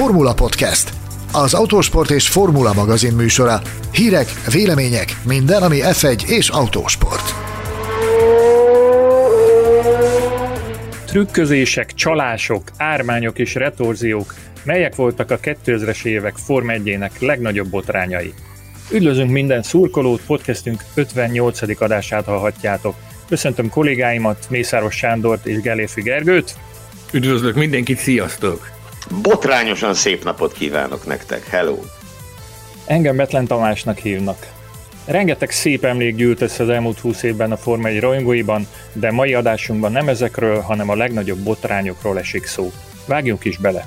Formula Podcast, az autósport és formula magazin műsora. Hírek, vélemények, minden, ami F1 és autósport. Trükközések, csalások, ármányok és retorziók, melyek voltak a 2000-es évek Form 1 legnagyobb botrányai. Üdvözlünk minden szurkolót, podcastünk 58. adását hallhatjátok. Köszöntöm kollégáimat, Mészáros Sándort és Geléfi Gergőt. Üdvözlök mindenkit, sziasztok! Botrányosan szép napot kívánok nektek, hello! Engem Betlen Tamásnak hívnak. Rengeteg szép emlék gyűlt össze az elmúlt 20 évben a Forma 1 rajongóiban, de mai adásunkban nem ezekről, hanem a legnagyobb botrányokról esik szó. Vágjunk is bele!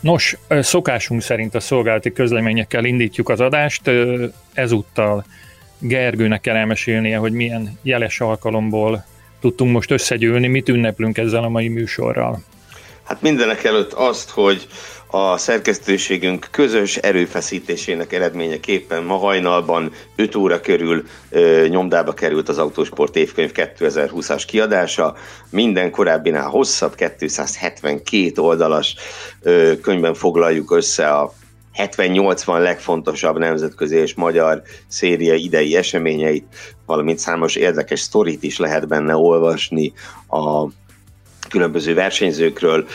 Nos, szokásunk szerint a szolgálati közleményekkel indítjuk az adást. Ezúttal Gergőnek kell elmesélnie, hogy milyen jeles alkalomból tudtunk most összegyűlni, mit ünneplünk ezzel a mai műsorral. Hát mindenek előtt azt, hogy a szerkesztőségünk közös erőfeszítésének eredményeképpen ma hajnalban 5 óra körül ö, nyomdába került az Autósport évkönyv 2020-as kiadása. Minden korábbinál hosszabb, 272 oldalas ö, könyvben foglaljuk össze a 70-80 legfontosabb nemzetközi és magyar széria idei eseményeit, valamint számos érdekes sztorit is lehet benne olvasni a különböző versenyzőkről,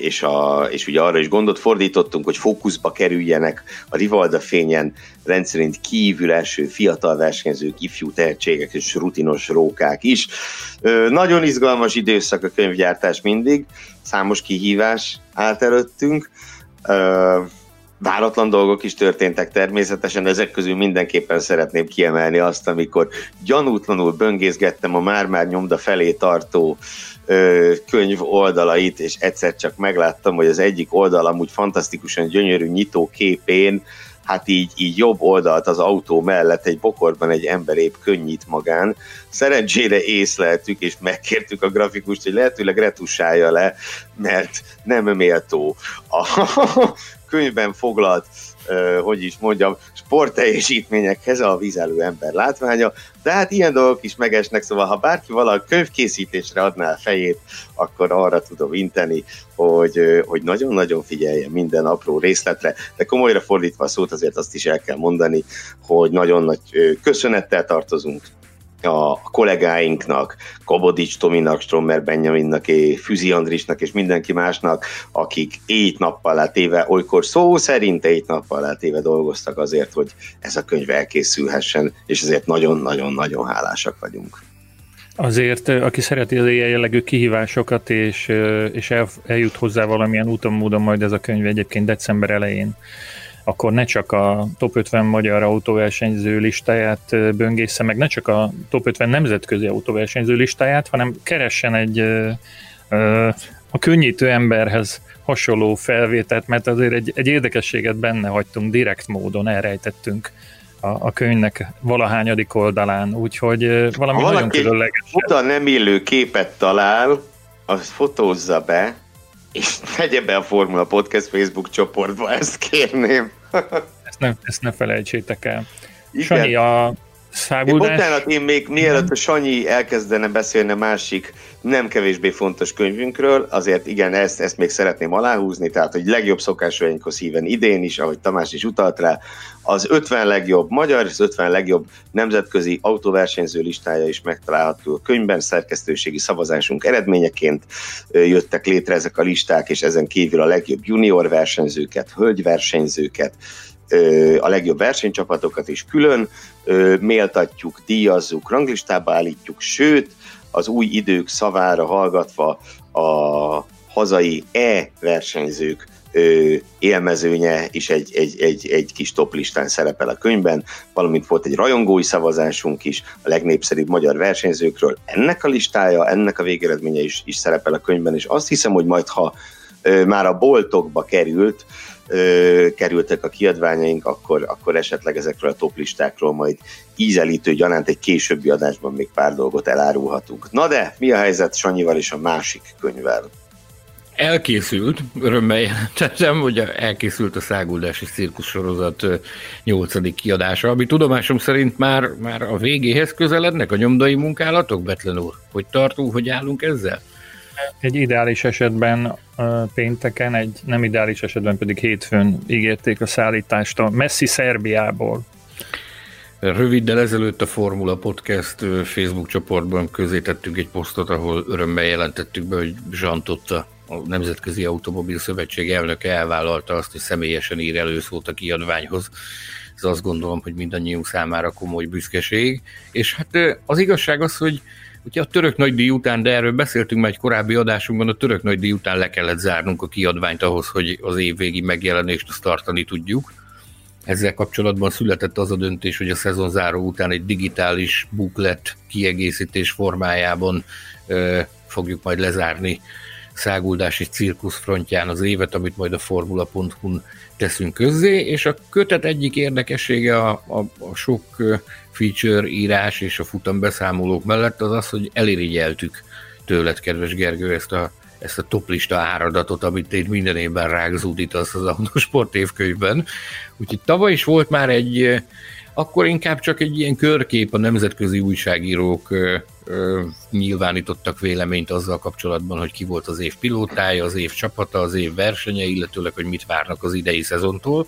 és, a, és ugye arra is gondot fordítottunk, hogy fókuszba kerüljenek a Rivalda fényen rendszerint kívül első fiatal versenyzők, ifjú tehetségek és rutinos rókák is. Nagyon izgalmas időszak a könyvgyártás mindig, számos kihívás állt előttünk, váratlan dolgok is történtek természetesen, ezek közül mindenképpen szeretném kiemelni azt, amikor gyanútlanul böngészgettem a már-már nyomda felé tartó ö, könyv oldalait, és egyszer csak megláttam, hogy az egyik oldal amúgy fantasztikusan gyönyörű nyitó képén, hát így, így jobb oldalt az autó mellett egy bokorban egy ember épp könnyít magán. Szerencsére észleltük, és megkértük a grafikust, hogy lehetőleg retusálja le, mert nem méltó a könyvben foglalt hogy is mondjam, sportteljesítményekhez a vizelő ember látványa, de hát ilyen dolgok is megesnek, szóval ha bárki valaha könyvkészítésre adná a fejét, akkor arra tudom inteni, hogy, hogy nagyon-nagyon figyeljen minden apró részletre, de komolyra fordítva a szót azért azt is el kell mondani, hogy nagyon nagy köszönettel tartozunk a kollégáinknak, Kobodics Tominak, Strommer Benjaminnak, Füzi Andrisnak és mindenki másnak, akik éjt nappal átéve, olykor szó szerint éjt nappal átéve dolgoztak azért, hogy ez a könyv elkészülhessen, és ezért nagyon-nagyon-nagyon hálásak vagyunk. Azért, aki szereti az ilyen jellegű kihívásokat, és, és el, eljut hozzá valamilyen úton, módon majd ez a könyv egyébként december elején akkor ne csak a top 50 magyar autóversenyző listáját böngésze meg, ne csak a top 50 nemzetközi autóversenyző listáját, hanem keressen egy a könnyítő emberhez hasonló felvételt, mert azért egy, egy érdekességet benne hagytunk, direkt módon elrejtettünk a, a könyvnek valahányadik oldalán, úgyhogy valami ha nagyon különleges. oda nem illő képet talál, azt fotózza be, és tegye be a Formula Podcast Facebook csoportba, ezt kérném. Ezt, ne, ezt ne felejtsétek el. Igen. Sanyi, a száguldás... Én, bocsánat, én még mielőtt a Sanyi elkezdene beszélni a másik nem kevésbé fontos könyvünkről, azért igen, ezt, ezt még szeretném aláhúzni, tehát hogy legjobb szokásainkhoz híven idén is, ahogy Tamás is utalt rá, az 50 legjobb magyar, az 50 legjobb nemzetközi autóversenyző listája is megtalálható a könyvben, szerkesztőségi szavazásunk eredményeként jöttek létre ezek a listák, és ezen kívül a legjobb junior versenyzőket, hölgyversenyzőket, a legjobb versenycsapatokat is külön méltatjuk, díjazzuk, ranglistába állítjuk, sőt, az új idők szavára hallgatva a hazai e-versenyzők élmezőnye is egy, egy, egy, egy kis toplistán szerepel a könyvben, valamint volt egy rajongói szavazásunk is a legnépszerűbb magyar versenyzőkről. Ennek a listája, ennek a végeredménye is, is szerepel a könyvben, és azt hiszem, hogy majd ha már a boltokba került, kerültek a kiadványaink, akkor, akkor esetleg ezekről a toplistákról majd ízelítő gyanánt egy későbbi adásban még pár dolgot elárulhatunk. Na de, mi a helyzet Sanyival és a másik könyvvel? Elkészült, örömmel jelentettem, hogy elkészült a száguldási cirkusz sorozat nyolcadik kiadása, ami tudomásom szerint már, már a végéhez közelednek a nyomdai munkálatok, Betlen úr. Hogy tartunk, hogy állunk ezzel? Egy ideális esetben pénteken, egy nem ideális esetben pedig hétfőn ígérték a szállítást a Messi Szerbiából. Röviddel ezelőtt a Formula Podcast Facebook csoportban közé tettünk egy posztot, ahol örömmel jelentettük be, hogy Zsantotta, a Nemzetközi Automobil Szövetség elnöke elvállalta azt, hogy személyesen ír előszót a kiadványhoz. Ez azt gondolom, hogy mindannyiunk számára komoly büszkeség. És hát az igazság az, hogy Ugye a török nagydíj után, de erről beszéltünk már egy korábbi adásunkban, a török nagydíj után le kellett zárnunk a kiadványt ahhoz, hogy az évvégi megjelenést azt tartani tudjuk. Ezzel kapcsolatban született az a döntés, hogy a szezon záró után egy digitális booklet kiegészítés formájában ö, fogjuk majd lezárni száguldási cirkusz frontján az évet, amit majd a formula.hu-n teszünk közzé, és a kötet egyik érdekessége a, a, a sok feature írás és a futambeszámolók mellett az az, hogy elirigyeltük tőled, kedves Gergő, ezt a, ezt a toplista áradatot, amit itt minden évben rágzúdítasz az Autosport évkönyvben. Úgyhogy tavaly is volt már egy, akkor inkább csak egy ilyen körkép a nemzetközi újságírók ö, ö, nyilvánítottak véleményt azzal kapcsolatban, hogy ki volt az év pilótája, az év csapata, az év versenye, illetőleg, hogy mit várnak az idei szezontól.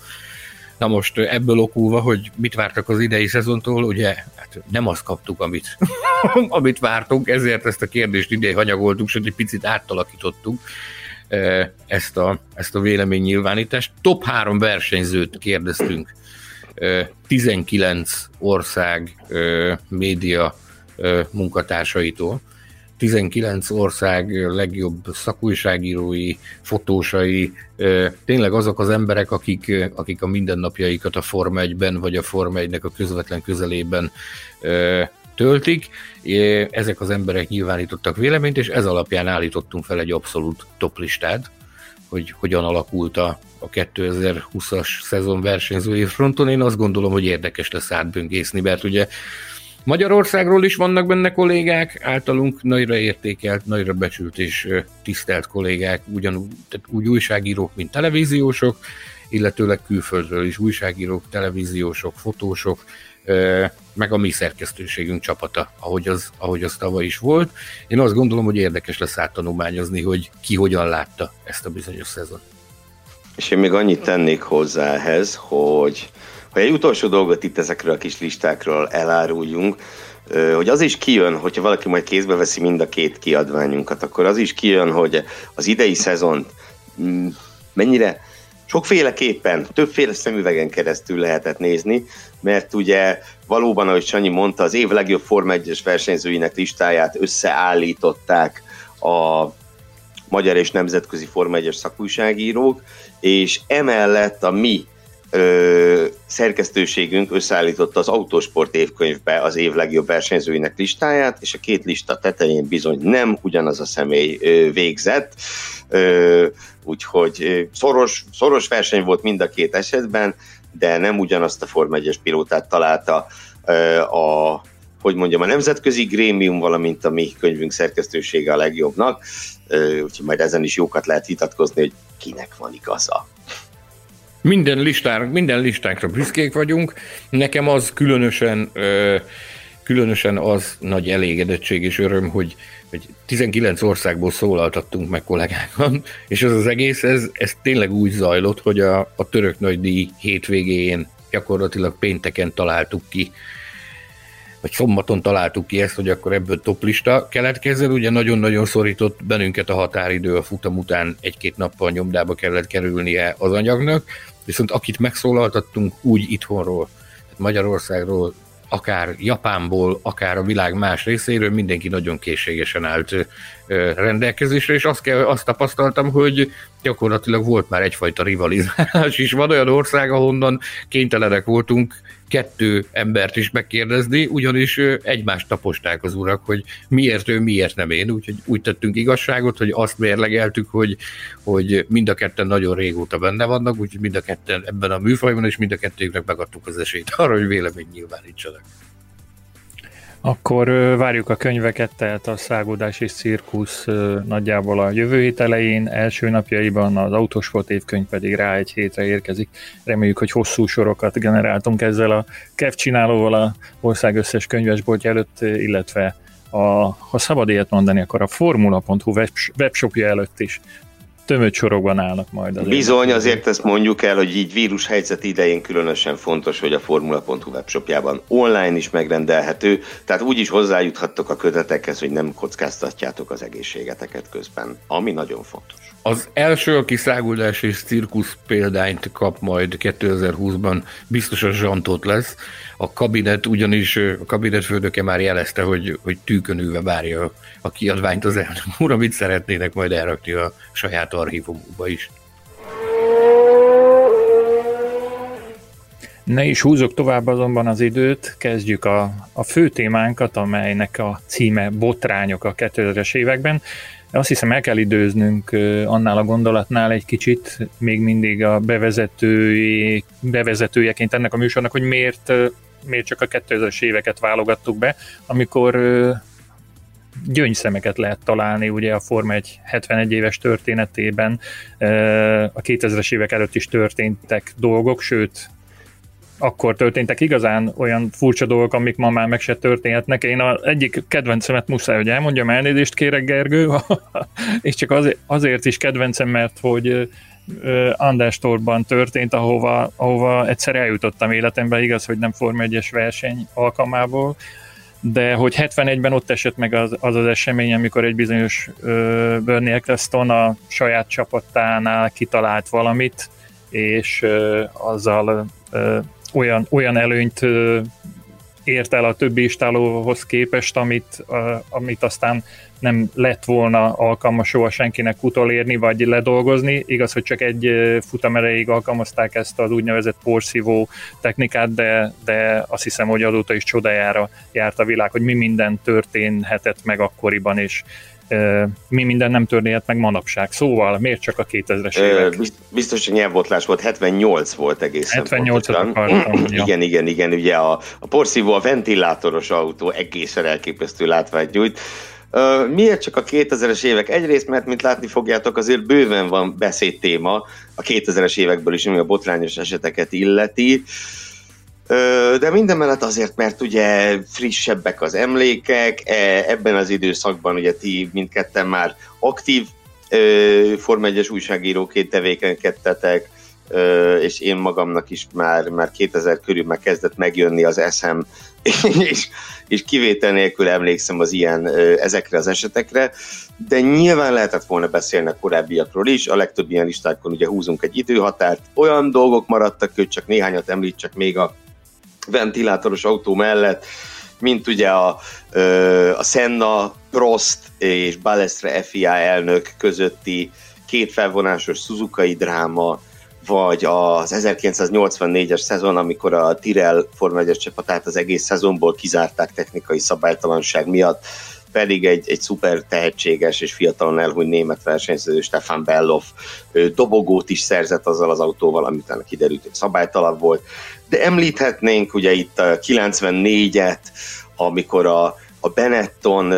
Na most ebből okulva, hogy mit vártak az idei szezontól, ugye hát nem azt kaptuk, amit, amit vártunk, ezért ezt a kérdést idén hanyagoltuk, sőt egy picit átalakítottuk ezt a, ezt a véleménynyilvánítást. Top három versenyzőt kérdeztünk 19 ország média munkatársaitól. 19 ország legjobb szakújságírói, fotósai, tényleg azok az emberek, akik, akik a mindennapjaikat a Forma 1-ben, vagy a Forma 1-nek a közvetlen közelében töltik. Ezek az emberek nyilvánítottak véleményt, és ez alapján állítottunk fel egy abszolút toplistát, hogy hogyan alakult a, a 2020-as szezon versenyzői fronton. Én azt gondolom, hogy érdekes lesz átböngészni, mert ugye Magyarországról is vannak benne kollégák, általunk nagyra értékelt, nagyra becsült és tisztelt kollégák, ugyanúgy tehát úgy újságírók, mint televíziósok, illetőleg külföldről is újságírók, televíziósok, fotósok, meg a mi szerkesztőségünk csapata, ahogy az, ahogy az tavaly is volt. Én azt gondolom, hogy érdekes lesz áttanulmányozni, hogy ki hogyan látta ezt a bizonyos szezon. És én még annyit tennék hozzá ehhez, hogy hogy egy utolsó dolgot itt ezekről a kis listákról eláruljunk, hogy az is kijön, hogyha valaki majd kézbe veszi mind a két kiadványunkat, akkor az is kijön, hogy az idei szezont mm, mennyire sokféleképpen, többféle szemüvegen keresztül lehetett nézni, mert ugye valóban, ahogy Sanyi mondta, az év legjobb Forma 1-es versenyzőinek listáját összeállították a magyar és nemzetközi Forma 1-es szakújságírók, és emellett a mi ö, szerkesztőségünk összeállította az Autosport évkönyvbe az év legjobb versenyzőinek listáját, és a két lista tetején bizony nem ugyanaz a személy ö, végzett, ö, úgyhogy szoros, szoros verseny volt mind a két esetben, de nem ugyanazt a Form 1 pilótát találta ö, a hogy mondjam, a nemzetközi grémium, valamint a mi könyvünk szerkesztősége a legjobbnak, úgyhogy majd ezen is jókat lehet vitatkozni, hogy kinek van igaza. Minden, listán, minden listánkra büszkék vagyunk. Nekem az különösen, különösen az nagy elégedettség és öröm, hogy, hogy 19 országból szólaltattunk meg kollégákat, és az az egész, ez, ez tényleg úgy zajlott, hogy a, a török nagydíj hétvégén gyakorlatilag pénteken találtuk ki vagy szombaton találtuk ki ezt, hogy akkor ebből toplista keletkezzen. Ugye nagyon-nagyon szorított bennünket a határidő a futam után egy-két nappal nyomdába kellett kerülnie az anyagnak, viszont akit megszólaltattunk úgy itthonról, Magyarországról, akár Japánból, akár a világ más részéről mindenki nagyon készségesen állt rendelkezésre, és azt, kell, azt tapasztaltam, hogy gyakorlatilag volt már egyfajta rivalizálás is. Van olyan ország, ahonnan kénytelenek voltunk kettő embert is megkérdezni, ugyanis egymást taposták az urak, hogy miért ő, miért nem én. Úgyhogy úgy tettünk igazságot, hogy azt mérlegeltük, hogy, hogy mind a ketten nagyon régóta benne vannak, úgyhogy mind a ketten ebben a műfajban, és mind a kettőknek megadtuk az esélyt arra, hogy vélemény nyilvánítsanak. Akkor várjuk a könyveket, tehát a Szágódás és Cirkusz nagyjából a jövő hét elején, első napjaiban, az Autosport évkönyv pedig rá egy hétre érkezik. Reméljük, hogy hosszú sorokat generáltunk ezzel a kev csinálóval a ország összes könyvesboltja előtt, illetve a, ha szabad ilyet mondani, akkor a formula.hu webshopja előtt is tömött sorokban állnak majd. Az Bizony, azért ezt mondjuk el, hogy így vírushelyzet idején különösen fontos, hogy a Formula.hu webshopjában online is megrendelhető, tehát úgy is hozzájuthattok a kötetekhez, hogy nem kockáztatjátok az egészségeteket közben, ami nagyon fontos. Az első, aki száguldás és cirkusz példányt kap majd 2020-ban, biztosan Zsantot lesz. A kabinet ugyanis, a kabinet fődöke már jelezte, hogy, hogy tűkönülve várja a kiadványt az elnök úr, amit szeretnének majd elrakni a saját archívumukba is. Ne is húzok tovább azonban az időt, kezdjük a, a fő témánkat, amelynek a címe Botrányok a 2000-es években. Azt hiszem el kell időznünk annál a gondolatnál egy kicsit, még mindig a bevezetői, bevezetőjeként ennek a műsornak, hogy miért, miért csak a 2000-es éveket válogattuk be, amikor gyöngyszemeket lehet találni ugye a Forma 1 71 éves történetében. A 2000-es évek előtt is történtek dolgok, sőt, akkor történtek igazán olyan furcsa dolgok, amik ma már meg se történhetnek. Én az egyik kedvencemet muszáj, hogy elmondjam, elnézést kérek Gergő, és csak azért, azért is kedvencem, mert hogy Andestorban történt, ahova, ahova egyszer eljutottam életemben, igaz, hogy nem Forma 1 verseny alkalmából, de hogy 71-ben ott esett meg az az, az esemény, amikor egy bizonyos uh, Bernie Eccleston a saját csapatánál kitalált valamit, és uh, azzal uh, olyan, olyan előnyt ért el a többi istálóhoz képest, amit, amit aztán nem lett volna alkalmas soha senkinek utolérni, vagy ledolgozni. Igaz, hogy csak egy futam erejéig alkalmazták ezt az úgynevezett porszívó technikát, de, de azt hiszem, hogy azóta is csodájára járt a világ, hogy mi minden történhetett meg akkoriban, és mi minden nem történhet meg manapság. Szóval miért csak a 2000-es évek? Biztos, hogy nyelvbotlás volt, 78 volt egészen 78 akartam, Igen, igen, igen, ugye a, a porszívó, a ventilátoros autó egészen elképesztő látványt nyújt. Miért csak a 2000-es évek? Egyrészt, mert mint látni fogjátok, azért bőven van beszédtéma a 2000-es évekből is, ami a botrányos eseteket illeti. Uh, de minden mellett azért, mert ugye frissebbek az emlékek, e, ebben az időszakban ugye ti mindketten már aktív Forma 1-es újságíróként tevékenykedtetek, és én magamnak is már, már 2000 körül már kezdett megjönni az eszem, és, és kivétel nélkül emlékszem az ilyen, ezekre az esetekre, de nyilván lehetett volna beszélni a korábbiakról is, a legtöbb ilyen listákon ugye húzunk egy időhatárt, olyan dolgok maradtak, hogy csak néhányat említsek még a ventilátoros autó mellett, mint ugye a, a Senna, Prost és Balestre FIA elnök közötti két felvonásos Suzuki dráma, vagy az 1984-es szezon, amikor a Tirel Forma 1 csapatát az egész szezonból kizárták technikai szabálytalanság miatt, pedig egy, egy szuper tehetséges és fiatalon elhúny német versenyző Stefan Belloff dobogót is szerzett azzal az autóval, amit ennek kiderült, hogy szabálytalan volt. De említhetnénk ugye itt a 94-et, amikor a, a Benetton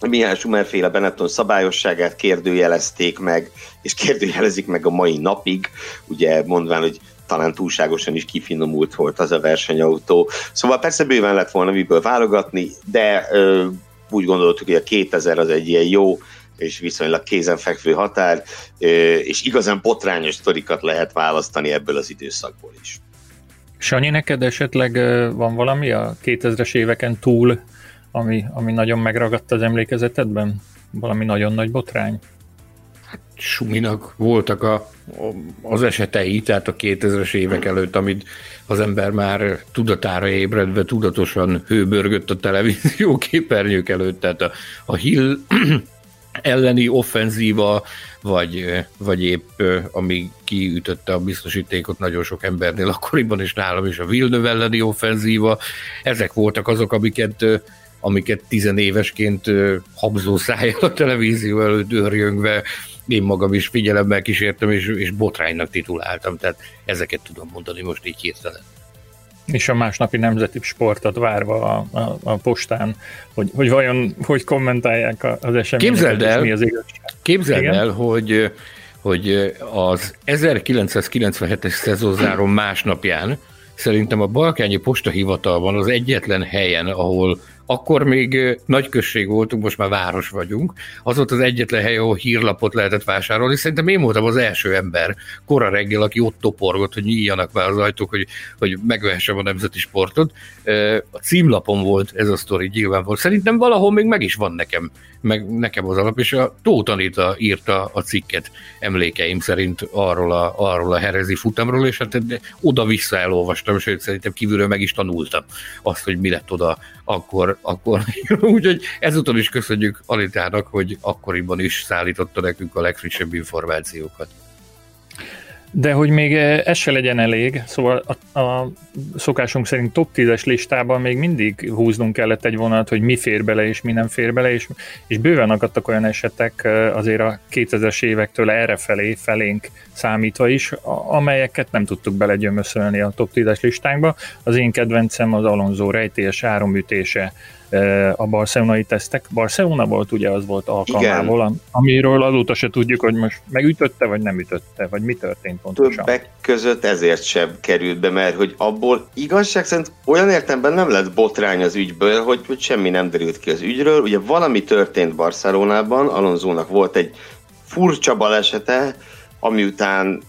Mihály Schumer féle Benetton szabályosságát kérdőjelezték meg, és kérdőjelezik meg a mai napig, ugye mondván, hogy talán túlságosan is kifinomult volt az a versenyautó. Szóval persze bőven lett volna miből válogatni, de ö, úgy gondoltuk, hogy a 2000 az egy ilyen jó és viszonylag kézenfekvő határ, ö, és igazán botrányos sztorikat lehet választani ebből az időszakból is. Sanyi, neked esetleg van valami a 2000-es éveken túl, ami, ami nagyon megragadt az emlékezetedben? Valami nagyon nagy botrány? Suminak voltak a, az esetei, tehát a 2000-es évek előtt, amit az ember már tudatára ébredve tudatosan hőbörgött a televízió képernyők előtt, tehát a, a Hill elleni offenzíva, vagy, vagy épp ami kiütötte a biztosítékot nagyon sok embernél akkoriban, és nálam is a Villeneuve elleni offenzíva. Ezek voltak azok, amiket amiket tizenévesként habzó szájjal a televízió előtt őrjöngve én magam is figyelemmel kísértem, és, és botránynak tituláltam, tehát ezeket tudom mondani most így hirtelen. És a másnapi nemzeti sportot várva a, a, a postán, hogy, hogy vajon hogy kommentálják az eseményeket, képzeld el, mi az igazság. Képzeld Igen? el, hogy, hogy az 1997-es szezonzárom másnapján szerintem a Balkányi Postahivatalban az egyetlen helyen, ahol akkor még nagy község voltunk, most már város vagyunk. Az volt az egyetlen hely, ahol hírlapot lehetett vásárolni. Szerintem én voltam az első ember kora reggel, aki ott toporgott, hogy nyíljanak már az ajtók, hogy, hogy megvehessem a nemzeti sportot. A címlapon volt ez a sztori nyilvánvaló. Szerintem valahol még meg is van nekem, meg nekem az alap, és a Tóth Anita írta a cikket emlékeim szerint arról a, arról a herezi futamról, és hát oda-vissza elolvastam, sőt szerintem kívülről meg is tanultam azt, hogy mi lett oda akkor, akkor úgyhogy ezúttal is köszönjük Anitának, hogy akkoriban is szállította nekünk a legfrissebb információkat. De hogy még ez se legyen elég, szóval a, a szokásunk szerint top 10-es listában még mindig húznunk kellett egy vonat, hogy mi fér bele és mi nem fér bele, és, és bőven akadtak olyan esetek azért a 2000-es évektől errefelé, felénk számítva is, amelyeket nem tudtuk belegyömöszölni a top 10-es listánkba. Az én kedvencem az Alonso rejtélyes áromütése, a barcelonai tesztek. Barcelona volt, ugye az volt alkalmából, Igen. amiről azóta se tudjuk, hogy most megütötte, vagy nem ütötte, vagy mi történt pontosan. Többek között ezért sem került be, mert hogy abból igazság szerint olyan értemben nem lett botrány az ügyből, hogy, hogy semmi nem derült ki az ügyről. Ugye valami történt Barcelonában, Alonzónak volt egy furcsa balesete, ami után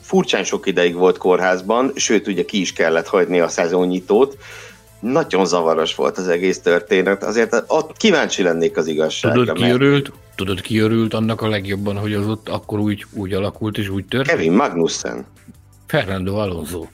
furcsán sok ideig volt kórházban, sőt ugye ki is kellett hagyni a szezonnyitót, nagyon zavaros volt az egész történet, azért ott kíváncsi lennék az igazságra. Tudod, ki örült? Tudod, ki örült annak a legjobban, hogy az ott akkor úgy, úgy alakult és úgy történt? Kevin Magnussen. Fernando Alonso.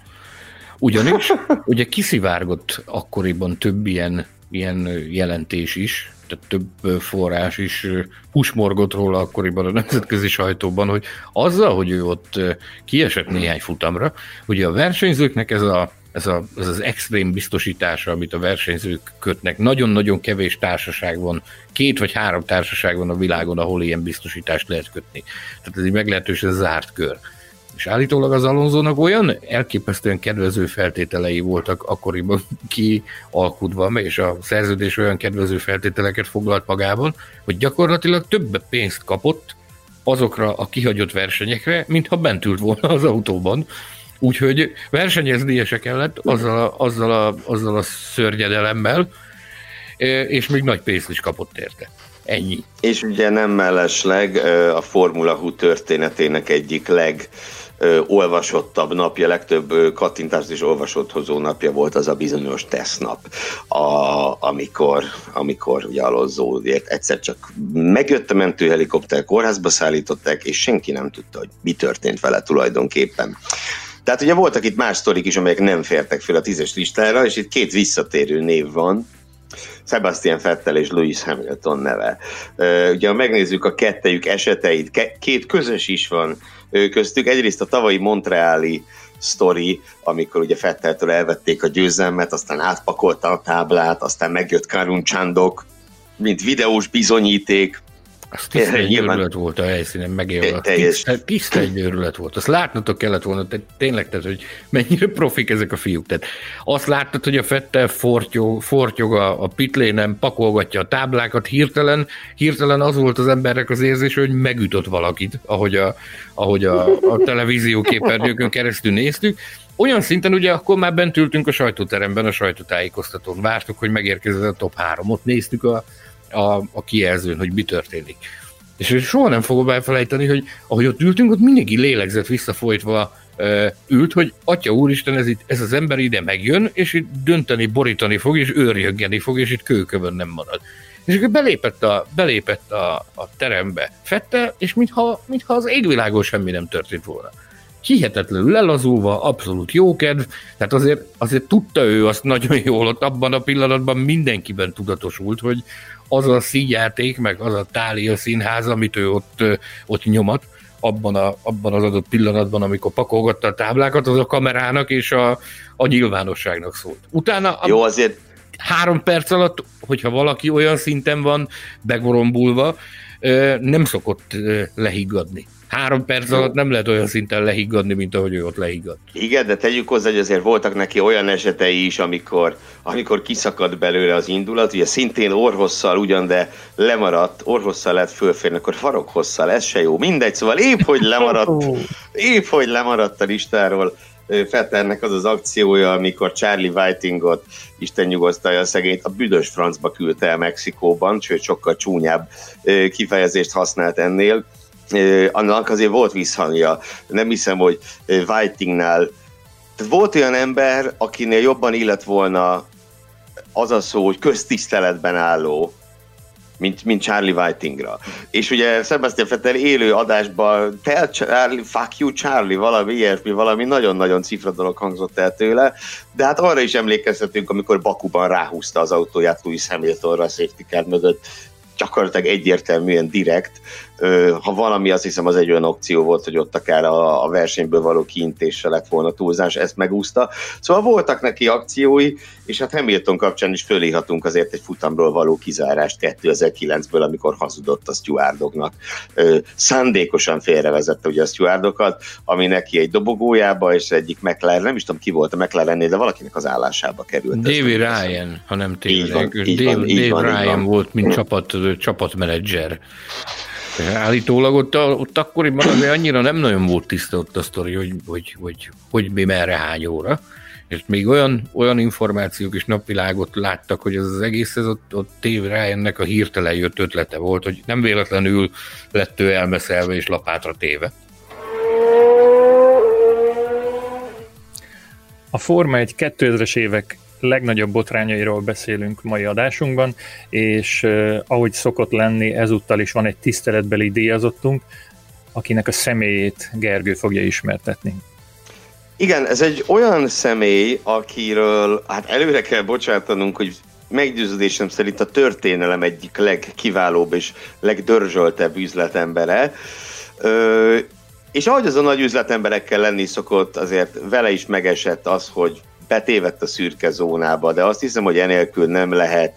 Ugyanis, ugye kiszivárgott akkoriban több ilyen, ilyen jelentés is, tehát több forrás is húsmorgott róla akkoriban a nemzetközi sajtóban, hogy azzal, hogy ő ott kiesett néhány futamra, ugye a versenyzőknek ez a ez, a, ez az extrém biztosítása, amit a versenyzők kötnek. Nagyon-nagyon kevés társaság van, két vagy három társaság van a világon, ahol ilyen biztosítást lehet kötni. Tehát ez egy meglehetősen zárt kör. És állítólag az Alonzónak olyan elképesztően kedvező feltételei voltak akkoriban kialkudva, és a szerződés olyan kedvező feltételeket foglalt magában, hogy gyakorlatilag több pénzt kapott azokra a kihagyott versenyekre, mintha bent ült volna az autóban, Úgyhogy versenyeznie se kellett azzal a, azzal a, azzal a szörnyedelemmel, és még nagy pénzt is kapott érte. Ennyi. És ugye nem mellesleg a Formula Hú történetének egyik leg olvasottabb napja, legtöbb kattintást és olvasott hozó napja volt az a bizonyos tesznap, a, amikor, amikor ugye Alonso egyszer csak megjött a mentőhelikopter, kórházba szállították, és senki nem tudta, hogy mi történt vele tulajdonképpen. Tehát ugye voltak itt más sztorik is, amelyek nem fértek fel a tízes listára, és itt két visszatérő név van, Sebastian Fettel és Lewis Hamilton neve. Ugye, ha megnézzük a kettejük eseteit, két közös is van köztük. Egyrészt a tavalyi Montreali sztori, amikor ugye Fetteltől elvették a győzelmet, aztán átpakolta a táblát, aztán megjött Karun Csándok, mint videós bizonyíték, az tiszta egy őrület volt a helyszínen megélve. Tiszta, tiszta egy őrület volt. Azt látnotok kellett volna, tehát tényleg, tehát, hogy mennyire profik ezek a fiúk. Tehát azt láttad, hogy a Fettel fortyog, fortyog a, a pitlénen, pakolgatja a táblákat, hirtelen, hirtelen az volt az emberek az érzés, hogy megütött valakit, ahogy a, ahogy a, a televízió képernyőkön keresztül néztük, olyan szinten ugye akkor már bent ültünk a sajtóteremben, a sajtótájékoztatón, vártuk, hogy megérkezett a top 3, ott néztük a, a, a kijelzőn, hogy mi történik. És soha nem fogom elfelejteni, hogy ahogy ott ültünk, ott mindenki lélegzett visszafolytva ült, hogy Atya Úristen, ez, itt, ez az ember ide megjön, és itt dönteni, borítani fog, és őrjöggeni fog, és itt kőkövön nem marad. És akkor belépett a, belépett a, a terembe Fette, és mintha, mintha az égvilágon semmi nem történt volna. Hihetetlenül lelazulva, abszolút jókedv, tehát azért, azért tudta ő azt nagyon jól, ott abban a pillanatban mindenkiben tudatosult, hogy, az a színjáték, meg az a tália színház, amit ő ott, ott nyomat, abban, a, abban az adott pillanatban, amikor pakolgatta a táblákat, az a kamerának és a, a nyilvánosságnak szólt. Utána Jó, azért három perc alatt, hogyha valaki olyan szinten van begorombulva, nem szokott lehiggadni három perc alatt nem lehet olyan szinten lehiggadni, mint ahogy ő ott lehiggadt. Igen, de tegyük hozzá, hogy azért voltak neki olyan esetei is, amikor, amikor kiszakadt belőle az indulat, ugye szintén orhosszal ugyan, de lemaradt, orhosszal lett fölférni, akkor farokhosszal, ez se jó, mindegy, szóval épp, hogy lemaradt, épp, hogy lemaradt a listáról, Fetternek az az akciója, amikor Charlie Whitingot, Isten nyugosztalja a szegényt, a büdös francba küldte el Mexikóban, sőt sokkal csúnyább kifejezést használt ennél. Annak azért volt visszhangja. Nem hiszem, hogy Whitingnál volt olyan ember, akinél jobban illet volna az a szó, hogy köztiszteletben álló, mint, mint Charlie Whitingra. És ugye Sebastian Vettel élő adásban tell Charlie, fuck you Charlie, valami ilyesmi, valami nagyon-nagyon cifra dolog hangzott el tőle, de hát arra is emlékezhetünk, amikor Bakuban ráhúzta az autóját Louis Hamiltonra a safety car mögött, gyakorlatilag egyértelműen direkt. Ha valami, azt hiszem az egy olyan opció volt, hogy ott akár a, a versenyből való kiintése lett volna túlzás, ezt megúszta. Szóval voltak neki akciói, és hát Hamilton kapcsán is fölírhatunk azért egy futamról való kizárást 2009-ből, amikor hazudott a stewardoknak. Szándékosan félrevezette ugye a stewardokat, ami neki egy dobogójába, és egyik McLaren, nem is tudom ki volt a McLarennél, de valakinek az állásába került. David Ryan, ha nem tévedek. Dave, Dave Ryan van. volt, mint csapat, csapatmenedzser. Állítólag ott, ott akkoriban azért annyira nem nagyon volt tiszta ott a sztori, hogy, hogy, hogy, hogy mi merre hány óra. És még olyan, olyan információk és napvilágot láttak, hogy ez az egész, ez ott, ott tév rá ennek a hirtelen jött ötlete volt, hogy nem véletlenül lett ő elmeszelve és lapátra téve. A Forma egy 2000-es évek legnagyobb botrányairól beszélünk mai adásunkban, és ahogy szokott lenni, ezúttal is van egy tiszteletbeli díjazottunk, akinek a személyét Gergő fogja ismertetni. Igen, ez egy olyan személy, akiről hát előre kell bocsátanunk, hogy meggyőződésem szerint a történelem egyik legkiválóbb és legdörzsöltebb üzletembere. Ö, és ahogy az a nagy üzletemberekkel lenni szokott, azért vele is megesett az, hogy betévett a szürke zónába, de azt hiszem, hogy enélkül nem lehet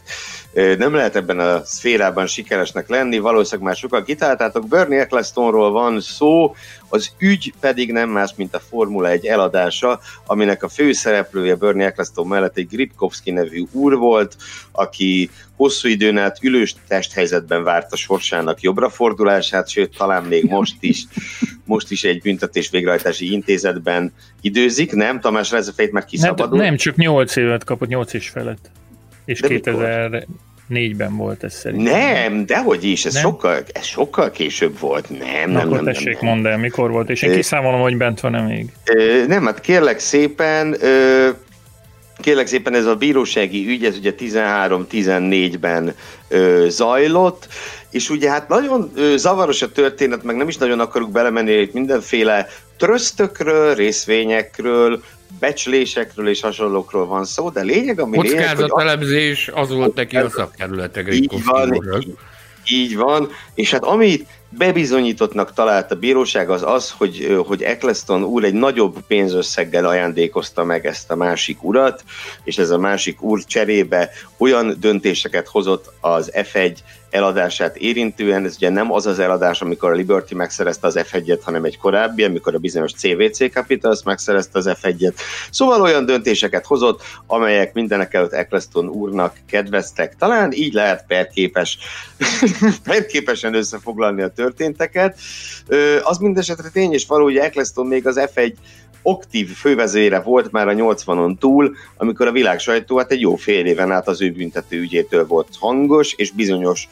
nem lehet ebben a szférában sikeresnek lenni, valószínűleg már sokan kitáltátok. Bernie Ecclestonról van szó, az ügy pedig nem más, mint a Formula 1 eladása, aminek a főszereplője Bernie Eccleston mellett egy Gripkowski nevű úr volt, aki hosszú időn át ülős testhelyzetben várta sorsának jobbra fordulását, sőt, talán még most is, most is egy büntetés végrehajtási intézetben időzik, nem? Tamás Rezefejt már kiszabadult? Nem, nem, csak 8 évet kapott, 8 és felett. És De 2004-ben volt ez szerintem. Nem, dehogy is, ez, nem? Sokkal, ez sokkal később volt. Nem, nem, Akkor nem, tessék, nem, mondd el, mikor volt, és én kiszámolom, hogy bent van-e még. Nem, hát kérlek szépen, kérlek szépen ez a bírósági ügy, ez ugye 13-14-ben zajlott, és ugye hát nagyon zavaros a történet, meg nem is nagyon akarok belemenni, hogy mindenféle trösztökről, részvényekről, becslésekről és hasonlókról van szó, de lényeg, ami lényeg, hogy... elemzés, az volt neki a szakkerületek. Így van, így, így van, és hát amit bebizonyítottnak talált a bíróság az az, hogy, hogy Eccleston úr egy nagyobb pénzösszeggel ajándékozta meg ezt a másik urat, és ez a másik úr cserébe olyan döntéseket hozott az F1 eladását érintően, ez ugye nem az az eladás, amikor a Liberty megszerezte az F1-et, hanem egy korábbi, amikor a bizonyos CVC Capitals megszerezte az F1-et. Szóval olyan döntéseket hozott, amelyek mindenek előtt Eccleston úrnak kedveztek. Talán így lehet perképes, perképesen összefoglalni a történteket. Az mindesetre tény és való, hogy Eccleston még az F1 aktív fővezére volt már a 80-on túl, amikor a világ sajtó hát egy jó fél éven át az ő büntető ügyétől volt hangos, és bizonyos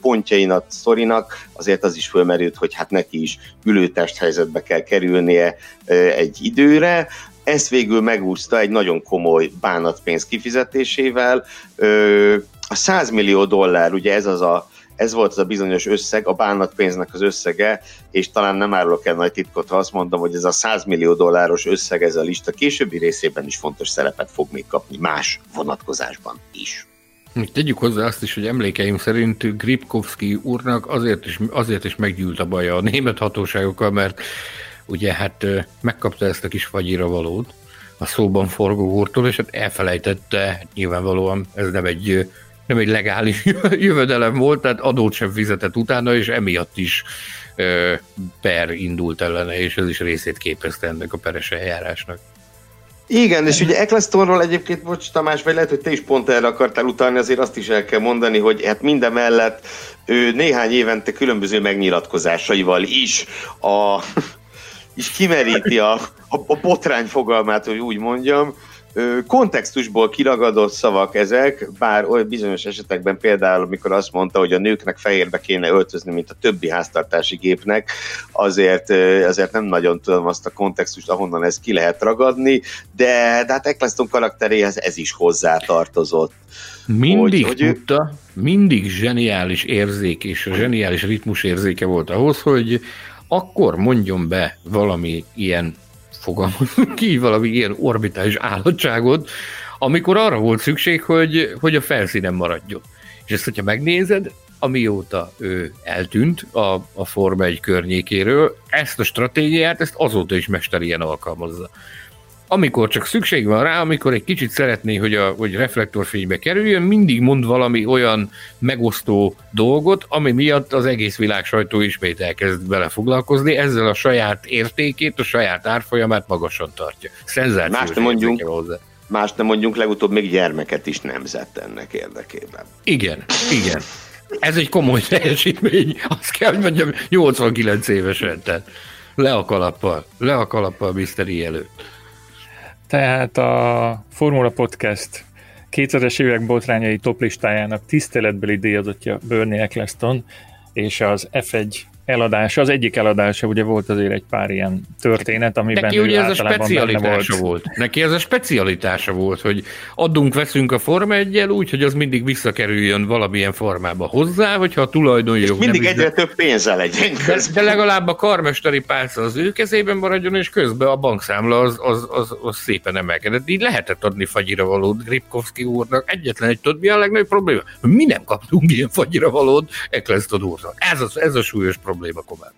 pontjain a sztorinak azért az is fölmerült, hogy hát neki is ülőtest helyzetbe kell kerülnie egy időre. Ezt végül megúszta egy nagyon komoly bánatpénz kifizetésével. A 100 millió dollár, ugye ez az a ez volt az a bizonyos összeg, a bánatpénznek az összege, és talán nem árulok el nagy titkot, ha azt mondom, hogy ez a 100 millió dolláros összeg, ez a lista későbbi részében is fontos szerepet fog még kapni más vonatkozásban is. Tegyük hozzá azt is, hogy emlékeim szerint Gripkowski úrnak azért is, azért is meggyűlt a baja a német hatóságokkal, mert ugye hát megkapta ezt a kis fagyira valót a szóban forgó úrtól, és hát elfelejtette, nyilvánvalóan ez nem egy nem egy legális jövedelem volt, tehát adót sem fizetett utána, és emiatt is per indult ellene, és ez is részét képezte ennek a peres eljárásnak. Igen, és ugye Ecclestonról egyébként, bocs Tamás, vagy lehet, hogy te is pont erre akartál utalni, azért azt is el kell mondani, hogy hát minden mellett ő néhány évente különböző megnyilatkozásaival is a és kimeríti a, a, a botrány fogalmát, hogy úgy mondjam, kontextusból kiragadott szavak ezek, bár olyan bizonyos esetekben például, amikor azt mondta, hogy a nőknek fehérbe kéne öltözni, mint a többi háztartási gépnek, azért, azért nem nagyon tudom azt a kontextust, ahonnan ez ki lehet ragadni, de, de hát Eccleston karakteréhez ez is hozzátartozott. Mindig hogy, tudta, hogy mindig zseniális érzék és a zseniális ritmus érzéke volt ahhoz, hogy akkor mondjon be valami ilyen fogalmazunk ki, valami ilyen orbitális állatságot, amikor arra volt szükség, hogy, hogy a felszínen maradjon. És ezt, hogyha megnézed, amióta ő eltűnt a, a Forma 1 környékéről, ezt a stratégiát, ezt azóta is mesterien alkalmazza amikor csak szükség van rá, amikor egy kicsit szeretné, hogy, a, hogy reflektorfénybe kerüljön, mindig mond valami olyan megosztó dolgot, ami miatt az egész világ sajtó ismét elkezd bele foglalkozni, ezzel a saját értékét, a saját árfolyamát magasan tartja. Szenzációs Más nem mondjunk, hozzá. Más nem mondjunk, legutóbb még gyermeket is nemzett ennek érdekében. Igen, igen. Ez egy komoly teljesítmény, azt kell, hogy mondjam, 89 évesen, tehát le a kalappal, le a kalappal Mr. előtt. Tehát a Formula Podcast 2000-es évek botrányai toplistájának tiszteletbeli díjazottja Bernie Eccleston, és az F1 eladása, az egyik eladása ugye volt azért egy pár ilyen történet, amiben Neki ugye ez a specialitása volt. volt. Neki ez a specialitása volt, hogy adunk, veszünk a Forma 1 úgy, hogy az mindig visszakerüljön valamilyen formába hozzá, hogyha a tulajdonjog mindig nem egyre több pénze legyen de, de, legalább a karmesteri pálca az ő kezében maradjon, és közben a bankszámla az, az, az, az szépen emelkedett. Így lehetett adni fagyira valót Gripkovski úrnak. Egyetlen egy tudod, mi a legnagyobb probléma? Mi nem kaptunk ilyen fagyira valót Eccleston úrnak. Ez, az, ez a súlyos probléma probléma komán.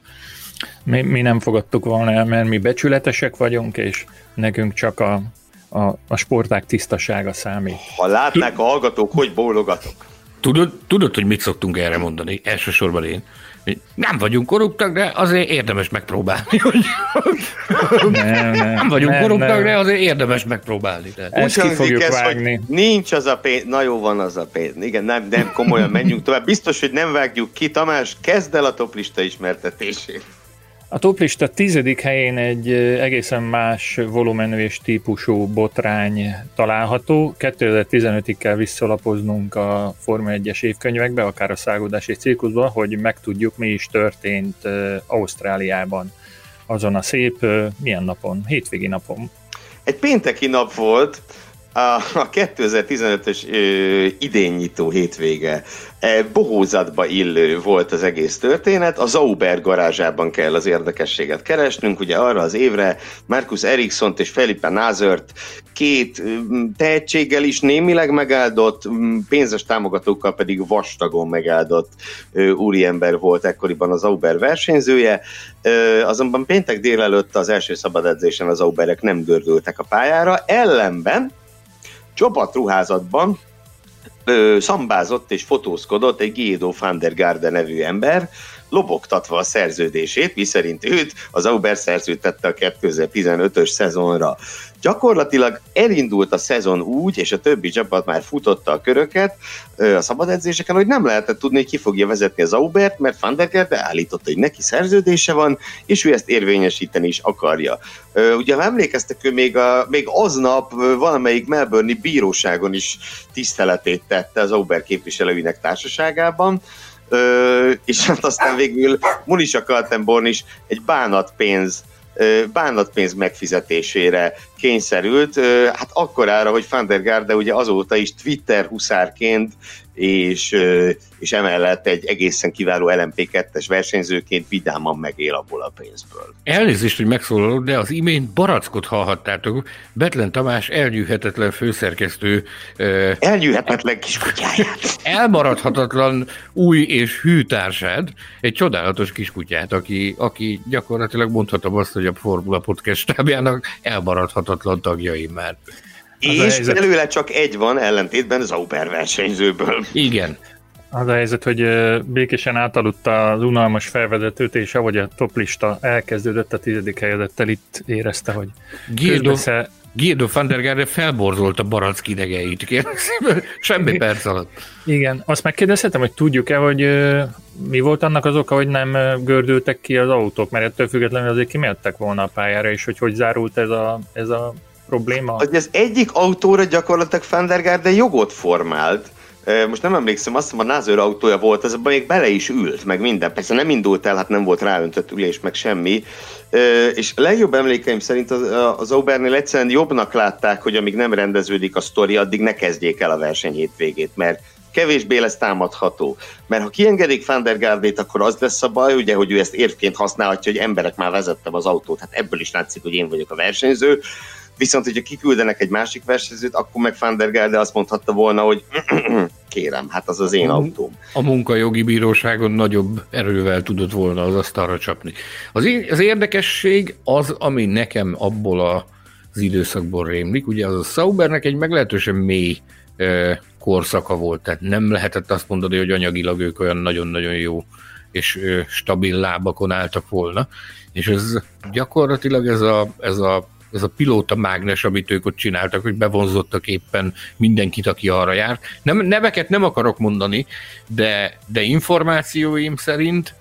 Mi, mi nem fogadtuk volna el, mert mi becsületesek vagyunk, és nekünk csak a, a, a sporták tisztasága számít. Ha látnák a hallgatók, hogy bólogatok. Tudod, tudod, hogy mit szoktunk erre mondani? Elsősorban én. Nem vagyunk korruptak, de azért érdemes megpróbálni. nem, nem, nem vagyunk nem, korruptak, nem. de azért érdemes megpróbálni. Ezt ki fogjuk ez, vágni. Nincs az a pénz, na jó van az a pénz. Igen, nem, nem komolyan menjünk tovább. Biztos, hogy nem vágjuk ki. Tamás, kezd el a toplista ismertetését. A toplista tizedik helyén egy egészen más volumenű és típusú botrány található. 2015-ig kell visszalapoznunk a Forma 1-es évkönyvekbe, akár a szágódási cirkuszban, hogy megtudjuk, mi is történt Ausztráliában azon a szép, milyen napon? Hétvégi napon. Egy pénteki nap volt, a 2015-ös idénnyitó hétvége bohózatba illő volt az egész történet. A Zauber garázsában kell az érdekességet keresnünk. Ugye arra az évre Markus eriksson és Felipe Nazert két tehetséggel is némileg megáldott, pénzes támogatókkal pedig vastagon megáldott úriember volt ekkoriban az Zauber versenyzője. Azonban péntek délelőtt az első szabad edzésen az Zauberek nem gördültek a pályára, ellenben csapatruházatban ö, szambázott és fotózkodott egy Guido van der Garde nevű ember, lobogtatva a szerződését, miszerint őt az Auber szerződtette a 2015-ös szezonra. Gyakorlatilag elindult a szezon úgy, és a többi csapat már futotta a köröket a szabad edzéseken, hogy nem lehetett tudni, hogy ki fogja vezetni az Aubert, mert Van der Gerde állította, hogy neki szerződése van, és ő ezt érvényesíteni is akarja. Ugye, emlékeztek, ő még, a, még aznap valamelyik Melbourne bíróságon is tiszteletét tette az Auber képviselőinek társaságában, Ö, és hát aztán végül Munisa Kaltenborn is egy bánatpénz bánatpénz megfizetésére kényszerült, hát akkorára, hogy Van ugye azóta is Twitter huszárként és, és emellett egy egészen kiváló LMP2-es versenyzőként vidáman megél abból a pénzből. Elnézést, hogy megszólalok, de az imént barackot hallhattátok. Betlen Tamás elnyűhetetlen főszerkesztő. Elnyűhetetlen kiskutyáját. Elmaradhatatlan új és hű társád, egy csodálatos kiskutyát, aki, aki gyakorlatilag mondhatom azt, hogy a Formula Podcast stábjának elmaradhatatlan tagjai már. És belőle csak egy van, ellentétben Zauber versenyzőből. Igen. Az a helyzet, hogy békésen átaludta az unalmas felvezetőt, és ahogy a toplista elkezdődött a tizedik helyzettel, itt érezte, hogy Gildo, Gildo van der Garde felborzolt a barack idegeit, kérlek semmi perc alatt. Igen, azt megkérdezhetem, hogy tudjuk-e, hogy mi volt annak az oka, hogy nem gördültek ki az autók, mert ettől függetlenül azért kimehettek volna a pályára, és hogy hogy zárult ez a, ez a probléma? Hogy az egyik autóra gyakorlatilag Van der Garde jogot formált, most nem emlékszem, azt hiszem a Názőr autója volt, az még bele is ült, meg minden. Persze nem indult el, hát nem volt ráöntött ülés, meg semmi. És legjobb emlékeim szerint az, az Aubernél egyszerűen jobbnak látták, hogy amíg nem rendeződik a sztori, addig ne kezdjék el a verseny hétvégét, mert kevésbé lesz támadható. Mert ha kiengedik Van der Gardét, akkor az lesz a baj, ugye, hogy ő ezt érvként használhatja, hogy emberek már vezettem az autót, hát ebből is látszik, hogy én vagyok a versenyző, Viszont, hogyha kiküldenek egy másik versenyzőt, akkor meg Van der Gelde azt mondhatta volna, hogy kérem, hát az az én autóm. A munkajogi bíróságon nagyobb erővel tudott volna az asztalra csapni. Az, az érdekesség az, ami nekem abból a, az időszakból rémlik, ugye az a Saubernek egy meglehetősen mély e, korszaka volt, tehát nem lehetett azt mondani, hogy anyagilag ők olyan nagyon-nagyon jó és e, stabil lábakon álltak volna, és ez gyakorlatilag ez a, ez a ez a pilóta mágnes, amit ők ott csináltak, hogy bevonzottak éppen mindenkit, aki arra járt. Nem, neveket nem akarok mondani, de, de információim szerint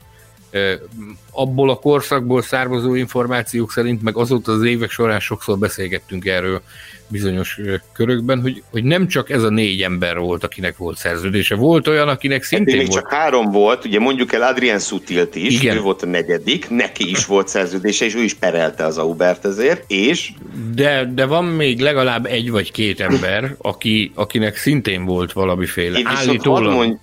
abból a korszakból származó információk szerint, meg azóta az évek során sokszor beszélgettünk erről bizonyos körökben, hogy, hogy nem csak ez a négy ember volt, akinek volt szerződése. Volt olyan, akinek szintén hát még volt. csak három volt, ugye mondjuk el Adrian Sutilt is, Igen. ő volt a negyedik, neki is volt szerződése, és ő is perelte az Aubert ezért, és... De, de van még legalább egy vagy két ember, aki, akinek szintén volt valamiféle Én állítólag... Mond,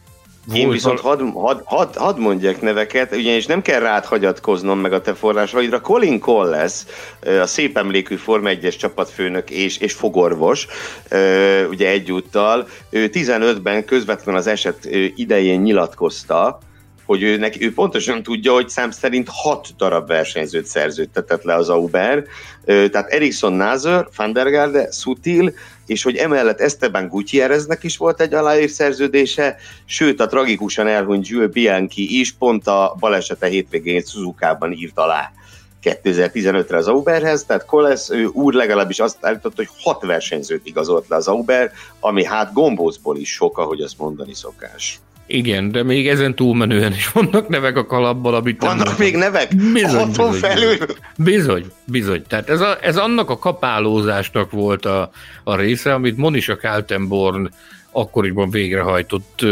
volt Én viszont hadd had, had, had mondjak neveket, ugyanis nem kell rád hagyatkoznom meg a te forrásaidra. Colin Colles, a szép emlékű Forma 1-es csapatfőnök és, és fogorvos, ugye egyúttal, ő 15-ben közvetlenül az eset idején nyilatkozta, hogy ő, neki, ő pontosan tudja, hogy szám szerint hat darab versenyzőt szerződtetett le az Auber, tehát Ericsson Nazer, Van der Garde, Sutil, és hogy emellett Esteban Gutierreznek is volt egy aláír szerződése, sőt a tragikusan elhunyt Jules Bianchi is pont a balesete hétvégén Suzuka-ban írt alá 2015-re az Auberhez, tehát Koles ő úr legalábbis azt állította, hogy hat versenyzőt igazolt le az Auber, ami hát gombózból is sok, ahogy azt mondani szokás. Igen, de még ezen túlmenően is vannak nevek a kalapban, amit Vannak nem még nevek? Bizony, bizony, felül? Bizony, bizony. Tehát ez, a, ez annak a kapálózásnak volt a, a része, amit Monisha Kaltenborn akkoriban végrehajtott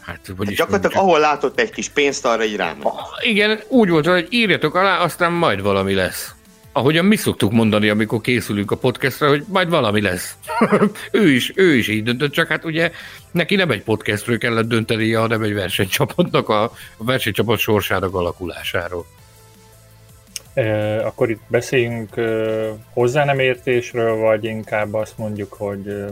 Hát, hogy hát gyakorlatilag mondjam. ahol látott egy kis pénzt, arra így rám. Igen, úgy volt, hogy írjatok alá, aztán majd valami lesz ahogyan mi szoktuk mondani, amikor készülünk a podcastra, hogy majd valami lesz. ő, is, ő is így döntött, csak hát ugye neki nem egy podcastről kellett döntenie, hanem egy versenycsapatnak a, a versenycsapat sorsának alakulásáról. E, akkor itt beszéljünk e, hozzá nem értésről, vagy inkább azt mondjuk, hogy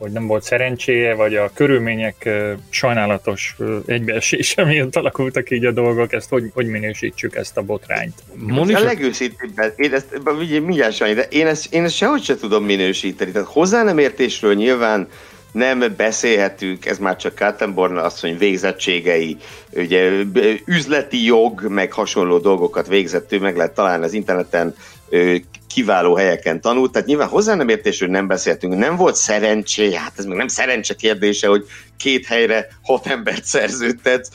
hogy nem volt szerencséje, vagy a körülmények sajnálatos egybeesése miatt alakultak így a dolgok, ezt hogy, hogy minősítsük ezt a botrányt? Monika... A legőszintébben, én ezt mindjárt sajnálom, de én ezt, én ezt sehogy se tudom minősíteni. Tehát hozzá nem értésről nyilván nem beszélhetünk, ez már csak Kaltenborn asszony végzettségei, ugye üzleti jog, meg hasonló dolgokat végzett, ő meg lehet találni az interneten kiváló helyeken tanult, tehát nyilván hozzá nem értés, hogy nem beszéltünk, nem volt szerencsé, hát ez még nem szerencse kérdése, hogy két helyre hat embert szerződtetsz,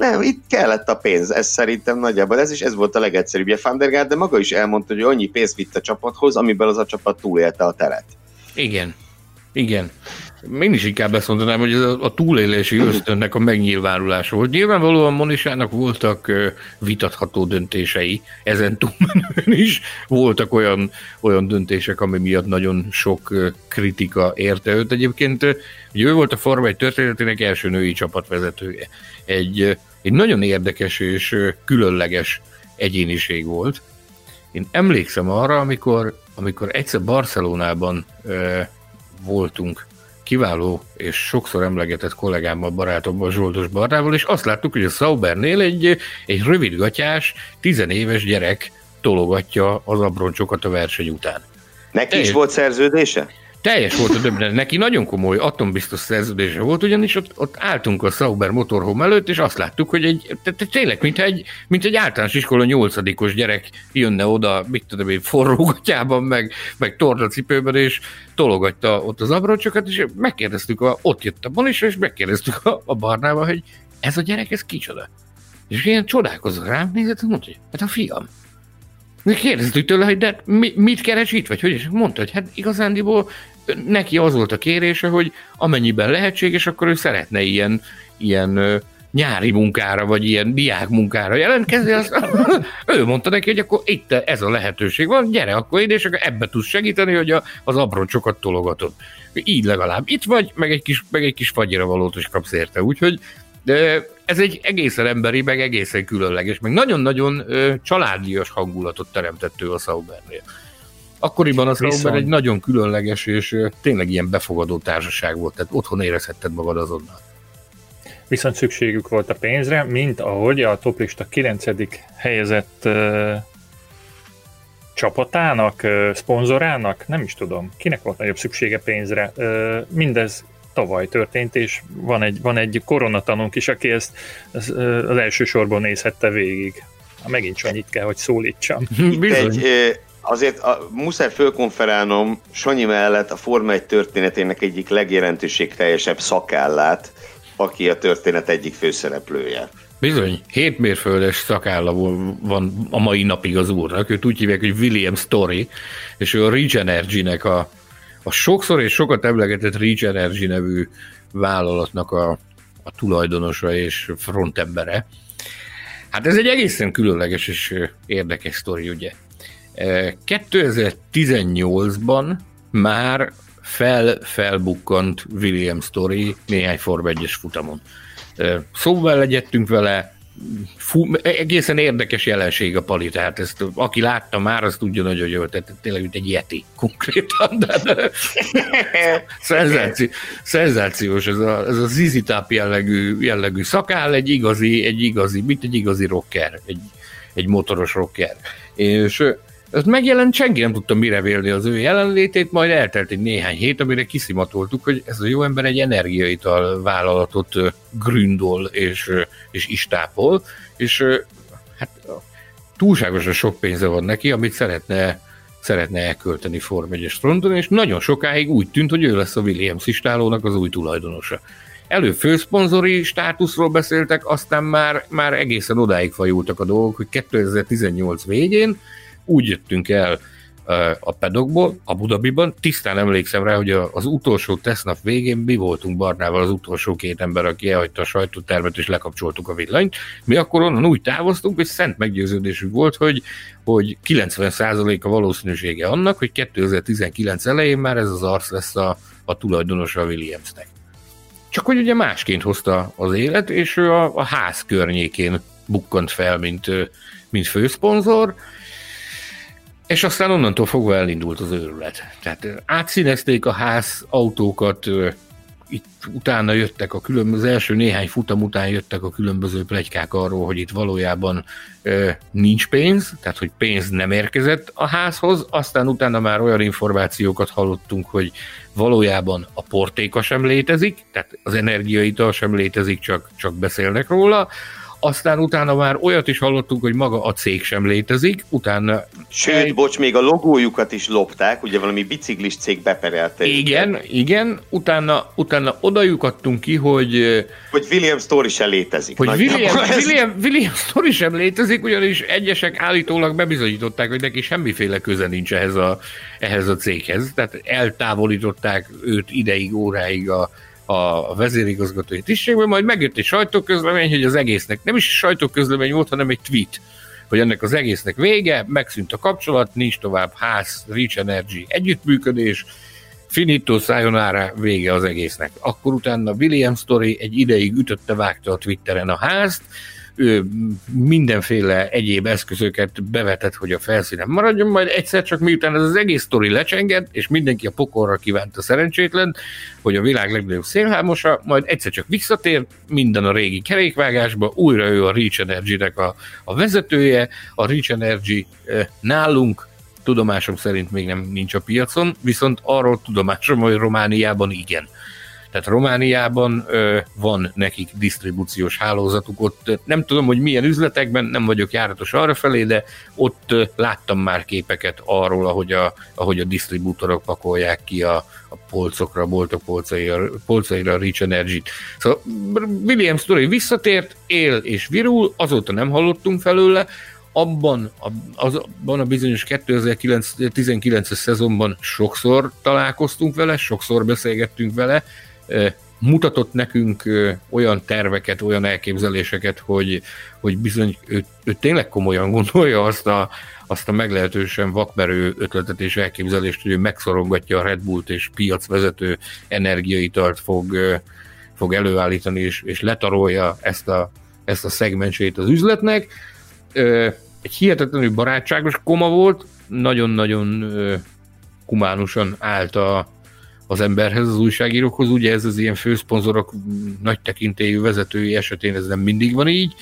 nem, itt kellett a pénz, ez szerintem nagyjából ez is, ez volt a legegyszerűbb. Van der de maga is elmondta, hogy annyi pénzt vitt a csapathoz, amiből az a csapat túlélte a teret. Igen, igen. Én is inkább ezt mondanám, hogy ez a, túlélési ösztönnek a megnyilvánulása volt. Nyilvánvalóan Monisának voltak vitatható döntései, ezen túlmenően is voltak olyan, olyan döntések, ami miatt nagyon sok kritika érte őt. Egyébként ugye ő volt a Forma egy történetének első női csapatvezetője. Egy, egy nagyon érdekes és különleges egyéniség volt. Én emlékszem arra, amikor, amikor egyszer Barcelonában voltunk kiváló és sokszor emlegetett kollégámmal, barátommal, Zsoldos Barnával, és azt láttuk, hogy a Saubernél egy, egy rövidgatyás, tizenéves gyerek tologatja az abroncsokat a verseny után. Neki is volt szerződése? Teljes volt a döbbenet. Neki nagyon komoly atombiztos szerződése volt, ugyanis ott, ott álltunk a Sauber motorhome előtt, és azt láttuk, hogy egy, tehát tényleg, mint egy, mint egy általános iskola nyolcadikos gyerek jönne oda, mit tudom én, forrógatjában, meg, meg tornacipőben, és tologatta ott az abracsokat, és megkérdeztük, a, ott jött a Bonis, és megkérdeztük a, a barnába, hogy ez a gyerek, ez kicsoda? És ilyen csodálkozott rám, nézett, mondta, hogy hát a fiam. Kérdeztük tőle, hogy de mi, mit keres itt, vagy hogy, és mondta, hogy hát igazándiból neki az volt a kérése, hogy amennyiben lehetséges, akkor ő szeretne ilyen, ilyen nyári munkára, vagy ilyen diák munkára jelentkezni, azt, ő mondta neki, hogy akkor itt ez a lehetőség van, gyere akkor ide, és akkor ebbe tudsz segíteni, hogy a, az abroncsokat tologatod. Így legalább itt vagy, meg egy kis, meg egy kis fagyira valót is kapsz érte. Úgyhogy de ez egy egészen emberi, meg egészen különleges, meg nagyon-nagyon családias hangulatot teremtett ő a Saubernél. Akkoriban a Sauber egy nagyon különleges és tényleg ilyen befogadó társaság volt, tehát otthon érezhetted magad azonnal. Viszont szükségük volt a pénzre, mint ahogy a toplista 9. helyezett uh, csapatának, uh, szponzorának, nem is tudom, kinek volt nagyobb szüksége pénzre. Uh, mindez tavaly történt, és van egy, van egy koronatanunk is, aki ezt az, az első sorból nézhette végig. Megint csak annyit kell, hogy szólítsam. Itt egy, azért a, muszáj fölkonferálnom Sanyi mellett a Forma 1 történetének egyik legjelentőségteljesebb szakállát, aki a történet egyik főszereplője. Bizony, hét mérföldes szakálla van a mai napig az úrnak, őt úgy hívják, hogy William Story, és ő a Regenergy-nek a a sokszor és sokat emlegetett Reach Energy nevű vállalatnak a, a tulajdonosa és frontembere. Hát ez egy egészen különleges és érdekes sztori, ugye. 2018-ban már fel-felbukkant William Story néhány Form 1 futamon. Szóval legyettünk vele, fú, egészen érdekes jelenség a pali, tehát ezt, aki látta már, az tudja nagyon jól, tehát tényleg mint egy yeti konkrétan, de, szenzáció, szenzációs ez a, ez a zizi jellegű, jellegű szakáll, egy igazi, egy igazi, mint egy igazi rocker, egy, egy motoros rocker. És ez megjelent, senki nem tudta mire vélni az ő jelenlétét, majd eltelt egy néhány hét, amire kiszimatoltuk, hogy ez a jó ember egy energiaital vállalatot gründol és, és istápol, és hát túlságosan sok pénze van neki, amit szeretne, szeretne elkölteni Form 1 fronton, és nagyon sokáig úgy tűnt, hogy ő lesz a Williams istálónak az új tulajdonosa. Elő főszponzori státuszról beszéltek, aztán már, már egészen odáig fajultak a dolgok, hogy 2018 végén úgy jöttünk el a pedokból, a Budabiban. Tisztán emlékszem rá, hogy az utolsó tesznap végén mi voltunk Barnával az utolsó két ember, aki elhagyta a sajtótermet, és lekapcsoltuk a villanyt. Mi akkor onnan úgy távoztunk, hogy szent meggyőződésünk volt, hogy, hogy 90% a valószínűsége annak, hogy 2019 elején már ez az arc lesz a, a tulajdonosa a Williamsnek. Csak hogy ugye másként hozta az élet, és ő a, a ház környékén bukkant fel, mint, mint főszponzor, és aztán onnantól fogva elindult az őrület. Tehát átszínezték a ház autókat, itt utána jöttek a különböző, az első néhány futam után jöttek a különböző plegykák arról, hogy itt valójában ö, nincs pénz, tehát hogy pénz nem érkezett a házhoz, aztán utána már olyan információkat hallottunk, hogy valójában a portéka sem létezik, tehát az energiaital sem létezik, csak, csak beszélnek róla, aztán utána már olyat is hallottunk, hogy maga a cég sem létezik, utána... Sőt, egy... bocs, még a logójukat is lopták, ugye valami biciklis cég beperelte. Igen, őket. igen, utána, utána odajukadtunk ki, hogy... Hogy William Story sem létezik. Hogy William, William, William Story sem létezik, ugyanis egyesek állítólag bebizonyították, hogy neki semmiféle köze nincs ehhez a, ehhez a céghez, tehát eltávolították őt ideig, óráig a, a vezérigazgatói tisztségben, majd megjött egy sajtóközlemény, hogy az egésznek nem is sajtóközlemény volt, hanem egy tweet, hogy ennek az egésznek vége, megszűnt a kapcsolat, nincs tovább ház, Reach Energy együttműködés, finito sayonara, vége az egésznek. Akkor utána William Story egy ideig ütötte, vágta a Twitteren a házt, mindenféle egyéb eszközöket bevetett, hogy a felszínen maradjon, majd egyszer csak miután ez az egész sztori lecsenged, és mindenki a pokorra kívánta szerencsétlen, hogy a világ legnagyobb szélhámosa, majd egyszer csak visszatér minden a régi kerékvágásba, újra ő a Reach Energy-nek a, a vezetője, a Reach Energy nálunk tudomásom szerint még nem nincs a piacon, viszont arról tudomásom, hogy Romániában igen. Tehát Romániában ö, van nekik disztribúciós hálózatuk, ott nem tudom, hogy milyen üzletekben, nem vagyok járatos arra felé, de ott ö, láttam már képeket arról, ahogy a, ahogy a disztribútorok pakolják ki a, a polcokra, boltok polcaira, polcaira a Rich Energy-t. Szóval William Story visszatért, él és virul, azóta nem hallottunk felőle, abban abban a bizonyos 2019-es szezonban sokszor találkoztunk vele, sokszor beszélgettünk vele, mutatott nekünk olyan terveket, olyan elképzeléseket, hogy, hogy bizony ő, ő tényleg komolyan gondolja azt a, azt a meglehetősen vakmerő ötletet és elképzelést, hogy ő megszorongatja a Red Bullt és piacvezető energiaitalt fog, fog előállítani, és, és letarolja ezt a, ezt a szegmensét az üzletnek. Egy hihetetlenül barátságos koma volt, nagyon-nagyon kumánusan állt a, az emberhez, az újságírókhoz. Ugye ez az ilyen főszponzorok nagy tekintélyű vezetői esetén ez nem mindig van így.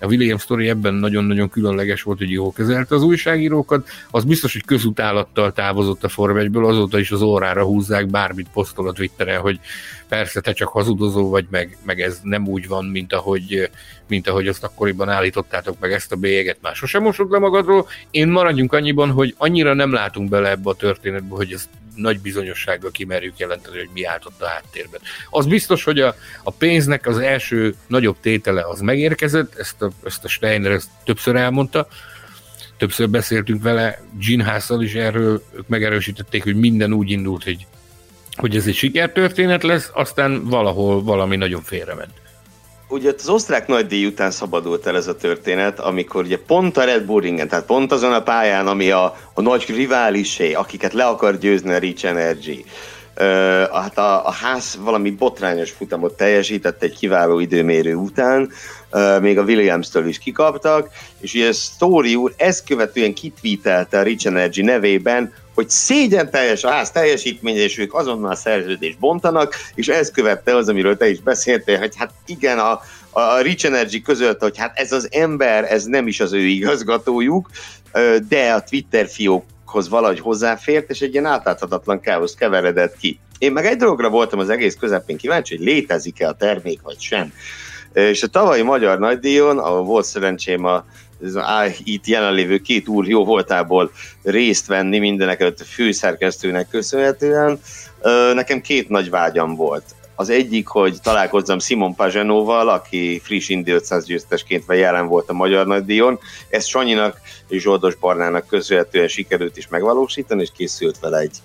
A William Story ebben nagyon-nagyon különleges volt, hogy jól kezelte az újságírókat. Az biztos, hogy közutálattal távozott a Form azóta is az órára húzzák, bármit posztol a Twitteren, hogy persze te csak hazudozó vagy, meg, meg ez nem úgy van, mint ahogy, mint ahogy azt akkoriban állítottátok meg ezt a bélyeget, már sosem mosod le magadról. Én maradjunk annyiban, hogy annyira nem látunk bele ebbe a történetbe, hogy ez nagy bizonyossággal kimerjük jelenteni, hogy mi állt ott a háttérben. Az biztos, hogy a, a pénznek az első nagyobb tétele az megérkezett, ezt a, ezt a Steiner ezt többször elmondta, többször beszéltünk vele, Ginhásszal is erről, ők megerősítették, hogy minden úgy indult, hogy, hogy ez egy sikertörténet lesz, aztán valahol valami nagyon félrement. Ugye az osztrák nagydíj után szabadult el ez a történet, amikor ugye pont a Red Bull ringen, tehát pont azon a pályán, ami a, a nagy riválisé, akiket le akar győzni a Rich Energy, hát a, a ház valami botrányos futamot teljesített egy kiváló időmérő után, még a Williams-től is kikaptak, és ugye Story úr ezt követően kitvítelte a Rich Energy nevében, hogy szégyen teljes a ház teljesítménye, és ők azonnal szerződést bontanak, és ez követte az, amiről te is beszéltél, hogy hát igen, a, a Rich Energy közölte, hogy hát ez az ember, ez nem is az ő igazgatójuk, de a Twitter fiókhoz valahogy hozzáfért, és egy ilyen átláthatatlan káosz keveredett ki. Én meg egy dologra voltam az egész közepén kíváncsi, hogy létezik-e a termék, vagy sem. És a tavalyi Magyar Nagydíjon, ahol volt szerencsém a itt jelenlévő két úr jó voltából részt venni mindenek előtt a főszerkesztőnek köszönhetően. Nekem két nagy vágyam volt. Az egyik, hogy találkozzam Simon Pagenóval, aki friss Indi 500 győztesként jelen volt a Magyar Nagydíjon. Ezt Sanyinak és Zsoldos Barnának köszönhetően sikerült is megvalósítani, és készült vele egy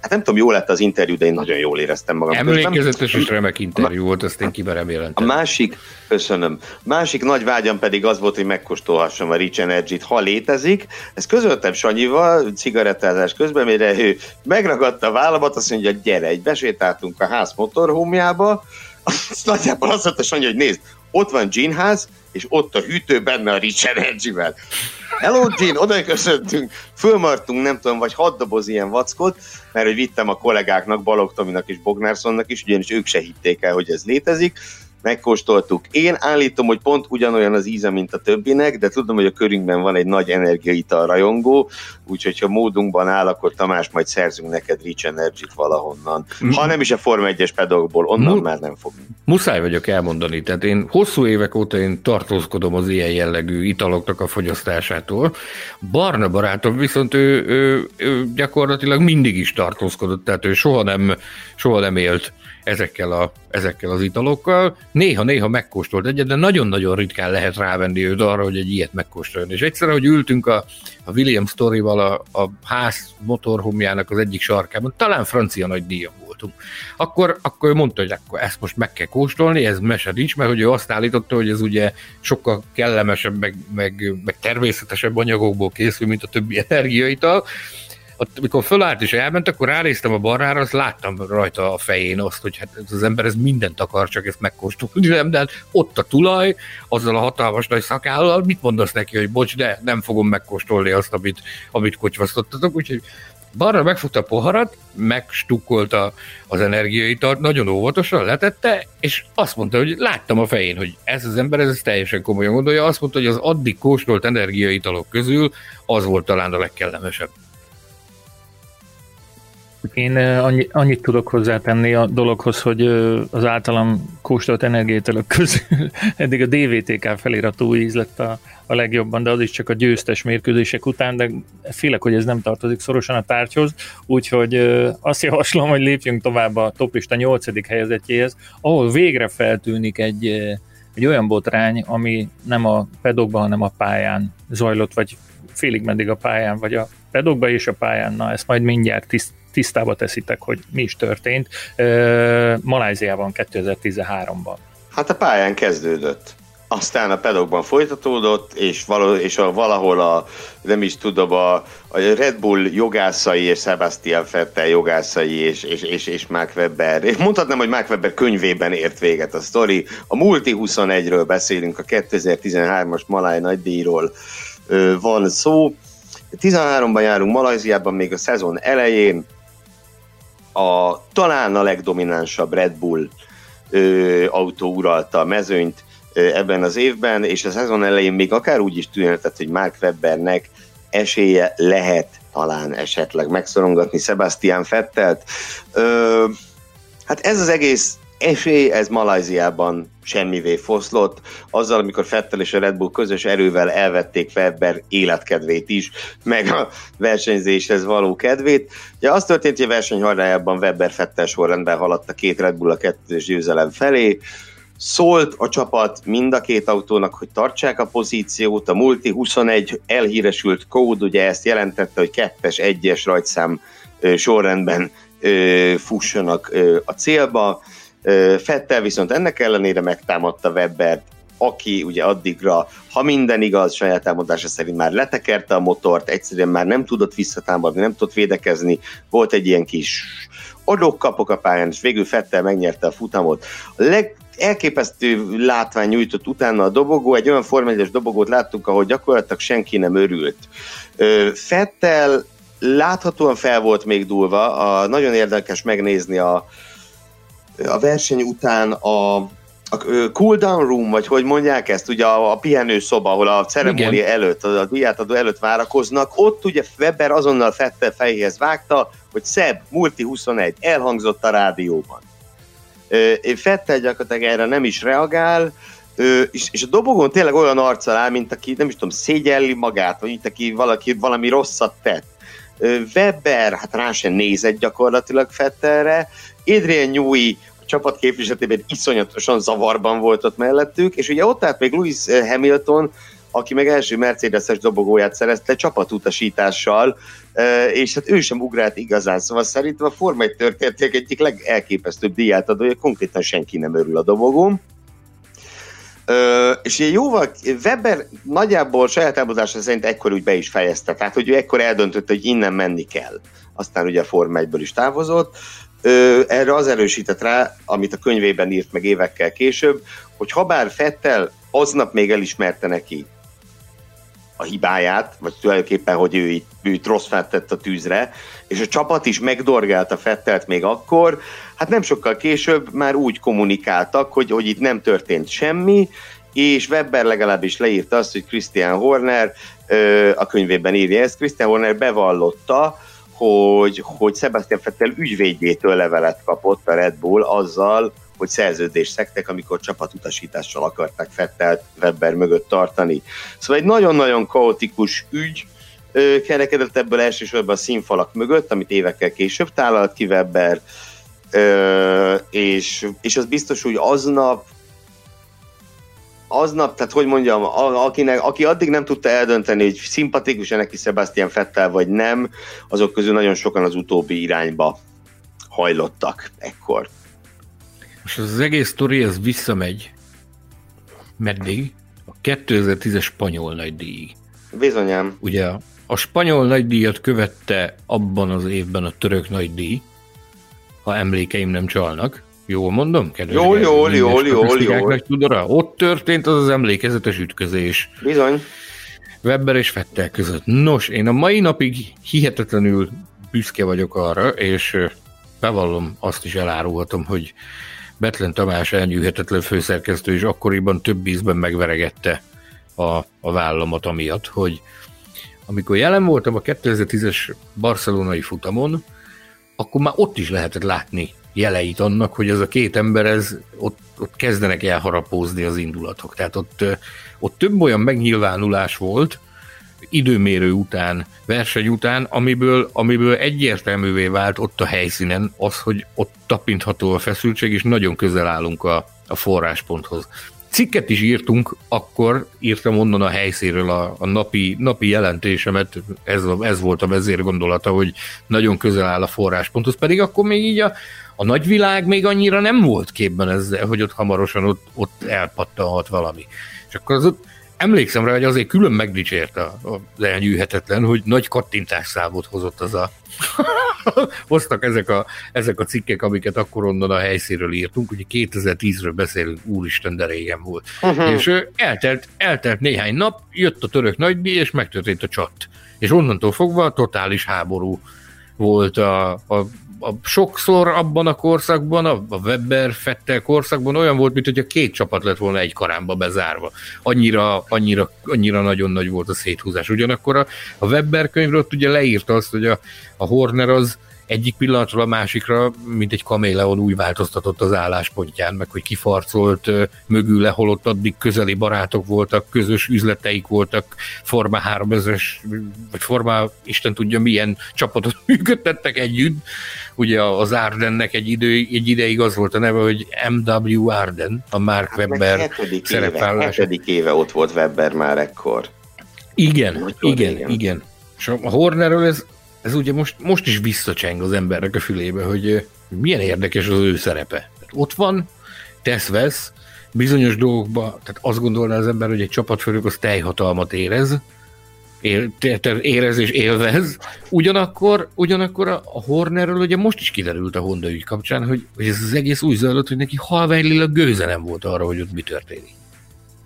Hát nem tudom, jó lett az interjú, de én nagyon jól éreztem magam. Emlékezetes és remek interjú volt, ezt én kimerem A másik, köszönöm, másik nagy vágyam pedig az volt, hogy megkóstolhassam a Rich Energy-t, ha létezik. Ezt közöltem Sanyival, cigarettázás közben, mire ő megragadta a vállamat, azt mondja, gyere, egy besétáltunk a ház motorhómjába, azt nagyjából azt mondta Sanyi, hogy nézd, ott van ginház, és ott a hűtő benne a Rich Energy-vel. Hello Gin, oda köszöntünk, fölmartunk, nem tudom, vagy hat doboz ilyen vackot, mert hogy vittem a kollégáknak, Balog Tominak és Bognárszonnak is, ugyanis ők se hitték el, hogy ez létezik, megkóstoltuk. Én állítom, hogy pont ugyanolyan az íze, mint a többinek, de tudom, hogy a körünkben van egy nagy energiaital rajongó, úgyhogy ha módunkban áll, akkor Tamás, majd szerzünk neked Rich Energy-t valahonnan. Mm. Ha nem is a Forma 1-es pedagogból, onnan Mu- már nem fog. Muszáj vagyok elmondani, tehát én hosszú évek óta én tartózkodom az ilyen jellegű italoknak a fogyasztásától. Barna barátom viszont ő, ő, ő gyakorlatilag mindig is tartózkodott, tehát ő soha nem, soha nem élt ezekkel, a, ezekkel az italokkal. Néha-néha megkóstolt egyet, de nagyon-nagyon ritkán lehet rávenni őt arra, hogy egy ilyet megkóstoljon. És egyszer, hogy ültünk a, a William Story-val a, a ház motorhomjának az egyik sarkában, talán francia nagy díjam voltunk. Akkor, akkor ő mondta, hogy akkor ezt most meg kell kóstolni, ez mese nincs, mert hogy ő azt állította, hogy ez ugye sokkal kellemesebb, meg, meg, meg természetesebb anyagokból készül, mint a többi energiaital, ott, amikor fölállt és elment, akkor ránéztem a barrára, azt láttam rajta a fején azt, hogy hát ez az ember ez mindent akar, csak ezt megkóstolni, nem, de hát ott a tulaj, azzal a hatalmas nagy szakállal, mit mondasz neki, hogy bocs, de nem fogom megkóstolni azt, amit, amit kocsvasztottatok, úgyhogy balra megfogta a poharat, megstukkolta az energiaitalt, nagyon óvatosan letette, és azt mondta, hogy láttam a fején, hogy ez az ember ez teljesen komolyan gondolja, azt mondta, hogy az addig kóstolt energiaitalok közül az volt talán a legkellemesebb. Én annyi, annyit tudok hozzátenni a dologhoz, hogy az általam kóstolt energiételök közül eddig a DVTK feliratú íz lett a, a legjobban, de az is csak a győztes mérkőzések után, de félek, hogy ez nem tartozik szorosan a tárgyhoz, úgyhogy azt javaslom, hogy lépjünk tovább a toplista 8. helyezetjéhez, ahol végre feltűnik egy, egy olyan botrány, ami nem a pedokban, hanem a pályán zajlott, vagy félig meddig a pályán, vagy a pedokba és a pályán, na ezt majd mindjárt tiszt, tisztába teszitek, hogy mi is történt. Maláziában 2013-ban. Hát a pályán kezdődött. Aztán a pedokban folytatódott, és, való, és a, valahol a, nem is tudom, a, a Red Bull jogászai és Sebastian Vettel jogászai és, és, és, és Mark Webber. És mondhatnám, hogy Mark Webber könyvében ért véget a sztori. A Multi 21-ről beszélünk, a 2013-as Maláj nagydíjról van szó. 13-ban járunk Malajziában még a szezon elején, a, talán a legdominánsabb Red Bull ö, autó uralta a mezőnyt ö, ebben az évben, és a szezon elején még akár úgy is tűnhetett, hogy Mark Webbernek esélye lehet talán esetleg megszorongatni Sebastian Fettelt. Ö, hát ez az egész esély, ez Malajziában semmivé foszlott, azzal, amikor Fettel és a Red Bull közös erővel elvették Webber életkedvét is, meg a versenyzéshez való kedvét. Ugye az történt, hogy a verseny harájában Webber Fettel sorrendben haladt a két Red Bull a kettős győzelem felé, Szólt a csapat mind a két autónak, hogy tartsák a pozíciót, a Multi 21 elhíresült kód, ugye ezt jelentette, hogy kettes, egyes rajtszám sorrendben fussanak a célba. Fettel viszont ennek ellenére megtámadta Webbert, aki ugye addigra, ha minden igaz, saját elmondása szerint már letekerte a motort, egyszerűen már nem tudott visszatámadni, nem tudott védekezni, volt egy ilyen kis adok-kapok a pályán, és végül Fettel megnyerte a futamot. A leg, elképesztő látvány nyújtott utána a dobogó, egy olyan Forma dobogót láttunk, ahol gyakorlatilag senki nem örült. Fettel láthatóan fel volt még dúlva, a, nagyon érdekes megnézni a, a verseny után a, a cool down room, vagy hogy mondják ezt, ugye a, a pihenő szoba, ahol a ceremónia Igen. előtt, a, a diátadó előtt várakoznak, ott ugye Weber azonnal Fettel fejéhez vágta, hogy Szebb, Multi 21, elhangzott a rádióban. Fettel gyakorlatilag erre nem is reagál, és, és a dobogón tényleg olyan arccal áll, mint aki nem is tudom, szégyelli magát, vagy mint aki valaki valami rosszat tett. Weber, hát rá sem nézett gyakorlatilag Fettelre, Adrian Newey csapat képviseletében iszonyatosan zavarban volt ott mellettük, és ugye ott állt még Lewis Hamilton, aki meg első Mercedes-es dobogóját szerezte csapatutasítással, és hát ő sem ugrált igazán, szóval szerintem a Forma 1 történetek egyik legelképesztőbb díját adója, konkrétan senki nem örül a dobogón. Ö, és ilyen jóval, Weber nagyjából saját elmondása szerint ekkor úgy be is fejezte, tehát hogy ő ekkor eldöntött, hogy innen menni kell. Aztán ugye a Forma 1 is távozott. Erre az erősített rá, amit a könyvében írt meg évekkel később, hogy habár Fettel aznap még elismerte neki a hibáját, vagy tulajdonképpen, hogy ő itt, ő itt rossz tett a tűzre, és a csapat is megdorgálta Fettelt még akkor, hát nem sokkal később már úgy kommunikáltak, hogy, hogy itt nem történt semmi, és Webber legalábbis leírta azt, hogy Christian Horner a könyvében írja ezt, Christian Horner bevallotta, hogy, hogy Sebastian Fettel ügyvédjétől levelet kapott a Red Bull azzal, hogy szerződést szektek, amikor csapatutasítással akarták Fettelt Webber mögött tartani. Szóval egy nagyon-nagyon kaotikus ügy kerekedett ebből elsősorban a színfalak mögött, amit évekkel később tálalt ki Webber, és, és az biztos, hogy aznap aznap, tehát hogy mondjam, akinek, aki addig nem tudta eldönteni, hogy szimpatikus-e neki Sebastian Fettel, vagy nem, azok közül nagyon sokan az utóbbi irányba hajlottak ekkor. És az egész sztori, ez visszamegy. Meddig? A 2010-es spanyol nagydíj. Bizonyám. Ugye a spanyol nagydíjat követte abban az évben a török nagydíj, ha emlékeim nem csalnak. Jól mondom? Kedves jól, jól, jól, jól, jól. Tudora? Ott történt az az emlékezetes ütközés. Bizony. Webber és Fettel között. Nos, én a mai napig hihetetlenül büszke vagyok arra, és bevallom, azt is elárulhatom, hogy Betlen Tamás elnyűhetetlen főszerkesztő is akkoriban több ízben megveregette a, a vállamat amiatt, hogy amikor jelen voltam a 2010-es barcelonai futamon, akkor már ott is lehetett látni jeleit annak, hogy ez a két ember, ez ott, ott kezdenek elharapózni az indulatok. Tehát ott, ott több olyan megnyilvánulás volt, időmérő után, verseny után, amiből, amiből egyértelművé vált ott a helyszínen az, hogy ott tapintható a feszültség, és nagyon közel állunk a, a forrásponthoz. Cikket is írtunk, akkor írtam onnan a helyszínről a, a napi, napi jelentésemet, ez, ez volt a vezérgondolata, hogy nagyon közel áll a forrásponthoz, pedig akkor még így a, a nagyvilág még annyira nem volt képben ezzel, hogy ott hamarosan ott, ott elpattanhat valami. És akkor az ott emlékszem rá, hogy azért külön megdicsért az elnyűhetetlen, hogy nagy kattintásszámot hozott az a... hoztak ezek a, ezek a cikkek, amiket akkor onnan a helyszínről írtunk, ugye 2010-ről beszélünk, úristen, de régen volt. Uh-huh. És eltelt, eltelt néhány nap, jött a török nagydíj, és megtörtént a csat. És onnantól fogva totális háború volt a, a a, sokszor abban a korszakban, a, a Weber Fettel korszakban olyan volt, mint hogyha két csapat lett volna egy karámba bezárva. Annyira, annyira, annyira nagyon nagy volt a széthúzás. Ugyanakkor a, a Weber könyvről ugye leírta azt, hogy a, a Horner az egyik pillanatról a másikra, mint egy kaméleon úgy változtatott az álláspontján, meg hogy kifarcolt mögül holott addig közeli barátok voltak, közös üzleteik voltak, Forma 3000-es, vagy Forma, Isten tudja milyen csapatot működtettek együtt. Ugye az Ardennek egy, idő, egy ideig az volt a neve, hogy MW Arden, a Mark hát Webber szerepvállása. Hetedik éve ott volt Webber már ekkor. Igen, Nagyon igen, igen, igen. És a Hornerről ez ez ugye most, most is visszacseng az embernek a fülébe, hogy milyen érdekes az ő szerepe. Ott van, tesz-vesz, bizonyos dolgokban, tehát azt gondolná az ember, hogy egy csapatfőnök az teljhatalmat érez, érez és élvez. Ugyanakkor, ugyanakkor a Hornerről ugye most is kiderült a Honda ügy kapcsán, hogy, hogy ez az egész úgy zajlott, hogy neki halványlilag gőze nem volt arra, hogy ott mi történik.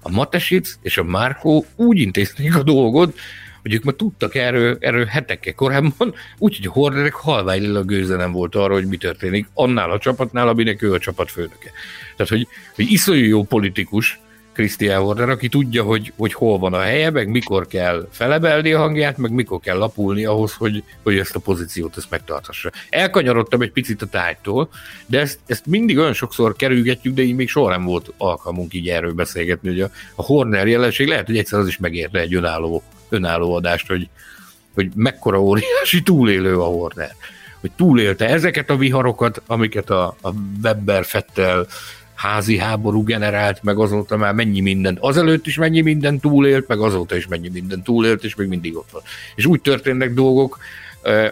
A Matesic és a Márkó úgy intézték a dolgot, hogy ők már tudtak erről, erről hetekkel korábban, úgyhogy a Hornerek halványilag gőze nem volt arra, hogy mi történik annál a csapatnál, aminek ő a csapat főnöke. Tehát, hogy, hogy iszonyú jó politikus, Christian Horner, aki tudja, hogy, hogy hol van a helye, meg mikor kell felebelni a hangját, meg mikor kell lapulni ahhoz, hogy, hogy ezt a pozíciót ezt megtarthassa. Elkanyarodtam egy picit a tájtól, de ezt, ezt mindig olyan sokszor kerülgetjük, de így még soha nem volt alkalmunk így erről beszélgetni, hogy a, a Horner jelenség lehet, hogy egyszer az is megérte egy önálló önálló adást, hogy, hogy mekkora óriási túlélő a Horner. Hogy túlélte ezeket a viharokat, amiket a, a Webber Fettel házi háború generált, meg azóta már mennyi mindent, azelőtt is mennyi mindent túlélt, meg azóta is mennyi mindent túlélt, és még mindig ott van. És úgy történnek dolgok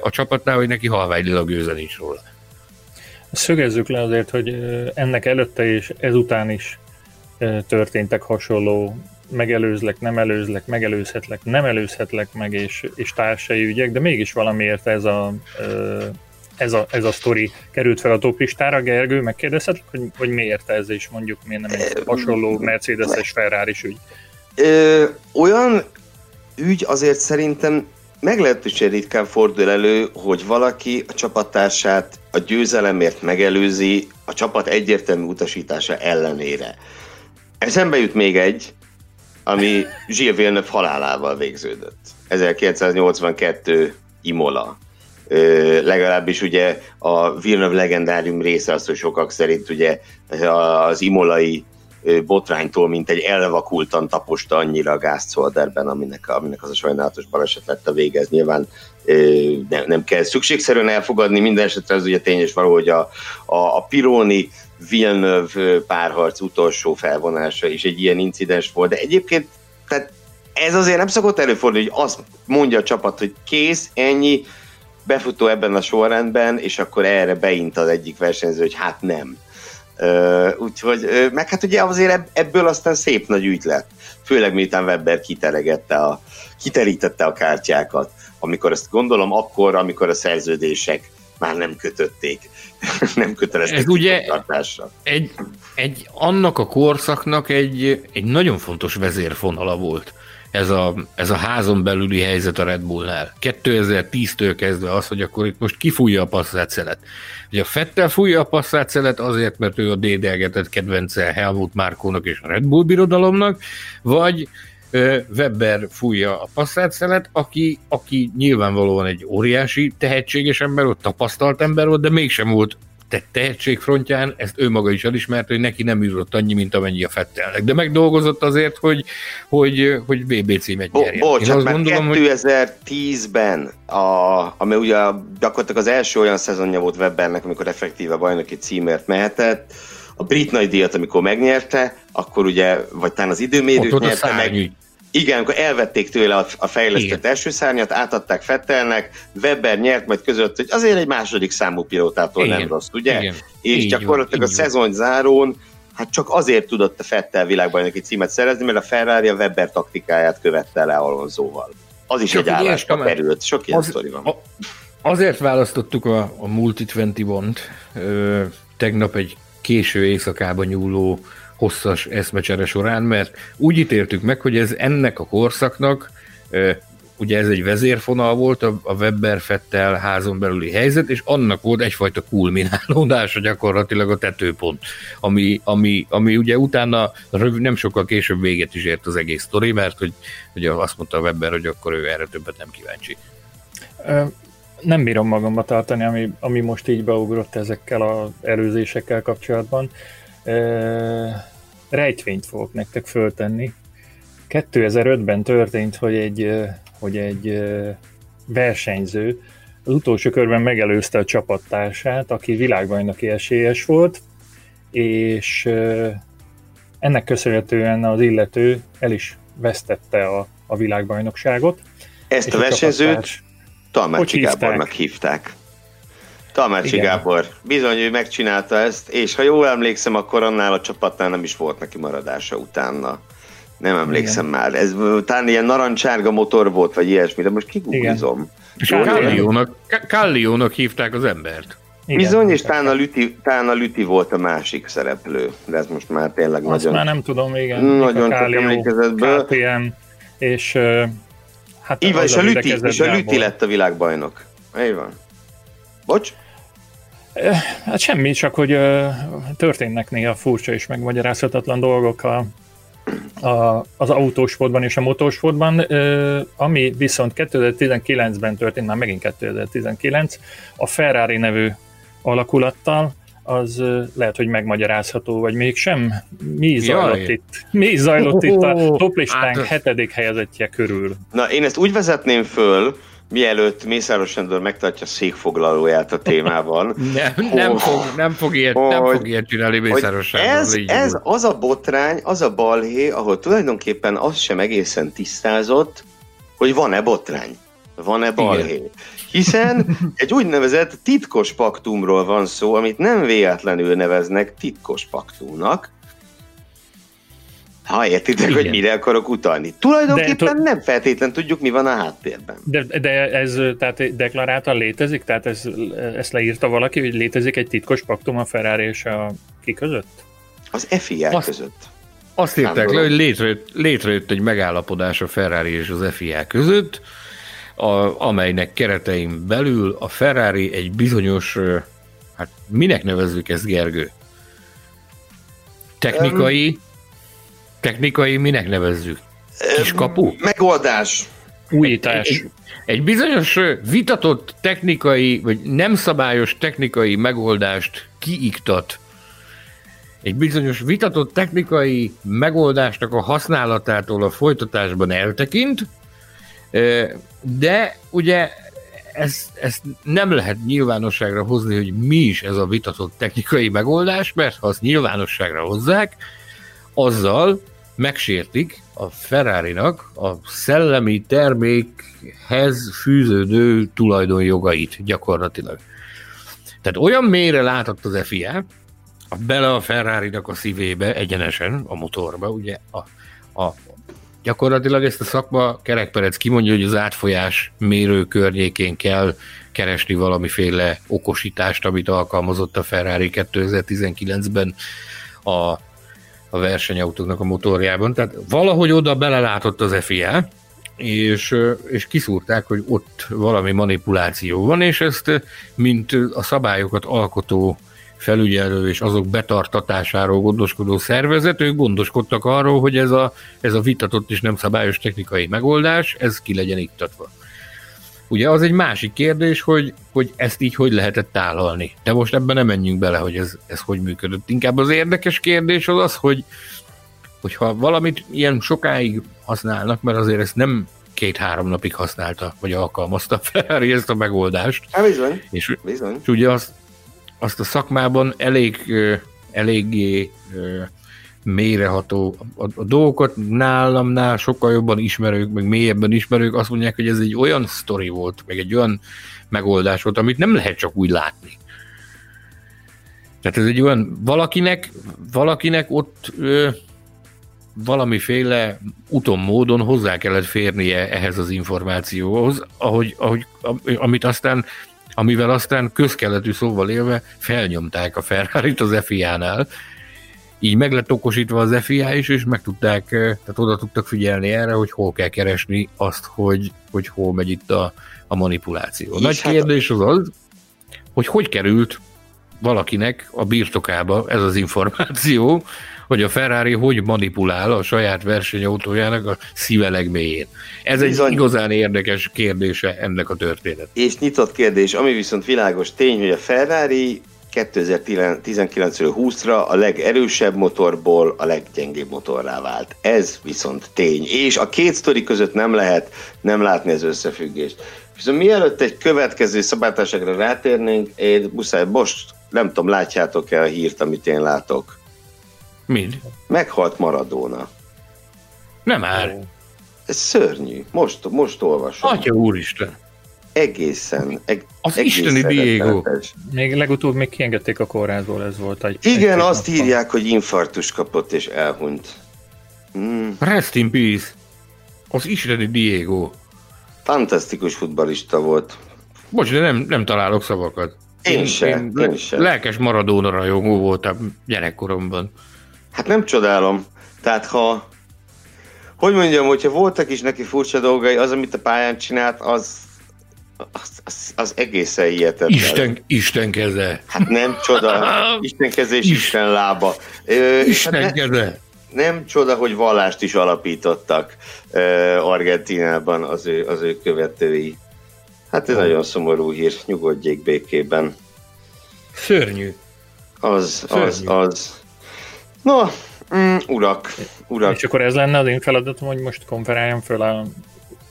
a csapatnál, hogy neki halványilag gőze nincs róla. Szögezzük le azért, hogy ennek előtte és ezután is történtek hasonló megelőzlek, nem előzlek, megelőzhetlek, nem előzhetlek meg, és, és társai ügyek, de mégis valamiért ez a, ez a, ez a sztori került fel a toplistára. Gergő, megkérdezhetlek, hogy, hogy miért ez, és mondjuk miért nem egy hasonló Mercedes-es ferrari ügy? Ö, olyan ügy azért szerintem meglehetősen ritkán fordul elő, hogy valaki a csapattársát a győzelemért megelőzi a csapat egyértelmű utasítása ellenére. Eszembe jut még egy, ami Gilles Villeneuve halálával végződött. 1982 Imola. Ö, legalábbis ugye a Villeneuve legendárium része az, hogy sokak szerint ugye az imolai botránytól, mint egy elvakultan taposta annyira a Gázcolderben, aminek, aminek az a sajnálatos baleset lett a végez. Nyilván nem, nem kell szükségszerűen elfogadni, minden esetre az ugye tényes való, hogy a, a, a Pironi Villeneuve párharc utolsó felvonása is egy ilyen incidens volt, de egyébként tehát ez azért nem szokott előfordulni, hogy azt mondja a csapat, hogy kész, ennyi, befutó ebben a sorrendben, és akkor erre beint az egyik versenyző, hogy hát nem. Uh, úgyhogy, uh, meg hát ugye azért ebből aztán szép nagy ügy lett. Főleg miután Webber kitelegette a, kiterítette a kártyákat, amikor ezt gondolom akkor, amikor a szerződések már nem kötötték, nem kötelezték Ez ugye egy, egy, annak a korszaknak egy, egy nagyon fontos vezérfonala volt. ez a, ez a házon belüli helyzet a Red Bullnál. 2010-től kezdve az, hogy akkor itt most kifújja a passzátszelet. Ugye a Fettel fújja a passzátszelet azért, mert ő a dédelgetett kedvence Helmut Márkónak és a Red Bull birodalomnak, vagy Webber fújja a passzátszelet, aki, aki nyilvánvalóan egy óriási tehetséges ember volt, tapasztalt ember volt, de mégsem volt te tehetség frontján ezt ő maga is elismerte, hogy neki nem űrött annyi, mint amennyi a Fettelnek. De megdolgozott azért, hogy, hogy, hogy BB címet nyerjen. Bo- bocs, mert gondolom, 2010-ben, a, ami ugye gyakorlatilag az első olyan szezonja volt Webbernek, amikor effektíve bajnoki címért mehetett, a brit nagy díjat, amikor megnyerte, akkor ugye, vagy talán az időmérőt nyerte meg, igen, akkor elvették tőle a, a fejlesztett Igen. első szárnyat, átadták Fettelnek, Weber nyert majd között, hogy azért egy második számú pilótától Igen. nem rossz, ugye? Igen. És így gyakorlatilag van, a szezon zárón hát csak azért tudott a Fettel világbajnoki címet szerezni, mert a Ferrari a Weber taktikáját követte le Alonsoval. Az is csak egy állásba került, sok ilyen az, van. A, azért választottuk a, a Multi 21-t, tegnap egy késő éjszakában nyúló hosszas eszmecsere során, mert úgy ítéltük meg, hogy ez ennek a korszaknak, ugye ez egy vezérfonal volt a, Webber Fettel házon belüli helyzet, és annak volt egyfajta kulminálódása gyakorlatilag a tetőpont, ami, ami, ami ugye utána nem sokkal később véget is ért az egész sztori, mert hogy ugye azt mondta a Webber, hogy akkor ő erre többet nem kíváncsi. Nem bírom magamba tartani, ami, ami most így beugrott ezekkel az előzésekkel kapcsolatban rejtvényt fogok nektek föltenni. 2005-ben történt, hogy egy, hogy egy versenyző az utolsó körben megelőzte a csapattársát, aki világbajnoki esélyes volt, és ennek köszönhetően az illető el is vesztette a, a világbajnokságot. Ezt a versenyzőt Talmácsi Gábornak hívták. Tamácsi Igen. Gábor, bizony ő megcsinálta ezt, és ha jól emlékszem, akkor annál a csapatnál nem is volt neki maradása utána. Nem emlékszem Igen. már. Ez talán ilyen narancsárga motor volt, vagy ilyesmi, de most Calliónak, Calliónak hívták az embert. Igen, Bizony, és talán a, Lüti, talán a Lüti volt a másik szereplő, de ez most már tényleg Azt nagyon... már nem tudom, igen. Nagyon csak emlékezetből. KTM, és hát Így van, és a, Lüti, és a Lüti lett a világbajnok. Így van. Bocs? Hát semmi, csak hogy történnek néha furcsa és megmagyarázhatatlan dolgok a, a, az autósportban és a motorsportban, ami viszont 2019-ben történt, már megint 2019, a Ferrari nevű alakulattal, az lehet, hogy megmagyarázható, vagy mégsem. Mi zajlott Jaj. itt? Mi zajlott oh, itt a toplistánk hát, hetedik helyezettje körül? Na, én ezt úgy vezetném föl, mielőtt Mészáros Sándor megtartja székfoglalóját a témában. nem, nem, fog, nem, fog ilyet, hogy, nem fog ilyet csinálni Mészáros Sándor. Ez, ez az a botrány, az a balhé, ahol tulajdonképpen az sem egészen tisztázott, hogy van-e botrány, van-e balhé. Igen. Hiszen egy úgynevezett titkos paktumról van szó, amit nem véletlenül neveznek titkos paktumnak, ha értitek, Igen. hogy mire akarok utalni. Tulajdonképpen de, nem feltétlen tudjuk, mi van a háttérben. De, de ez tehát deklaráltan létezik? Tehát ez, ezt leírta valaki, hogy létezik egy titkos paktum a Ferrari és a ki között? Az FIA azt, között. Azt írták le, hogy létrejött, létrejött egy megállapodás a Ferrari és az FIA között, a, amelynek keretein belül a Ferrari egy bizonyos, hát minek nevezzük ezt, Gergő? Technikai, um, Technikai minek nevezzük? Kiskapu? Megoldás. Újítás. Egy, egy bizonyos vitatott technikai, vagy nem szabályos technikai megoldást kiiktat egy bizonyos vitatott technikai megoldásnak a használatától a folytatásban eltekint, de ugye ezt, ezt nem lehet nyilvánosságra hozni, hogy mi is ez a vitatott technikai megoldás, mert ha azt nyilvánosságra hozzák, azzal megsértik a Ferrari-nak a szellemi termékhez fűződő tulajdonjogait gyakorlatilag. Tehát olyan mélyre látott az FIA, bele a Ferrari-nak a szívébe, egyenesen a motorba, ugye a, a gyakorlatilag ezt a szakma kerekperec kimondja, hogy az átfolyás mérő környékén kell keresni valamiféle okosítást, amit alkalmazott a Ferrari 2019-ben a a versenyautóknak a motorjában. Tehát valahogy oda belelátott az FIA, és, és kiszúrták, hogy ott valami manipuláció van, és ezt, mint a szabályokat alkotó felügyelő és azok betartatásáról gondoskodó szervezet, ők gondoskodtak arról, hogy ez a, ez a vitatott és nem szabályos technikai megoldás, ez ki legyen iktatva. Ugye az egy másik kérdés, hogy, hogy ezt így hogy lehetett tálalni. De most ebben nem menjünk bele, hogy ez, ez hogy működött. Inkább az érdekes kérdés az az, hogy hogyha valamit ilyen sokáig használnak, mert azért ezt nem két-három napig használta, vagy alkalmazta Ferrari ezt a megoldást. Há, bizony. És, bizony. és ugye azt, azt a szakmában elég, eléggé mélyreható a, a dolgokat nálamnál sokkal jobban ismerők, meg mélyebben ismerők azt mondják, hogy ez egy olyan sztori volt, meg egy olyan megoldás volt, amit nem lehet csak úgy látni. Tehát ez egy olyan, valakinek, valakinek ott ö, valamiféle uton módon hozzá kellett férnie ehhez az információhoz, ahogy, ahogy, amit aztán amivel aztán közkeletű szóval élve felnyomták a ferrari az FIA-nál, így meg lett okosítva az FIA is, és meg tudták, tehát oda tudtak figyelni erre, hogy hol kell keresni azt, hogy, hogy hol megy itt a, a manipuláció. Nagy hát kérdés az az, hogy hogy került valakinek a birtokába ez az információ, hogy a Ferrari hogy manipulál a saját versenyautójának a szíve legmélyén. Ez Bizony. egy igazán érdekes kérdése ennek a történet. És nyitott kérdés, ami viszont világos tény, hogy a Ferrari 2019-ről 20-ra a legerősebb motorból a leggyengébb motorrá vált. Ez viszont tény. És a két sztori között nem lehet nem látni az összefüggést. Viszont mielőtt egy következő szabálytárságra rátérnénk, én muszáj, most nem tudom, látjátok-e a hírt, amit én látok? Mind? Meghalt Maradona. Nem már. Ez szörnyű. Most, most olvasom. Atya úristen. Egészen. Eg, az isteni Diego. Még legutóbb még kiengedték a kórházból, ez volt egy... Igen, egy azt napban. írják, hogy infarktus kapott és elhunyt. Mm. Rest in peace. Az isteni Diego. Fantasztikus futbalista volt. Bocs, de nem, nem találok szavakat. Én, én sem, én, én sem. Lelkes Maradona rajongó voltam gyerekkoromban. Hát nem csodálom. Tehát ha, hogy mondjam, hogyha voltak is neki furcsa dolgai, az, amit a pályán csinált, az, az, az, az egészen hihetetlen. Isten, Isten keze. Hát nem csoda. Isten keze és Isten lába. Isten hát keze. Ne, nem csoda, hogy vallást is alapítottak uh, Argentinában az ő, az ő követői. Hát ez oh. nagyon szomorú hír, nyugodjék békében. Szörnyű. Az, Szörnyű. az, az. No, mm, urak, urak. És akkor ez lenne az én feladatom, hogy most konferáljam föl a,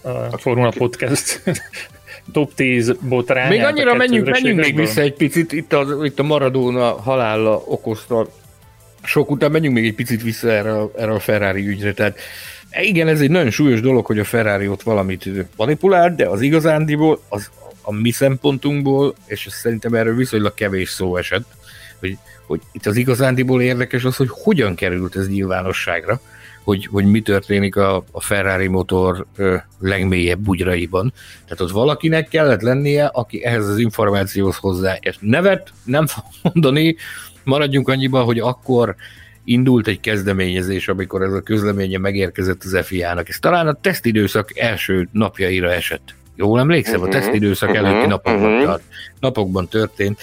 a, a Formula Podcast top 10 botrányát. Még annyira menjünk, menjünk még vissza egy picit, itt a, itt a Maradona halála okozta sok után menjünk még egy picit vissza erre, a, erre a Ferrari ügyre. Tehát igen, ez egy nagyon súlyos dolog, hogy a Ferrari ott valamit manipulált, de az igazándiból, az a mi szempontunkból, és szerintem erről viszonylag kevés szó esett, hogy hogy itt az igazándiból érdekes az, hogy hogyan került ez nyilvánosságra, hogy, hogy mi történik a, a Ferrari motor ö, legmélyebb bugyraiban. Tehát ott valakinek kellett lennie, aki ehhez az információhoz hozzá. És nevet nem fog mondani, maradjunk annyiba, hogy akkor indult egy kezdeményezés, amikor ez a közleménye megérkezett az FIA-nak. Ez talán a tesztidőszak első napjaira esett. Jól emlékszem, uh-huh, a tesztidőszak uh-huh, előtti napokban, uh-huh. tart, napokban történt,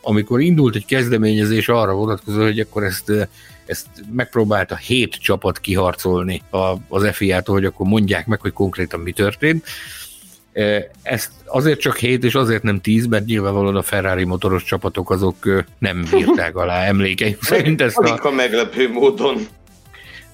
amikor indult egy kezdeményezés arra vonatkozó, hogy akkor ezt ezt megpróbálta hét csapat kiharcolni az FIA-tól, hogy akkor mondják meg, hogy konkrétan mi történt. Ezt azért csak hét, és azért nem tíz, mert nyilvánvalóan a Ferrari motoros csapatok azok nem bírták alá emlékeim szerint ezt a... a meglepő módon.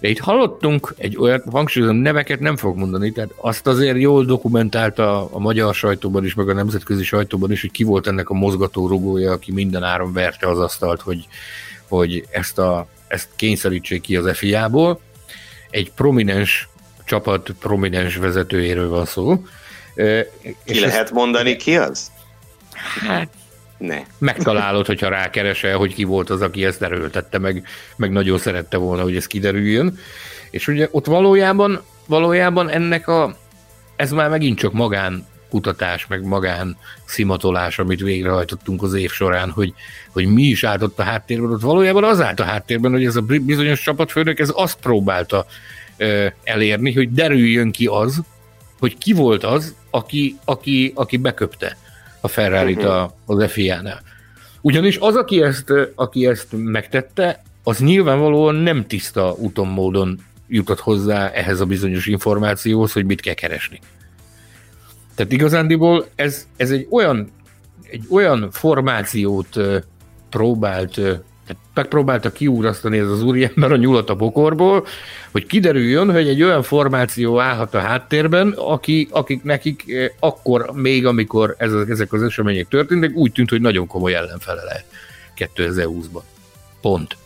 De itt hallottunk egy olyan, hangsúlyozom, neveket nem fog mondani, tehát azt azért jól dokumentálta a magyar sajtóban is, meg a nemzetközi sajtóban is, hogy ki volt ennek a mozgató rugója, aki minden áron verte az asztalt, hogy, hogy ezt, a, ezt kényszerítsék ki az FIA-ból. Egy prominens csapat prominens vezetőjéről van szó. Ki és lehet ezt, mondani, ki az? Hát ne. Megtalálod, hogyha rákeresel, hogy ki volt az, aki ezt erőltette, meg, meg nagyon szerette volna, hogy ez kiderüljön. És ugye ott valójában, valójában ennek a, ez már megint csak magán kutatás, meg magán szimatolás, amit végrehajtottunk az év során, hogy, hogy mi is állt ott a háttérben, ott valójában az állt a háttérben, hogy ez a bizonyos csapatfőnök, ez azt próbálta ö, elérni, hogy derüljön ki az, hogy ki volt az, aki, aki, aki beköpte a ferrari uh-huh. az FIA-nál. Ugyanis az, aki ezt, aki ezt megtette, az nyilvánvalóan nem tiszta úton módon jutott hozzá ehhez a bizonyos információhoz, hogy mit kell keresni. Tehát igazándiból ez, ez egy olyan, egy olyan formációt próbált megpróbálta kiúrasztani ez az úriember a nyulat a bokorból, hogy kiderüljön, hogy egy olyan formáció állhat a háttérben, aki, akik nekik akkor még, amikor ez, ezek az események történtek, úgy tűnt, hogy nagyon komoly ellenfele lehet 2020-ban. Pont.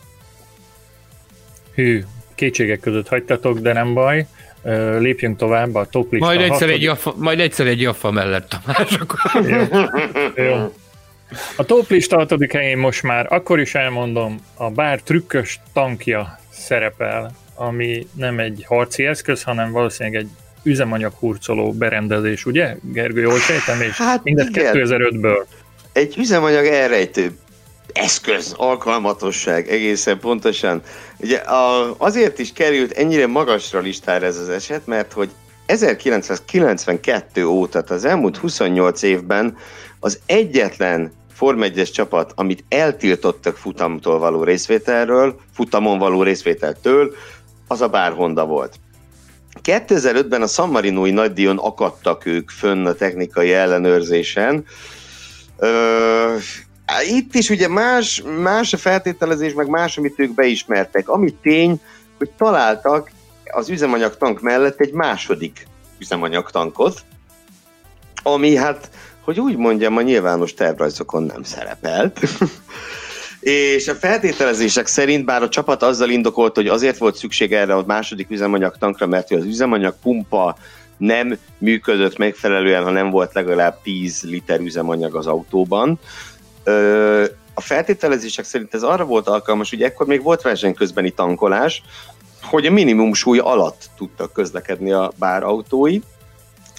Hű, kétségek között hagytatok, de nem baj. Lépjünk tovább a top lista. Majd egyszer, egy jaffa, majd egyszer egy jaffa mellett a mások. Jó. Jó. A top lista hatodik helyén most már, akkor is elmondom, a bár trükkös tankja szerepel, ami nem egy harci eszköz, hanem valószínűleg egy üzemanyag hurcoló berendezés, ugye? Gergő, jól sejtem, és hát mindet 2005-ből. Egy üzemanyag elrejtő eszköz, alkalmatosság egészen pontosan. Ugye a, azért is került ennyire magasra listára ez az eset, mert hogy 1992 óta, az elmúlt 28 évben az egyetlen Form 1 csapat, amit eltiltottak futamtól való részvételről, futamon való részvételtől, az a Bár Honda volt. 2005-ben a San Marinoi nagydíjon akadtak ők fönn a technikai ellenőrzésen. Ö, itt is ugye más, más a feltételezés, meg más, amit ők beismertek. Ami tény, hogy találtak az üzemanyagtank mellett egy második üzemanyagtankot, ami hát, hogy úgy mondjam, a nyilvános tervrajzokon nem szerepelt. És a feltételezések szerint, bár a csapat azzal indokolt, hogy azért volt szükség erre a második üzemanyagtankra, mert az üzemanyag pumpa nem működött megfelelően, ha nem volt legalább 10 liter üzemanyag az autóban. A feltételezések szerint ez arra volt alkalmas, hogy ekkor még volt verseny közbeni tankolás, hogy a minimum súly alatt tudtak közlekedni a bár autói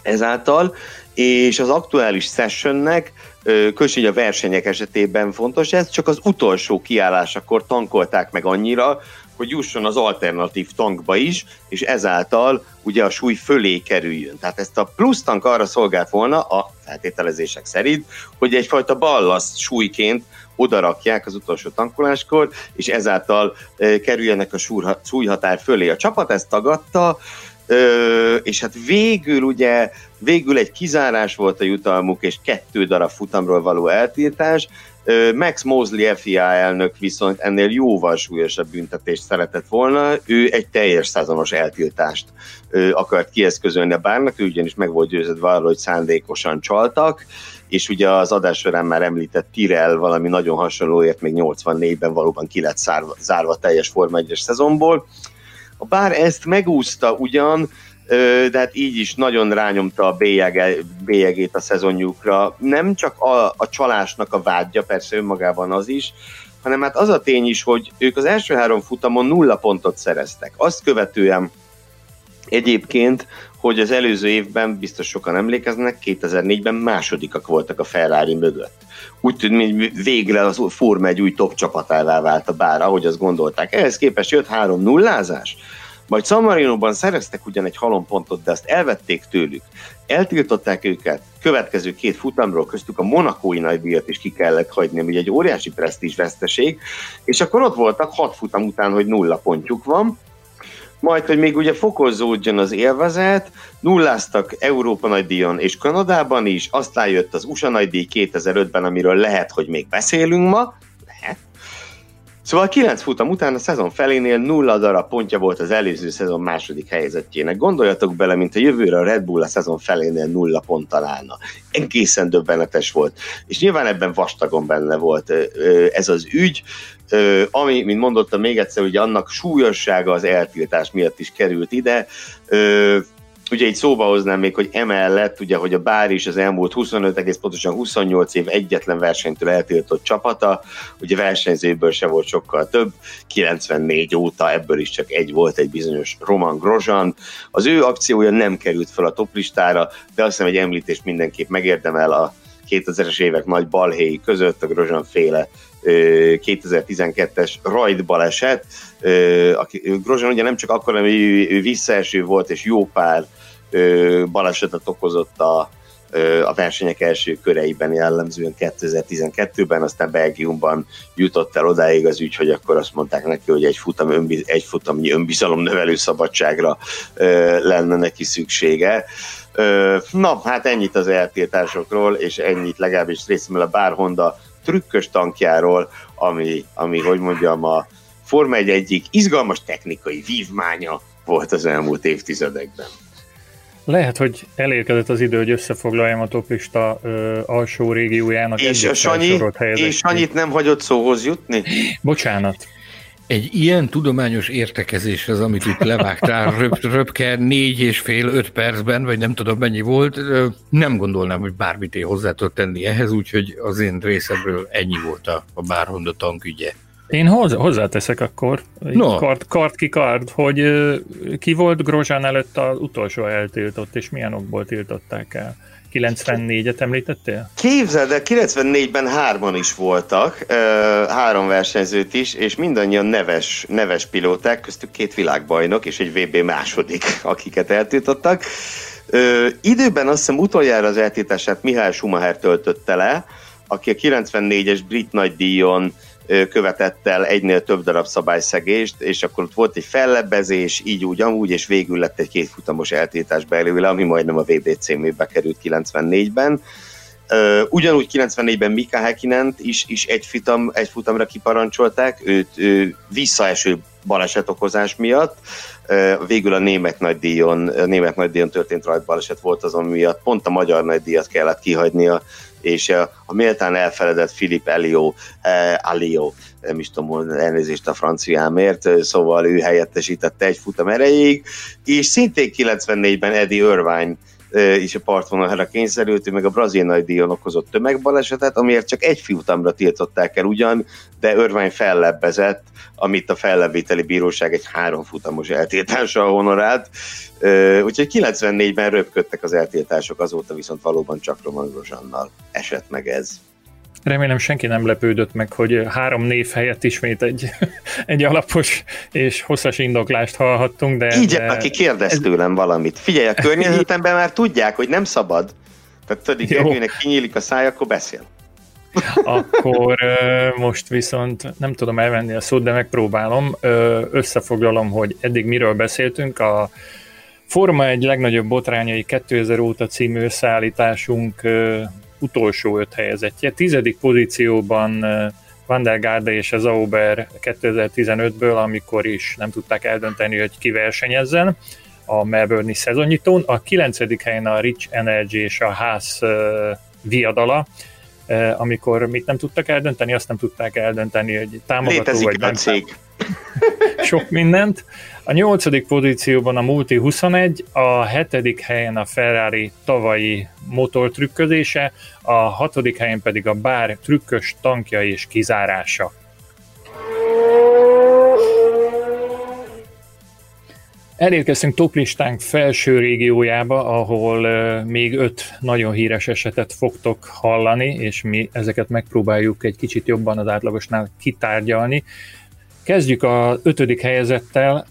ezáltal, és az aktuális sessionnek, különösen a versenyek esetében fontos ez, csak az utolsó kiállásakor tankolták meg annyira, hogy jusson az alternatív tankba is, és ezáltal ugye a súly fölé kerüljön. Tehát ezt a plusz tank arra szolgált volna a feltételezések szerint, hogy egyfajta ballaszt súlyként odarakják az utolsó tankoláskor, és ezáltal kerüljenek a súlyhatár fölé. A csapat ezt tagadta, és hát végül ugye, végül egy kizárás volt a jutalmuk, és kettő darab futamról való eltiltás, Max Mosley FIA elnök viszont ennél jóval súlyosabb büntetést szeretett volna, ő egy teljes szezonos eltiltást akart kieszközölni a bárnak, ő ugyanis meg volt győződve arról, hogy szándékosan csaltak, és ugye az adás során már említett Tirel valami nagyon hasonlóért még 84-ben valóban ki lett zárva, zárva teljes Forma 1 szezonból. A bár ezt megúszta ugyan, de hát így is nagyon rányomta a bélyege, bélyegét a szezonjukra. Nem csak a, a csalásnak a vágya, persze önmagában az is, hanem hát az a tény is, hogy ők az első három futamon nulla pontot szereztek. Azt követően egyébként, hogy az előző évben, biztos sokan emlékeznek, 2004-ben másodikak voltak a Ferrari mögött. Úgy tűnik, hogy végre az Forma egy új top csapatává vált a bár, ahogy azt gondolták. Ehhez képest jött három nullázás, majd San Marino-ban szereztek ugyan egy halompontot, de azt elvették tőlük. Eltiltották őket, következő két futamról köztük a monakói nagydíjat is ki kellett hagyni, ami egy óriási presztízs veszteség, és akkor ott voltak hat futam után, hogy nulla pontjuk van, majd, hogy még ugye fokozódjon az élvezet, nulláztak Európa nagydíjon és Kanadában is, aztán jött az USA nagydíj 2005-ben, amiről lehet, hogy még beszélünk ma, Szóval 9 futam után a szezon felénél nulla darab pontja volt az előző szezon második helyzetjének. Gondoljatok bele, mint a jövőre a Red Bull a szezon felénél nulla pont találna. Egészen döbbenetes volt. És nyilván ebben vastagon benne volt ez az ügy, ami, mint mondottam még egyszer, hogy annak súlyossága az eltiltás miatt is került ide Ugye itt szóba hoznám még, hogy emellett, ugye, hogy a Bár is az elmúlt 25, egész pontosan 28 év egyetlen versenytől eltiltott csapata, ugye versenyzőből se volt sokkal több, 94 óta ebből is csak egy volt, egy bizonyos Roman Grozan. Az ő akciója nem került fel a toplistára, de azt hiszem egy említést mindenképp megérdemel a 2000-es évek nagy balhéi között, a Grozan féle 2012-es rajt baleset. Grozan ugye nem csak akkor, hogy ő visszaeső volt, és jó pár balesetet okozott a, a versenyek első köreiben jellemzően 2012-ben, aztán Belgiumban jutott el odáig az ügy, hogy akkor azt mondták neki, hogy egy, futam önbiz, egy futamnyi önbizalom növelő szabadságra lenne neki szüksége. Na, hát ennyit az eltiltásokról, és ennyit legalábbis részemről a Bár Honda trükkös tankjáról, ami, ami hogy mondjam, a Forma 1 egyik izgalmas technikai vívmánya volt az elmúlt évtizedekben. Lehet, hogy elérkezett az idő, hogy összefoglaljam a toplista ö, alsó régiójának és a Sanyi, és Sanyit nem hagyott szóhoz jutni? Bocsánat. Egy ilyen tudományos értekezés az, amit itt levágtál röp, röpke négy és fél, öt percben, vagy nem tudom mennyi volt, nem gondolnám, hogy bármit én hozzá tudok tenni ehhez, úgyhogy az én részemről ennyi volt a, a Bárhonda tankügye. Én hozzá, hozzáteszek akkor, no. kart, kart ki kart, hogy ki volt Grozsán előtt az utolsó eltiltott, és milyen okból tiltották el? 94-et említettél? Képzeld de 94-ben hárman is voltak, három versenyzőt is, és mindannyian neves, neves pilóták, köztük két világbajnok és egy VB második, akiket eltiltottak. Időben azt hiszem utoljára az eltiltását Mihály Schumacher töltötte le, aki a 94-es brit nagydíjon követett el egynél több darab szabályszegést, és akkor ott volt egy fellebbezés, így úgy, amúgy, és végül lett egy kétfutamos eltétás belőle, ami majdnem a VBC mébe került 94-ben. ugyanúgy 94-ben Mika Häkkinent is, is egy, futam, egy futamra kiparancsolták, őt ő visszaeső balesetokozás miatt. Végül a német nagydíjon, a német nagydíjon történt rajtbaleset volt azon miatt, pont a magyar nagydíjat kellett kihagynia és a, a méltán elfeledett Philip Elio, eh, Alio, nem is tudom, elnézést a franciámért, szóval ő helyettesítette egy futam erejéig, és szintén 94-ben Eddie Irvine is a partvonalra kényszerült, ő meg a brazil nagydíjon okozott tömegbalesetet, amiért csak egy futamra tiltották el ugyan, de Irvine fellebbezett, amit a fellebbviteli bíróság egy három futamos eltiltással honorált. Úgyhogy 94-ben röpködtek az eltiltások, azóta viszont valóban csak Roman Grosannal esett meg ez. Remélem senki nem lepődött meg, hogy három név helyett ismét egy, egy alapos és hosszas indoklást hallhattunk, de... Így, de... aki kérdez tőlem valamit. Figyelj, a környezetemben már tudják, hogy nem szabad. Tehát tudod, Gergőnek kinyílik a száj, akkor beszél. Akkor most viszont nem tudom elvenni a szót, de megpróbálom. Összefoglalom, hogy eddig miről beszéltünk. A Forma egy legnagyobb botrányai 2000 óta című összeállításunk utolsó öt helyezettje. Tizedik pozícióban Van der Garde és az Auber 2015-ből, amikor is nem tudták eldönteni, hogy ki versenyezzen a Melbourne-i szezonnyitón. A kilencedik helyen a Rich Energy és a Ház viadala, amikor mit nem tudtak eldönteni, azt nem tudták eldönteni, hogy támogató Létezik vagy nem. Cég. Sok mindent. A nyolcadik pozícióban a Multi 21, a hetedik helyen a Ferrari tavalyi motortrükközése, a hatodik helyen pedig a bár trükkös tankja és kizárása. Elérkeztünk toplistánk felső régiójába, ahol még öt nagyon híres esetet fogtok hallani, és mi ezeket megpróbáljuk egy kicsit jobban az átlagosnál kitárgyalni. Kezdjük a ötödik helyezettel.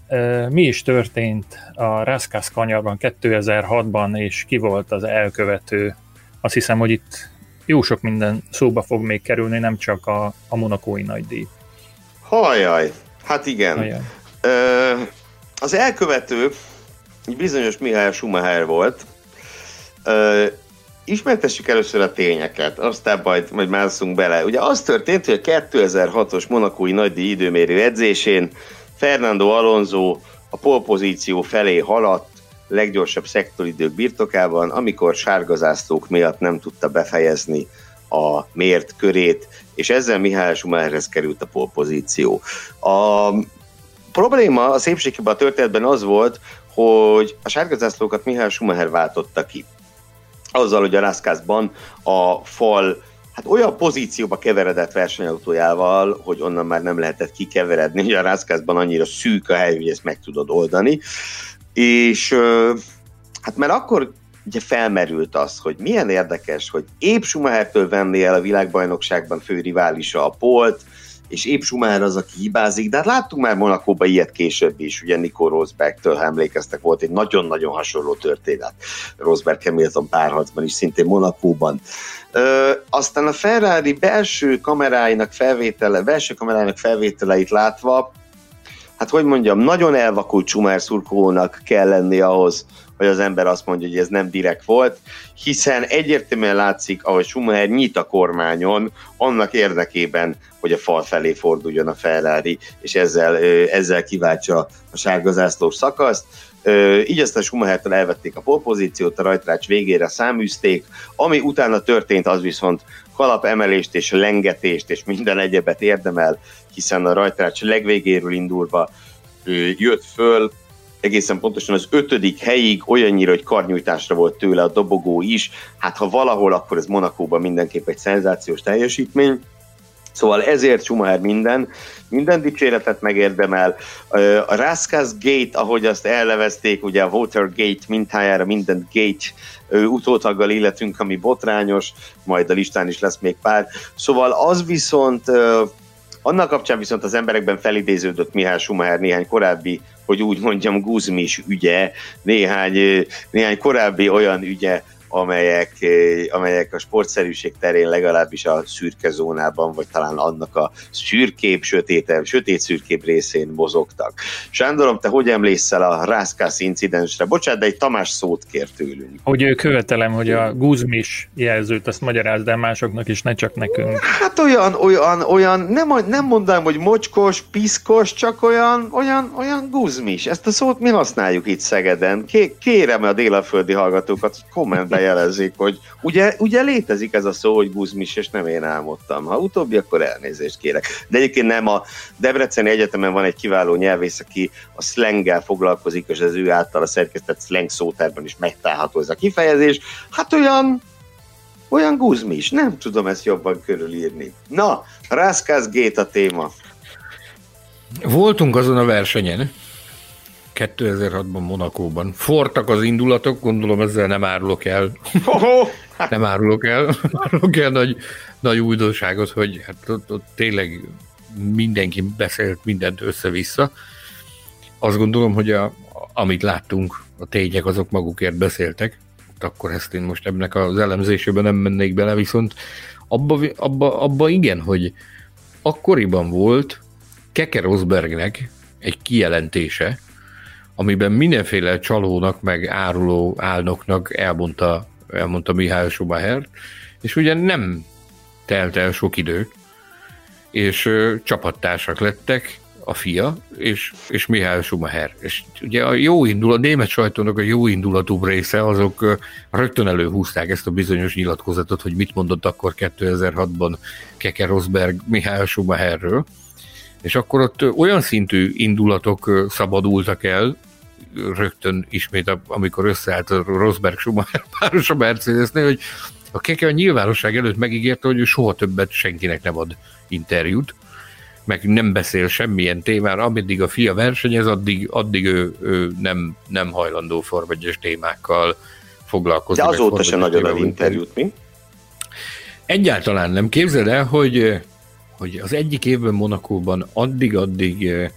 Mi is történt a Raskas kanyarban 2006-ban, és ki volt az elkövető? Azt hiszem, hogy itt jó sok minden szóba fog még kerülni, nem csak a, a monakói nagydíj. Hajjaj, hát igen. Hajjaj. Ö, az elkövető egy bizonyos Mihály Schumacher volt. Ö, ismertessük először a tényeket, aztán majd, majd mászunk bele. Ugye az történt, hogy a 2006-os monakói nagydíj időmérő edzésén Fernando Alonso a polpozíció felé haladt, leggyorsabb szektoridők birtokában, amikor sárgazászlók miatt nem tudta befejezni a mért körét, és ezzel Mihály Schumacherhez került a polpozíció. A probléma a szépségében a történetben az volt, hogy a sárgazászlókat Mihály Schumacher váltotta ki. Azzal, hogy a Rászkászban a fal hát olyan pozícióba keveredett versenyautójával, hogy onnan már nem lehetett kikeveredni, hogy a Rászkászban annyira szűk a hely, hogy ezt meg tudod oldani. És hát mert akkor ugye felmerült az, hogy milyen érdekes, hogy épp Schumachertől venni el a világbajnokságban fő riválisa a Polt, és épp Schumacher az, aki hibázik, de hát láttunk már Monakóban ilyet később is, ugye Nico Rosbergtől, emlékeztek, volt egy nagyon-nagyon hasonló történet Rosberg Hamilton párharcban is, szintén Monakóban. Ö, aztán a Ferrari belső kameráinak felvétele, belső kameráinak felvételeit látva, hát hogy mondjam, nagyon elvakult Schumacher szurkolónak kell lenni ahhoz, hogy az ember azt mondja, hogy ez nem direkt volt, hiszen egyértelműen látszik, ahogy Schumacher nyit a kormányon annak érdekében, hogy a fal felé forduljon a Ferrari, és ezzel, ezzel kiváltsa a sárga zászlós szakaszt. Így aztán Schumachertől elvették a polpozíciót, a rajtrács végére száműzték, ami utána történt, az viszont kalapemelést és lengetést és minden egyebet érdemel, hiszen a rajtrács legvégéről indulva jött föl, egészen pontosan az ötödik helyig olyannyira, hogy karnyújtásra volt tőle a dobogó is. Hát ha valahol, akkor ez Monakóban mindenképp egy szenzációs teljesítmény. Szóval ezért Schumacher minden, minden dicséretet megérdemel. A Raskas Gate, ahogy azt elnevezték, ugye a Watergate mintájára minden gate utótaggal illetünk, ami botrányos, majd a listán is lesz még pár. Szóval az viszont annak kapcsán viszont az emberekben felidéződött Mihály Schumacher néhány korábbi, hogy úgy mondjam, guzmis ügye, néhány, néhány korábbi olyan ügye, amelyek, eh, amelyek a sportszerűség terén legalábbis a szürke zónában, vagy talán annak a szürkébb, sötétebb, sötét szürkébb részén mozogtak. Sándorom, te hogy emlékszel a Rászkász incidensre? Bocsánat, de egy Tamás szót kér tőlünk. Hogy követelem, hogy a guzmis jelzőt azt magyarázd el másoknak, és ne csak nekünk. Hát olyan, olyan, olyan, nem, nem mondanám, hogy mocskos, piszkos, csak olyan, olyan, olyan guzmis. Ezt a szót mi használjuk itt Szegeden. Kérem a délaföldi hallgatókat, kommentbe jelezik, hogy ugye, ugye létezik ez a szó, hogy guzmis, és nem én álmodtam. Ha utóbbi, akkor elnézést kérek. De egyébként nem, a Debreceni Egyetemen van egy kiváló nyelvész, aki a slanggel foglalkozik, és az ő által a szerkesztett slang szótárban is megtalálható ez a kifejezés. Hát olyan, olyan guzmis, nem tudom ezt jobban körülírni. Na, Rászkász Gate a téma. Voltunk azon a versenyen, 2006-ban Monakóban. Fortak az indulatok, gondolom ezzel nem árulok el. nem árulok el, árulok el nagy, nagy újdonságot, hogy hát ott, ott tényleg mindenki beszélt mindent össze-vissza. Azt gondolom, hogy a, amit láttunk, a tények azok magukért beszéltek, akkor ezt én most ennek az elemzésében nem mennék bele, viszont abba, abba, abba igen, hogy akkoriban volt Keke Rosbergnek egy kijelentése, amiben mindenféle csalónak, meg áruló álnoknak elmondta, elmondta Mihály Schumacher, és ugye nem telt el sok idő, és ö, csapattársak lettek, a fia, és, és Mihály Schumacher. És ugye a jó indul, a német sajtónak a jó indulatú része, azok rögtön előhúzták ezt a bizonyos nyilatkozatot, hogy mit mondott akkor 2006-ban Keke Rosberg Mihály Schumacherről, és akkor ott olyan szintű indulatok szabadultak el, rögtön ismét, amikor összeállt a Rosberg Schumacher páros a Mercedesnél, hogy a Keke a nyilvánosság előtt megígérte, hogy ő soha többet senkinek nem ad interjút, meg nem beszél semmilyen témára, ameddig a fia versenyez, addig, addig ő, ő nem, nem hajlandó forvegyes témákkal foglalkozni. De azóta sem nagyon ad interjút, mi? Egyáltalán nem. Képzeld el, hogy hogy az egyik évben Monakóban addig-addig eh,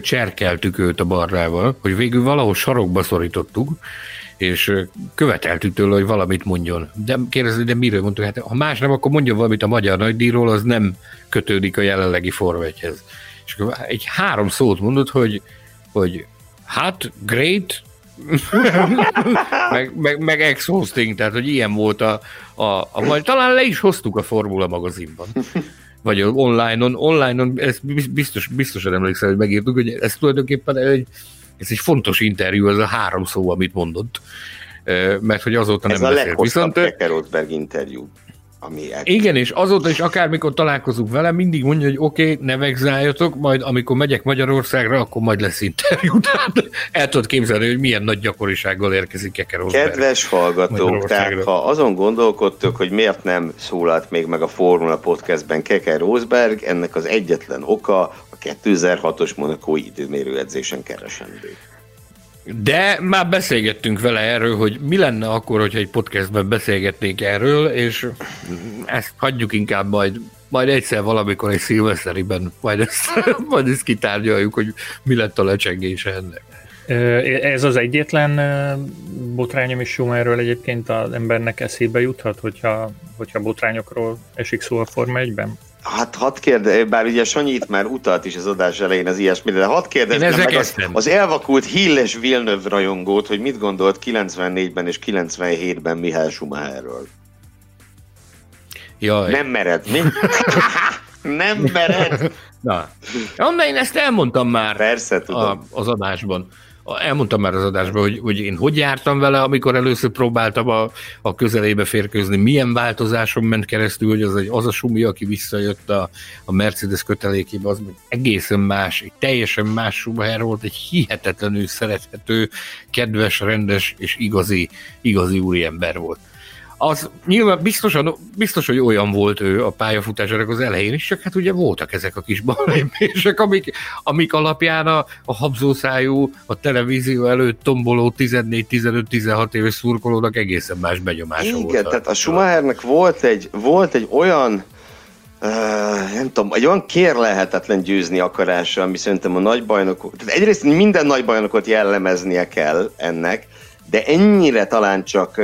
cserkeltük őt a barrával, hogy végül valahol sarokba szorítottuk, és eh, követeltük tőle, hogy valamit mondjon. De kérdezni, de miről mondtuk? Hát ha más nem, akkor mondjon valamit a magyar nagydíjról, az nem kötődik a jelenlegi forvegyhez. És akkor egy három szót mondott, hogy, hogy hát, great, meg, meg, meg exhausting, tehát hogy ilyen volt a, a, a, majd talán le is hoztuk a Formula magazinban vagy online-on, online-on, ezt biztos, biztosan emlékszel, hogy megírtuk, hogy ez tulajdonképpen egy, ez egy fontos interjú, ez a három szó, amit mondott, mert hogy azóta ez nem beszélt. Ez a leghosszabb Viszont, interjú. Ami el... Igen, és azóta is akármikor találkozunk vele, mindig mondja, hogy oké, okay, ne vegzáljatok, majd amikor megyek Magyarországra, akkor majd lesz interjú. Tehát el tudod képzelni, hogy milyen nagy gyakorisággal érkezik Keke Rosberg. Kedves hallgatók, tehát ha azon gondolkodtok, hogy miért nem szólalt még meg a Formula Podcastben Keke Rosberg, ennek az egyetlen oka a 2006-os monakói időmérő edzésen keresendő. De már beszélgettünk vele erről, hogy mi lenne akkor, hogyha egy podcastben beszélgetnénk erről, és ezt hagyjuk inkább majd, majd egyszer valamikor egy szilveszteriben, majd ezt, majd ezt kitárgyaljuk, hogy mi lett a lecsengése ennek. Ez az egyetlen botrány, ami Schumerről egyébként az embernek eszébe juthat, hogyha, hogyha botrányokról esik szó a Forma 1-ben? Hát hadd kérde, bár ugye Sanyi itt már utalt is az adás elején az ilyesmire, de hadd kérdezzem meg az, az elvakult Hilles Villeneuve rajongót, hogy mit gondolt 94-ben és 97-ben Mihály Schumacherről. Jaj. Nem mered, mi? Nem mered. Na, onnan én ezt elmondtam már Persze, tudom. A, az adásban elmondtam már az adásban, hogy, hogy én hogy jártam vele, amikor először próbáltam a, a közelébe férkőzni, milyen változáson ment keresztül, hogy az, egy, az a sumi, aki visszajött a, a Mercedes kötelékébe, az egészen más, egy teljesen más Schumacher volt, egy hihetetlenül szerethető, kedves, rendes és igazi, igazi úriember volt az nyilván biztosan, biztos, hogy olyan volt ő a pályafutásának az elején is, csak hát ugye voltak ezek a kis balépések, amik, amik alapján a, a habzószájú, a televízió előtt tomboló 14-15-16 éves szurkolónak egészen más benyomása Igen, volt. Igen, tehát a Schumachernek volt egy, volt egy olyan Uh, nem tudom, egy olyan kérlehetetlen győzni akarása, ami szerintem a nagybajnokok, tehát egyrészt minden nagybajnokot jellemeznie kell ennek, de ennyire talán csak,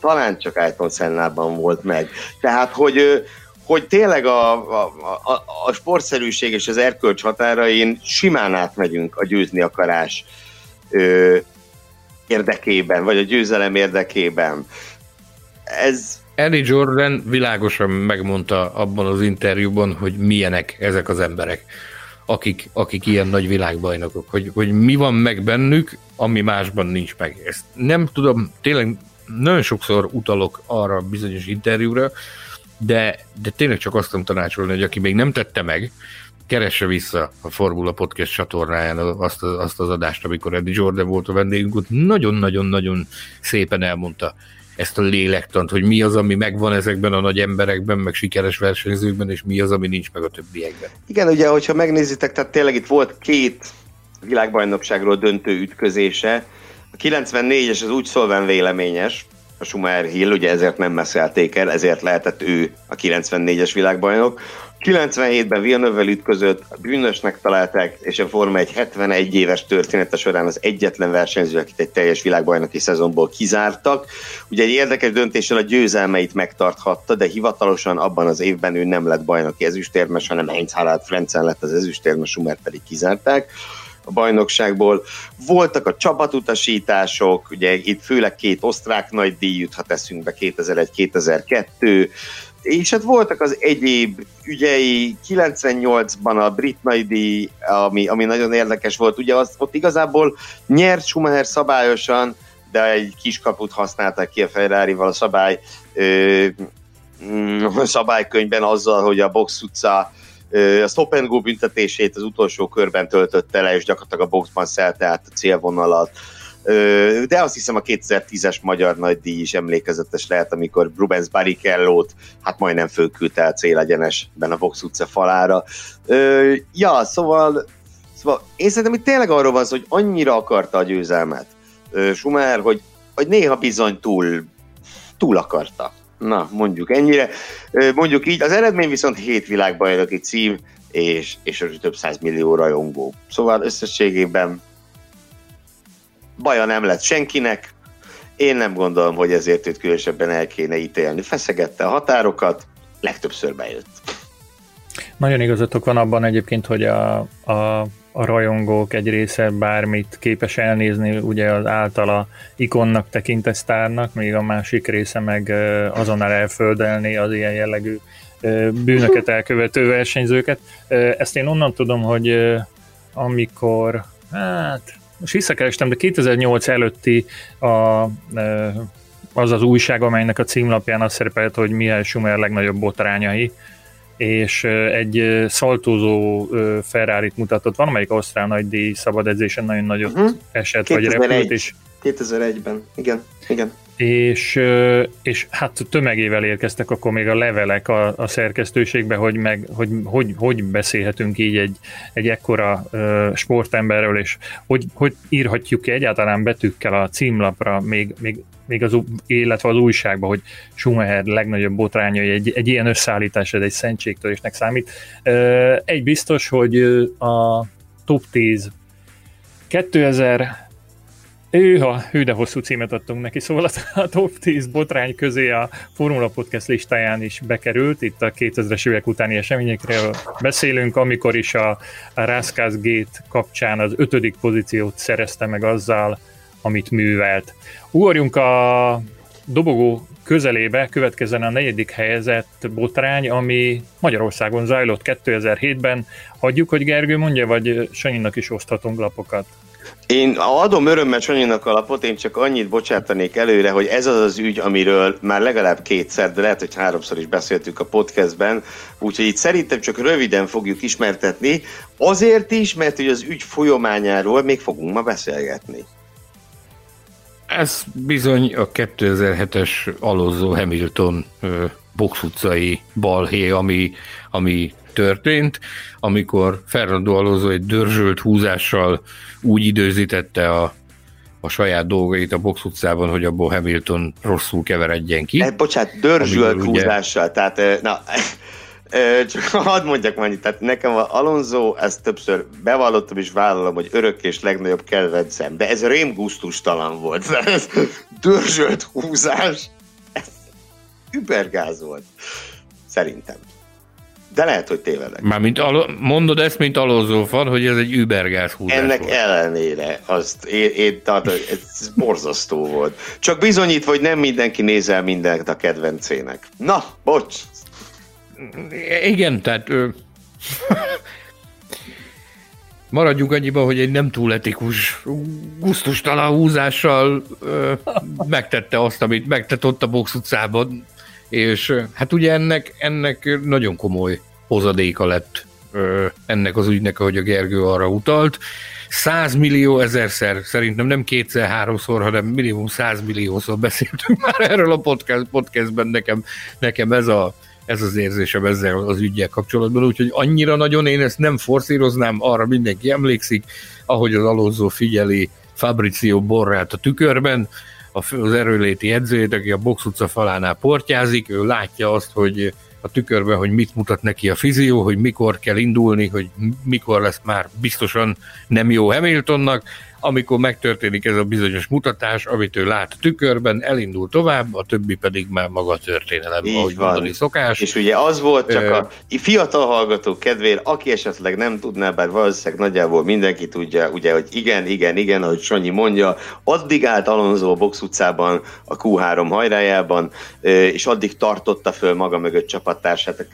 talán csak Ayrton Sennában volt meg. Tehát, hogy, hogy tényleg a, a, a, a sportszerűség és az erkölcs határain simán átmegyünk a győzni akarás érdekében, vagy a győzelem érdekében. Ez, Eddie Jordan világosan megmondta abban az interjúban, hogy milyenek ezek az emberek, akik, akik ilyen nagy világbajnokok, hogy, hogy mi van meg bennük, ami másban nincs meg. Ezt nem tudom, tényleg nagyon sokszor utalok arra bizonyos interjúra, de, de tényleg csak azt tudom tanácsolni, hogy aki még nem tette meg, keresse vissza a Formula Podcast csatornáján azt, azt az adást, amikor Eddie Jordan volt a vendégünk, ott nagyon-nagyon-nagyon szépen elmondta ezt a lélektant, hogy mi az, ami megvan ezekben a nagy emberekben, meg sikeres versenyzőkben, és mi az, ami nincs meg a többiekben. Igen, ugye, hogyha megnézitek, tehát tényleg itt volt két világbajnokságról döntő ütközése. A 94-es az úgy szólván véleményes, a Schumacher Hill, ugye ezért nem meszelték el, ezért lehetett ő a 94-es világbajnok. 97-ben villeneuve ütközött, bűnösnek találták, és a Forma egy 71 éves története során az egyetlen versenyző, akit egy teljes világbajnoki szezonból kizártak. Ugye egy érdekes döntéssel a győzelmeit megtarthatta, de hivatalosan abban az évben ő nem lett bajnoki ezüstérmes, hanem Heinz Harald Frenzen lett az ezüstérmes, Schumer pedig kizárták a bajnokságból. Voltak a csapatutasítások, ugye itt főleg két osztrák nagy díj juthat eszünkbe 2001-2002, és hát voltak az egyéb ügyei, 98-ban a brit nagy díj, ami, ami nagyon érdekes volt, ugye az, ott igazából nyert Schumacher szabályosan, de egy kis kaput használták ki a Ferrari-val a szabály ö, mm, szabálykönyvben azzal, hogy a box utca a stop and go büntetését az utolsó körben töltötte le, és gyakorlatilag a boxban szelte át a célvonalat. De azt hiszem a 2010-es magyar nagydíj is emlékezetes lehet, amikor Rubens Barrichello-t hát majdnem fölküldte a célegyenesben a Box utca falára. Ja, szóval, szóval én szerintem itt tényleg arról van hogy annyira akarta a győzelmet Schumer, hogy, hogy néha bizony túl, túl akarta. Na, mondjuk ennyire. Mondjuk így, az eredmény viszont 7 világbajnoki cím, és, és több száz millió rajongó. Szóval összességében baja nem lett senkinek, én nem gondolom, hogy ezért őt különösebben el kéne ítélni. Feszegette a határokat, legtöbbször bejött. Nagyon igazatok van abban egyébként, hogy a, a a rajongók egy része bármit képes elnézni, ugye az általa ikonnak tekintett sztárnak, még a másik része meg azonnal elföldelni az ilyen jellegű bűnöket elkövető versenyzőket. Ezt én onnan tudom, hogy amikor, hát most visszakerestem, de 2008 előtti a az az újság, amelynek a címlapján az szerepelt, hogy Mihály Schumer legnagyobb botrányai, és egy szaltózó ferrari mutatott. Van, amelyik osztrál nagydíj szabad edzésen nagyon nagyot uh-huh. esett, 2001. vagy repült, és 2001-ben, igen, igen és, és hát tömegével érkeztek akkor még a levelek a, a szerkesztőségbe, hogy, meg, hogy, hogy, hogy beszélhetünk így egy, egy ekkora uh, sportemberről, és hogy, hogy írhatjuk ki egyáltalán betűkkel a címlapra, még, még, még az, illetve az újságban, hogy Schumacher legnagyobb botrányai, egy, egy ilyen összeállítás, ez egy szentségtörésnek számít. Egy biztos, hogy a top 10 2000 Őha, hű, de hosszú címet adtunk neki, szóval a top 10 botrány közé a Formula Podcast listáján is bekerült, itt a 2000-es évek utáni eseményekről beszélünk, amikor is a, a Raskas Gate kapcsán az ötödik pozíciót szerezte meg azzal, amit művelt. Ugorjunk a dobogó közelébe, következzen a negyedik helyezett botrány, ami Magyarországon zajlott 2007-ben. Hagyjuk, hogy Gergő mondja, vagy Sanyinak is oszthatunk lapokat? Én adom örömmel Sanyinak alapot, én csak annyit bocsátanék előre, hogy ez az az ügy, amiről már legalább kétszer, de lehet, hogy háromszor is beszéltük a podcastben, úgyhogy itt szerintem csak röviden fogjuk ismertetni, azért is, mert hogy az ügy folyamányáról még fogunk ma beszélgetni. Ez bizony a 2007-es Alonso Hamilton box utcai balhé, ami, ami történt, amikor Fernando Alonso egy dörzsölt húzással úgy időzítette a, a saját dolgait a box utcában, hogy abból Hamilton rosszul keveredjen ki. Eh, bocsánat, dörzsölt húzással, ugye... tehát na, csak hadd mondjak annyit, tehát nekem a Alonso, ezt többször bevallottam és vállalom, hogy örök és legnagyobb kedvencem, de ez rémgusztustalan volt. Ez dörzsölt húzás, ez übergáz volt. Szerintem. De lehet, hogy tévedek. Mármint alo- mondod ezt, mint Alonso fan, hogy ez egy übergáz húzás Ennek volt. ellenére, azt én, én tehát, ez borzasztó volt. Csak bizonyít, hogy nem mindenki nézel mindent a kedvencének. Na, bocs! Igen, tehát ö, maradjunk annyiba, hogy egy nem túl etikus, gusztustalan húzással ö, megtette azt, amit megtett ott a box utcában, és hát ugye ennek, ennek nagyon komoly hozadéka lett ö, ennek az ügynek, ahogy a Gergő arra utalt. 100 millió ezerszer, szerintem nem kétszer, háromszor, hanem minimum 100 milliószor beszéltünk már erről a podcast, podcastben, nekem, nekem ez, a, ez az érzésem ezzel az ügyel kapcsolatban, úgyhogy annyira nagyon én ezt nem forszíroznám, arra mindenki emlékszik, ahogy az Alonso figyeli Fabrizio Borrát a tükörben, az erőléti edzőjét, aki a box utca falánál portyázik, ő látja azt, hogy a tükörben, hogy mit mutat neki a fizió, hogy mikor kell indulni, hogy mikor lesz már biztosan nem jó Hamiltonnak, amikor megtörténik ez a bizonyos mutatás, amit ő lát a tükörben, elindul tovább, a többi pedig már maga a történelem, Így ahogy van. mondani szokás. És ugye az volt csak a fiatal hallgató kedvér, aki esetleg nem tudná, bár valószínűleg nagyjából mindenki tudja, ugye, hogy igen, igen, igen, ahogy Sanyi mondja, addig állt Alonso a box utcában, a Q3 hajrájában, és addig tartotta föl maga mögött csapattársát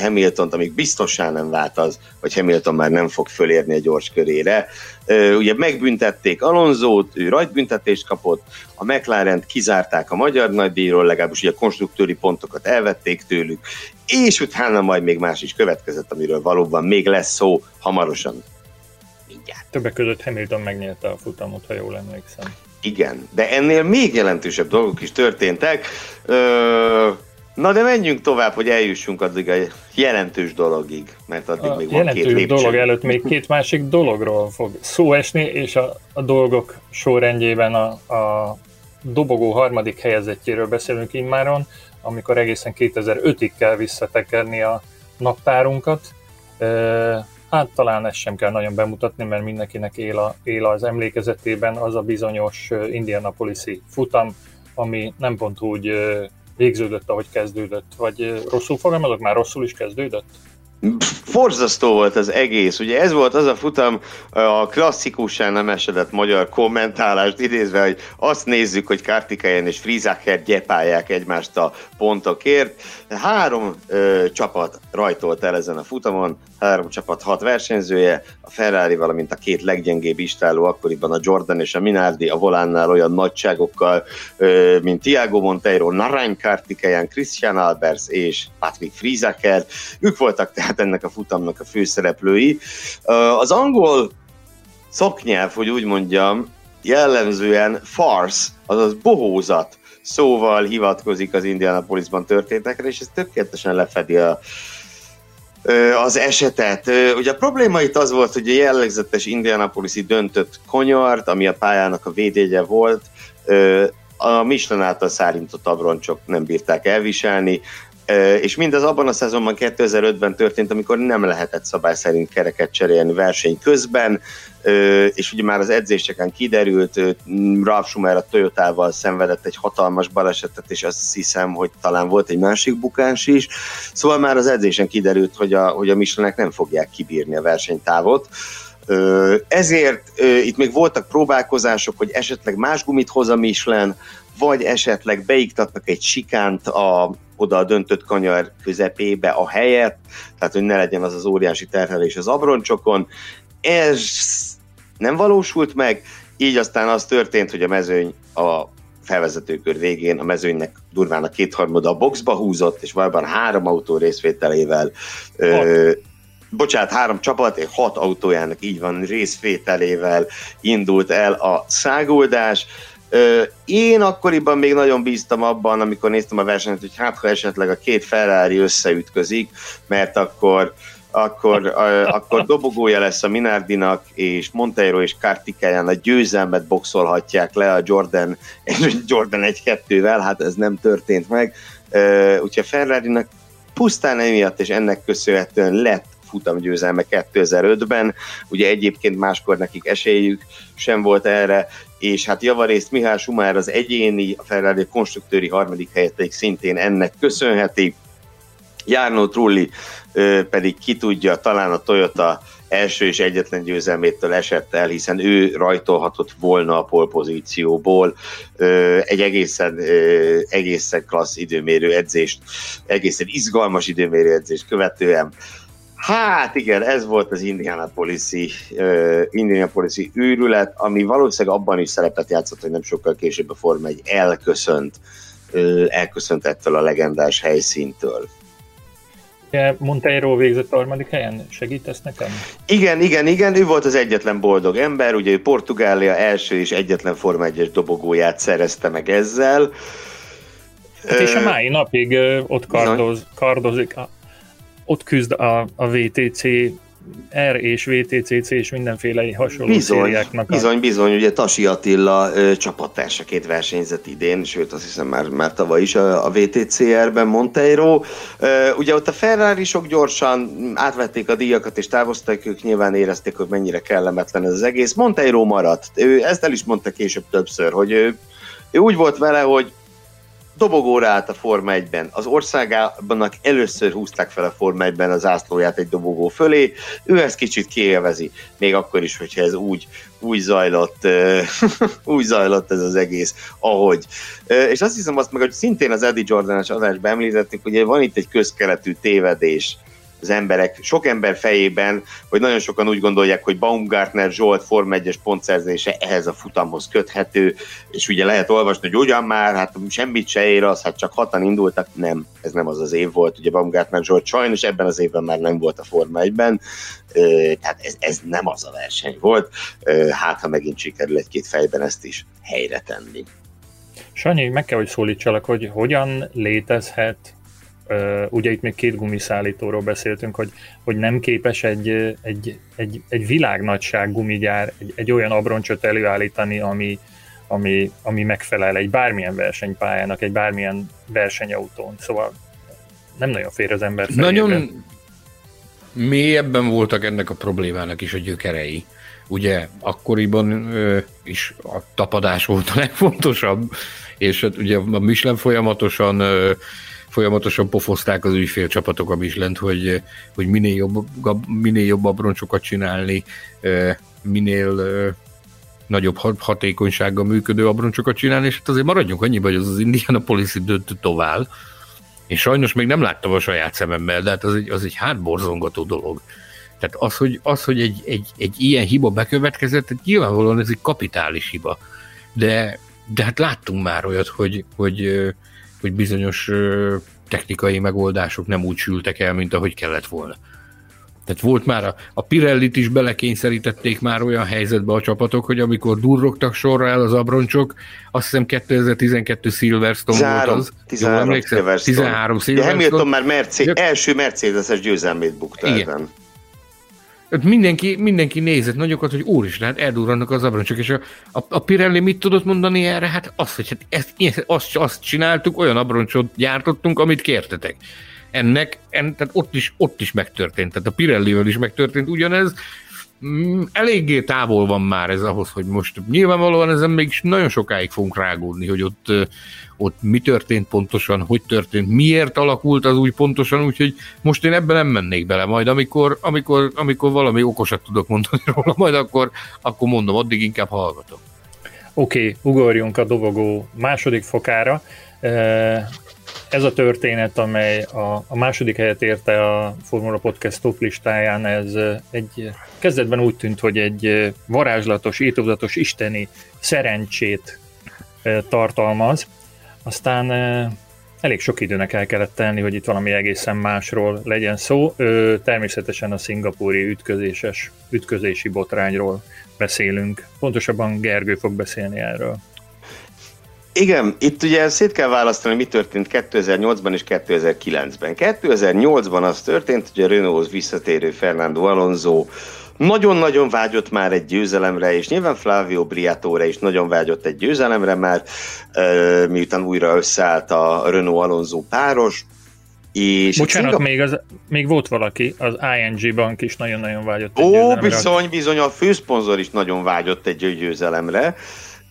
Hamilton-t, amíg biztosan nem vált az, hogy Hamilton már nem fog fölérni a gyors körére. Ugye megbüntették Alonzót, ő rajtbüntetést kapott, a mclaren kizárták a magyar nagydíjról, legalábbis ugye a konstruktőri pontokat elvették tőlük, és utána majd még más is következett, amiről valóban még lesz szó hamarosan. Mindjárt. Többek között Hamilton megnyerte a futamot, ha jól emlékszem. Igen, de ennél még jelentősebb dolgok is történtek. Ö- Na de menjünk tovább, hogy eljussunk addig a jelentős dologig, mert addig a még van két lépcső. dolog előtt még két másik dologról fog szó esni, és a, a dolgok sorrendjében a, a dobogó harmadik helyezettjéről beszélünk immáron, amikor egészen 2005-ig kell visszatekerni a naptárunkat. Hát talán ezt sem kell nagyon bemutatni, mert mindenkinek él, a, él az emlékezetében az a bizonyos Indianapolisi futam, ami nem pont úgy végződött, ahogy kezdődött, vagy rosszul fogalmazok, már rosszul is kezdődött? Forzasztó volt az egész. Ugye ez volt az a futam, a klasszikusan nem esedett magyar kommentálást idézve, hogy azt nézzük, hogy Kartikajen és Frizacher gyepálják egymást a pontokért. Három ö, csapat rajtolt el ezen a futamon, három csapat hat versenyzője, a Ferrari, valamint a két leggyengébb istáló akkoriban a Jordan és a Minardi a volánnál olyan nagyságokkal, mint Tiago Monteiro, Narain Kartikeyan, Christian Albers és Patrick Friesaker. Ők voltak tehát ennek a futamnak a főszereplői. Az angol szaknyelv, hogy úgy mondjam, jellemzően farce, azaz bohózat szóval hivatkozik az Indianapolisban történtekre, és ez tökéletesen lefedi a, az esetet. Ugye a probléma itt az volt, hogy a jellegzetes Indianapolisi döntött konyart, ami a pályának a védjegye volt, a Michelin által szárintott abroncsok nem bírták elviselni, és mindez abban a szezonban 2005-ben történt, amikor nem lehetett szabály szerint kereket cserélni verseny közben, és ugye már az edzéseken kiderült, Ralf Schumer a Toyotával szenvedett egy hatalmas balesetet, és azt hiszem, hogy talán volt egy másik bukás is, szóval már az edzésen kiderült, hogy a, hogy a Michelinek nem fogják kibírni a versenytávot, ezért itt még voltak próbálkozások, hogy esetleg más gumit hoz a Michelin, vagy esetleg beiktatnak egy sikánt a, oda a döntött kanyar közepébe a helyet, tehát hogy ne legyen az az óriási terhelés az abroncsokon. Ez nem valósult meg, így aztán az történt, hogy a mezőny a felvezetőkör végén a mezőnynek durván a kétharmada a boxba húzott, és valóban három autó részvételével ö, bocsánat, három csapat, hat autójának így van részvételével indult el a száguldás. Én akkoriban még nagyon bíztam abban, amikor néztem a versenyt, hogy hát ha esetleg a két Ferrari összeütközik, mert akkor akkor, akkor dobogója lesz a Minardinak, és Monteiro és Kartikeyan a győzelmet boxolhatják le a Jordan, Jordan 1-2-vel, hát ez nem történt meg. Úgyhogy a Ferrari-nak pusztán emiatt és ennek köszönhetően lett futamgyőzelme 2005-ben, ugye egyébként máskor nekik esélyük sem volt erre, és hát javarészt Mihály Schumacher az egyéni, a Ferrari konstruktőri harmadik helyet pedig szintén ennek köszönheti. Járnó Trulli pedig ki tudja, talán a Toyota első és egyetlen győzelmétől esett el, hiszen ő rajtolhatott volna a polpozícióból egy egészen, egészen klassz időmérő edzést, egészen izgalmas időmérő edzést követően. Hát igen, ez volt az Indianapolis-i, uh, Indianapolis-i űrület, ami valószínűleg abban is szerepet játszott, hogy nem sokkal később a Forma egy elköszönt, uh, elköszönt ettől a legendás helyszíntől. Monteiro végzett a harmadik helyen? Segítesz nekem? Igen, igen, igen, ő volt az egyetlen boldog ember, ugye ő Portugália első és egyetlen Forma 1-es dobogóját szerezte meg ezzel. Hát és a mai napig ott kardoz, kardozik, ott küzd a, a VTC R és VTCC és mindenféle hasonló bizony, szériáknak. Bizony, a... bizony, ugye Tasi Attila ö, csapattársaként versenyzett idén, sőt azt hiszem már, már tavaly is a, a VTCR-ben Monteiro. Ö, ugye ott a ferrari sok gyorsan átvették a díjakat és távoztak, ők nyilván érezték, hogy mennyire kellemetlen ez az egész. Monteiro maradt, ő ezt el is mondta később többször, hogy ő, ő úgy volt vele, hogy dobogóra állt a Forma 1-ben. Az országában először húzták fel a Forma 1-ben az ászlóját egy dobogó fölé, ő ezt kicsit kiélvezi, még akkor is, hogyha ez úgy, úgy zajlott, úgy zajlott ez az egész, ahogy. És azt hiszem azt meg, hogy szintén az Eddie Jordan-es adásban említettük, hogy van itt egy közkeletű tévedés, az emberek, sok ember fejében, hogy nagyon sokan úgy gondolják, hogy Baumgartner Zsolt Form 1-es pontszerzése ehhez a futamhoz köthető, és ugye lehet olvasni, hogy ugyan már, hát semmit se ér az, hát csak hatan indultak. Nem, ez nem az az év volt, ugye Baumgartner Zsolt sajnos ebben az évben már nem volt a Forma 1-ben, tehát ez, ez nem az a verseny volt, hát ha megint sikerül egy-két fejben ezt is helyre tenni. Sanyi, meg kell, hogy szólítsalak, hogy hogyan létezhet Uh, ugye itt még két gumiszállítóról beszéltünk, hogy, hogy nem képes egy, egy, egy, egy világnagyság gumigyár egy, egy olyan abroncsot előállítani, ami, ami, ami megfelel egy bármilyen versenypályának, egy bármilyen versenyautón. Szóval nem nagyon fér az ember fejébe. Nagyon mélyebben voltak ennek a problémának is a gyökerei. Ugye akkoriban ö, is a tapadás volt a legfontosabb, és hát ugye a Michelin folyamatosan ö, folyamatosan pofozták az ügyfélcsapatok a lent, hogy, hogy minél, jobb, minél jobb abroncsokat csinálni, minél nagyobb hatékonysággal működő abroncsokat csinálni, és hát azért maradjunk annyiba, hogy az az Indianapolis döntő tovább, és sajnos még nem láttam a saját szememmel, de hát az egy, az egy hátborzongató dolog. Tehát az, hogy, az, hogy egy, egy, egy ilyen hiba bekövetkezett, hát nyilvánvalóan ez egy kapitális hiba. De, de hát láttunk már olyat, hogy, hogy, hogy bizonyos technikai megoldások nem úgy sültek el, mint ahogy kellett volna. Tehát volt már a, a Pirellit is belekényszerítették már olyan helyzetbe a csapatok, hogy amikor durrogtak sorra el az abroncsok, azt hiszem 2012 Silverstone 13, volt az. 13 Silverstone. 13 Silverstone. Ja, Hamilton már Mercedes, első Mercedes-es győzelmét bukta Igen. Ezen. Mindenki, mindenki nézett nagyokat, hogy úristen, hát eldurrannak az abroncsok, és a, a, a Pirelli mit tudott mondani erre? Hát azt, hogy hát ezt, azt, azt csináltuk, olyan abroncsot gyártottunk, amit kértetek ennek, en, tehát ott is, ott is megtörtént, tehát a Pirellivel is megtörtént ugyanez, eléggé távol van már ez ahhoz, hogy most nyilvánvalóan ezen még nagyon sokáig fogunk rágódni, hogy ott, ott mi történt pontosan, hogy történt, miért alakult az úgy pontosan, úgyhogy most én ebben nem mennék bele, majd amikor, amikor, amikor valami okosat tudok mondani róla, majd akkor, akkor mondom, addig inkább hallgatom. Oké, okay, ugorjunk a dobogó második fokára ez a történet, amely a, a második helyet érte a Formula Podcast top listáján, ez egy kezdetben úgy tűnt, hogy egy varázslatos, étozatos isteni szerencsét tartalmaz, aztán elég sok időnek el kellett tenni, hogy itt valami egészen másról legyen szó. Természetesen a szingapúri ütközéses, ütközési botrányról beszélünk. Pontosabban Gergő fog beszélni erről. Igen, itt ugye szét kell választani, mi történt 2008-ban és 2009-ben. 2008-ban az történt, hogy a Renaulthoz visszatérő Fernando Alonso nagyon-nagyon vágyott már egy győzelemre, és nyilván Flavio Briatore is nagyon vágyott egy győzelemre, mert miután újra összeállt a Renault-Alonso páros, és Bocsánat, Szingap... még, az, még volt valaki, az ING bank is nagyon-nagyon vágyott egy Ó, győzelemre. bizony, bizony, a főszponzor is nagyon vágyott egy győzelemre.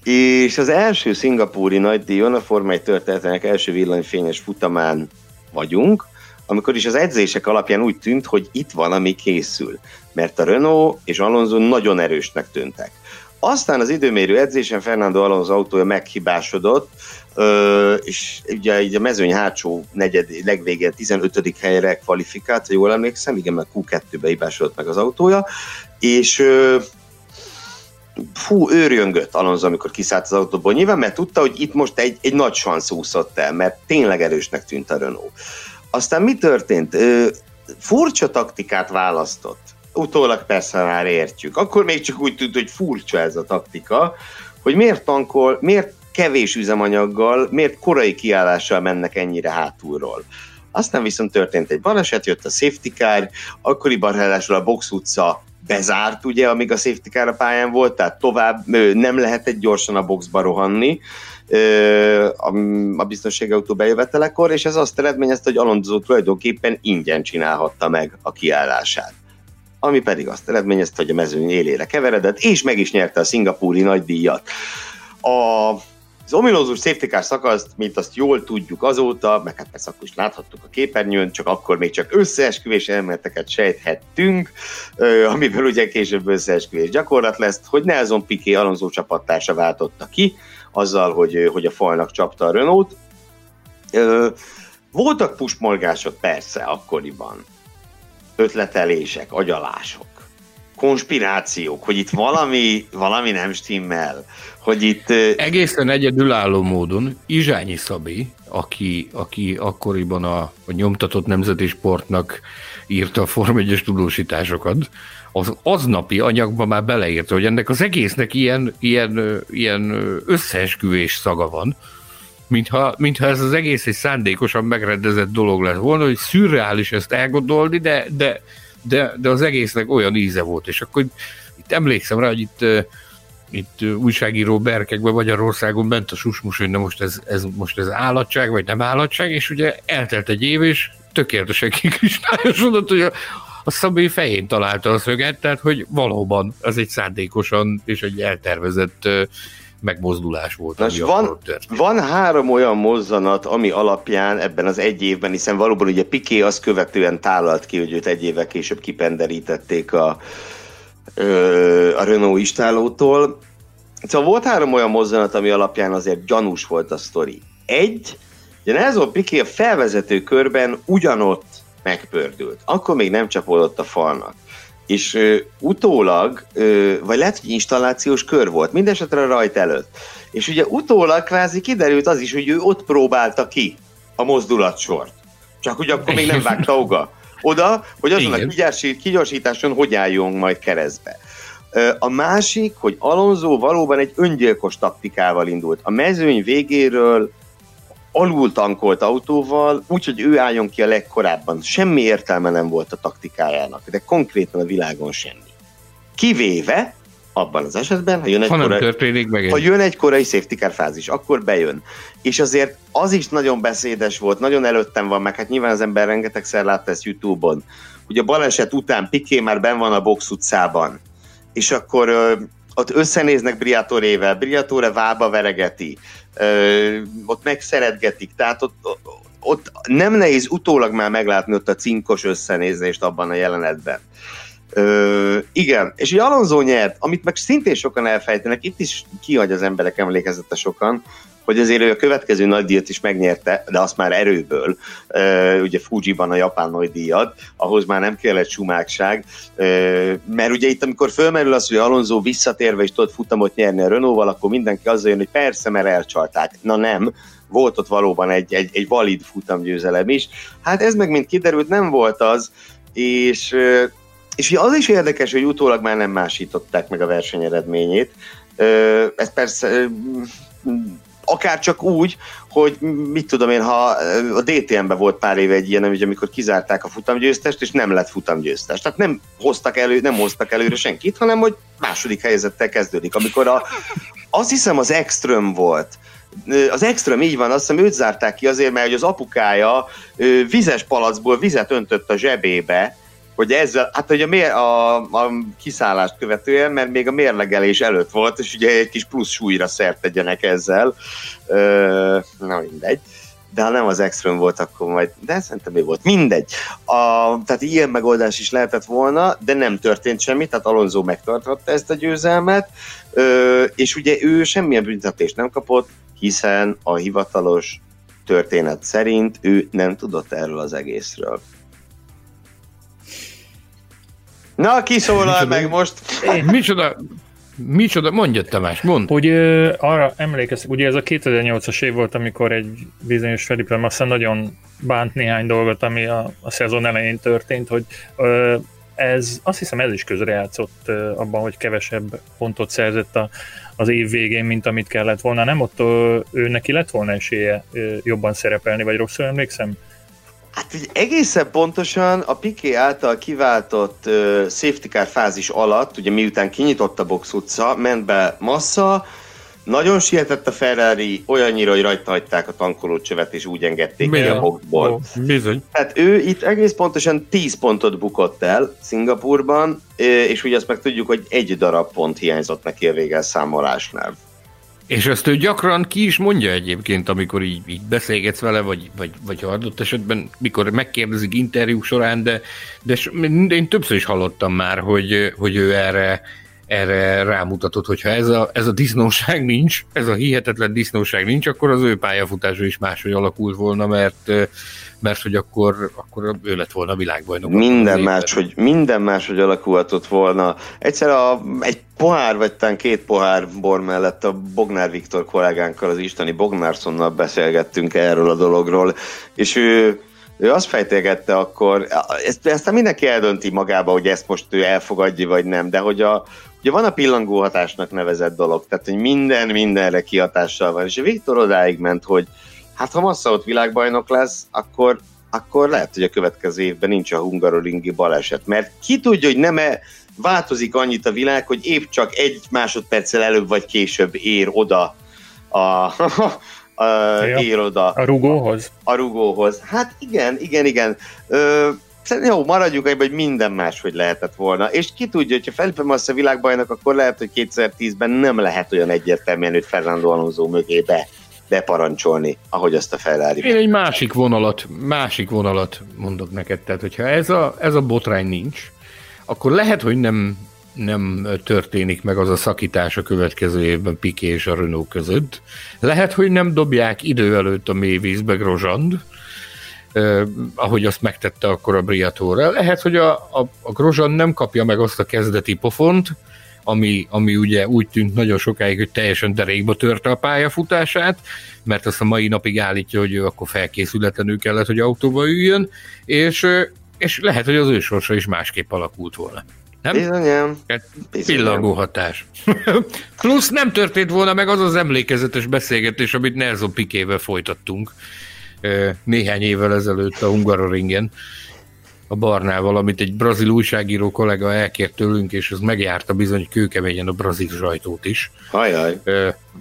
És az első szingapúri nagydíjon, a Forma 1 történetének első villanyfényes futamán vagyunk, amikor is az edzések alapján úgy tűnt, hogy itt van, ami készül. Mert a Renault és Alonso nagyon erősnek tűntek. Aztán az időmérő edzésen Fernando Alonso autója meghibásodott, és ugye így a mezőny hátsó negyed, legvégén 15. helyre kvalifikált, ha jól emlékszem, igen, mert Q2-be hibásodott meg az autója, és fú, őrjöngött Alonso, amikor kiszállt az autóból. Nyilván, mert tudta, hogy itt most egy, egy nagy sansz úszott el, mert tényleg erősnek tűnt a Renault. Aztán mi történt? Ö, furcsa taktikát választott. Utólag persze már értjük. Akkor még csak úgy tűnt, hogy furcsa ez a taktika, hogy miért tankol, miért kevés üzemanyaggal, miért korai kiállással mennek ennyire hátulról. Aztán viszont történt egy baleset, jött a safety car, akkoriban ráadásul a box utca bezárt, ugye, amíg a safety car a pályán volt, tehát tovább nem lehetett gyorsan a boxba rohanni a biztonsági autó bejövetelekor, és ez azt eredményezte, hogy Alonso tulajdonképpen ingyen csinálhatta meg a kiállását. Ami pedig azt eredményezte, hogy a mezőny élére keveredett, és meg is nyerte a szingapúri nagydíjat. A az ominózus safety szakaszt, mint azt jól tudjuk azóta, meg hát persze akkor is láthattuk a képernyőn, csak akkor még csak összeesküvés elméleteket sejthettünk, amiből ugye később összeesküvés gyakorlat lesz, hogy Nelson Piqué Alonso csapattársa váltotta ki, azzal, hogy, hogy a falnak csapta a Renault. Voltak pusmolgások persze akkoriban, ötletelések, agyalások, konspirációk, hogy itt valami, valami nem stimmel, hogy itt... Egészen egyedülálló módon Izsányi Szabi, aki, aki akkoriban a, a nyomtatott nemzeti sportnak írta a Form 1 tudósításokat, az aznapi anyagban már beleírta, hogy ennek az egésznek ilyen, ilyen, ilyen összeesküvés szaga van, mintha, mintha ez az egész egy szándékosan megrendezett dolog lett volna, hogy szürreális ezt elgondolni, de, de, de, de az egésznek olyan íze volt, és akkor itt emlékszem rá, hogy itt itt újságíró berkekben Magyarországon bent a susmus, hogy na most ez, ez, most ez állatság, vagy nem állatság, és ugye eltelt egy év, és tökéletesen kikristályosodott, hogy a, a Szabé fején találta a szöget, tehát hogy valóban az egy szándékosan és egy eltervezett megmozdulás volt. Nos, van, van három olyan mozzanat, ami alapján ebben az egy évben, hiszen valóban ugye Piqué azt követően tálalt ki, hogy őt egy évvel később kipenderítették a, a Renault istálótól. Szóval volt három olyan mozzanat, ami alapján azért gyanús volt a sztori. Egy, ugye Nelson Piqué a felvezető körben ugyanott megpördült. Akkor még nem csapódott a falnak. És ö, utólag, ö, vagy lehet, hogy installációs kör volt, mindesetre rajt előtt. És ugye utólag kvázi kiderült az is, hogy ő ott próbálta ki a mozdulatsort. Csak hogy akkor még nem vágta oga. Oda, hogy azon Igen. a kigyorsításon hogy álljon majd keresztbe. A másik, hogy Alonso valóban egy öngyilkos taktikával indult. A mezőny végéről alul tankolt autóval, úgyhogy ő álljon ki a legkorábban. Semmi értelme nem volt a taktikájának, de konkrétan a világon semmi. Kivéve, abban az esetben, ha jön egy, ha korai, meg ha jön egy korai safety car fázis, akkor bejön. És azért az is nagyon beszédes volt, nagyon előttem van, meg hát nyilván az ember rengetegszer látta ezt Youtube-on, hogy a baleset után Piqué már ben van a box utcában, és akkor ö, ott összenéznek Briatorével, Briatore vába veregeti, ott megszeretgetik, tehát ott, ott nem nehéz utólag már meglátni ott a cinkos összenézést abban a jelenetben. Ö, igen, és ugye Alonso nyert, amit meg szintén sokan elfejtenek, itt is kihagy az emberek emlékezete sokan, hogy azért ő a következő nagy díjat is megnyerte, de azt már erőből, ugye Fujiban a japán nagy díjat, ahhoz már nem kellett sumákság, mert ugye itt amikor fölmerül az, hogy Alonso visszatérve is tudott futamot nyerni a Renault-val, akkor mindenki azzal jön, hogy persze, mert elcsalták. Na nem, volt ott valóban egy, egy, egy valid futamgyőzelem is. Hát ez meg, mint kiderült, nem volt az, és és az is érdekes, hogy utólag már nem másították meg a verseny eredményét. Ez persze akár csak úgy, hogy mit tudom én, ha a DTM-ben volt pár éve egy ilyen, amikor kizárták a futamgyőztest, és nem lett futamgyőztes. Tehát nem hoztak, elő, nem hoztak előre senkit, hanem hogy második helyzettel kezdődik. Amikor a, azt hiszem az Extrem volt, az extrém így van, azt hiszem őt zárták ki azért, mert az apukája vizes palacból vizet öntött a zsebébe, hogy ezzel, hát hogy a, mér, a, a kiszállást követően, mert még a mérlegelés előtt volt, és ugye egy kis plusz súlyra szert tegyenek ezzel. Ö, na mindegy. De ha nem az extrém volt, akkor majd, de szerintem mi volt. Mindegy. A, tehát ilyen megoldás is lehetett volna, de nem történt semmi, tehát Alonso megtartotta ezt a győzelmet, ö, és ugye ő semmilyen büntetést nem kapott, hiszen a hivatalos történet szerint ő nem tudott erről az egészről. Na, ki szólal meg most? Én. Micsoda, Micsoda, mondja Tamás, mondd. Hogy ö, arra emlékeztek, ugye ez a 2008-as év volt, amikor egy bizonyos Felipe Massa nagyon bánt néhány dolgot, ami a, a szezon elején történt, hogy ö, ez, azt hiszem ez is közrejátszott ö, abban, hogy kevesebb pontot szerzett a, az év végén, mint amit kellett volna. Nem ott ö, ő neki lett volna esélye ö, jobban szerepelni, vagy rosszul emlékszem? Hát így egészen pontosan a Piqué által kiváltott uh, safety car fázis alatt, ugye miután kinyitott a box utca, ment be Massa, nagyon sietett a Ferrari, olyannyira, hogy rajta hagyták a tankolócsövet, és úgy engedték ki a boxból. Oh, bizony. Tehát ő itt egész pontosan 10 pontot bukott el Szingapurban, és ugye azt meg tudjuk, hogy egy darab pont hiányzott neki a végelszámolásnál. És ezt ő gyakran ki is mondja egyébként, amikor így, így beszélgetsz vele, vagy, vagy, vagy adott esetben, mikor megkérdezik interjú során, de, de én többször is hallottam már, hogy, hogy ő erre, erre rámutatott, hogyha ez a, ez a disznóság nincs, ez a hihetetlen disznóság nincs, akkor az ő pályafutása is máshogy alakult volna, mert mert hogy akkor, akkor ő lett volna a világbajnok. Minden más, hogy, minden más, hogy alakulhatott volna. Egyszer a, egy pohár, vagy talán két pohár bor mellett a Bognár Viktor kollégánkkal, az isteni Bognárszonnal beszélgettünk erről a dologról, és ő ő azt fejtegette akkor, ezt, ezt mindenki eldönti magába, hogy ezt most ő elfogadja, vagy nem, de hogy a, ugye van a pillangó hatásnak nevezett dolog, tehát hogy minden mindenre kihatással van, és Viktor odáig ment, hogy hát ha Massa ott világbajnok lesz, akkor, akkor lehet, hogy a következő évben nincs a hungaroringi baleset, mert ki tudja, hogy nem -e változik annyit a világ, hogy épp csak egy másodperccel előbb vagy később ér oda a, a, ja, ér oda a rugóhoz. A, a rugóhoz. Hát igen, igen, igen. Ö, jó, maradjuk ebben, hogy minden máshogy lehetett volna. És ki tudja, hogyha Felipe Massa világbajnok, akkor lehet, hogy 2010-ben nem lehet olyan egyértelműen, hogy Fernando Alonso mögé be beparancsolni, ahogy azt a Ferrari. Én egy másik vonalat, másik vonalat mondok neked, tehát hogyha ez a, ez a botrány nincs, akkor lehet, hogy nem, nem történik meg az a szakítás a következő évben Piqué és a Renault között. Lehet, hogy nem dobják idő előtt a mélyvízbe Grosand, eh, ahogy azt megtette akkor a Briatore. Lehet, hogy a, a, a Grosand nem kapja meg azt a kezdeti pofont, ami, ami ugye úgy tűnt nagyon sokáig, hogy teljesen derékba törte a pályafutását, mert azt a mai napig állítja, hogy ő akkor felkészületlenül kellett, hogy autóba üljön, és, és lehet, hogy az ő sorsa is másképp alakult volna. Nem? Bizonyám. Hát, Pillangó hatás. Plusz nem történt volna meg az az emlékezetes beszélgetés, amit Nelson Pikével folytattunk néhány évvel ezelőtt a Hungaroringen, a Barnával, amit egy brazil újságíró kollega elkért tőlünk, és az megjárta bizony kőkeményen a brazil sajtót is. Ajaj.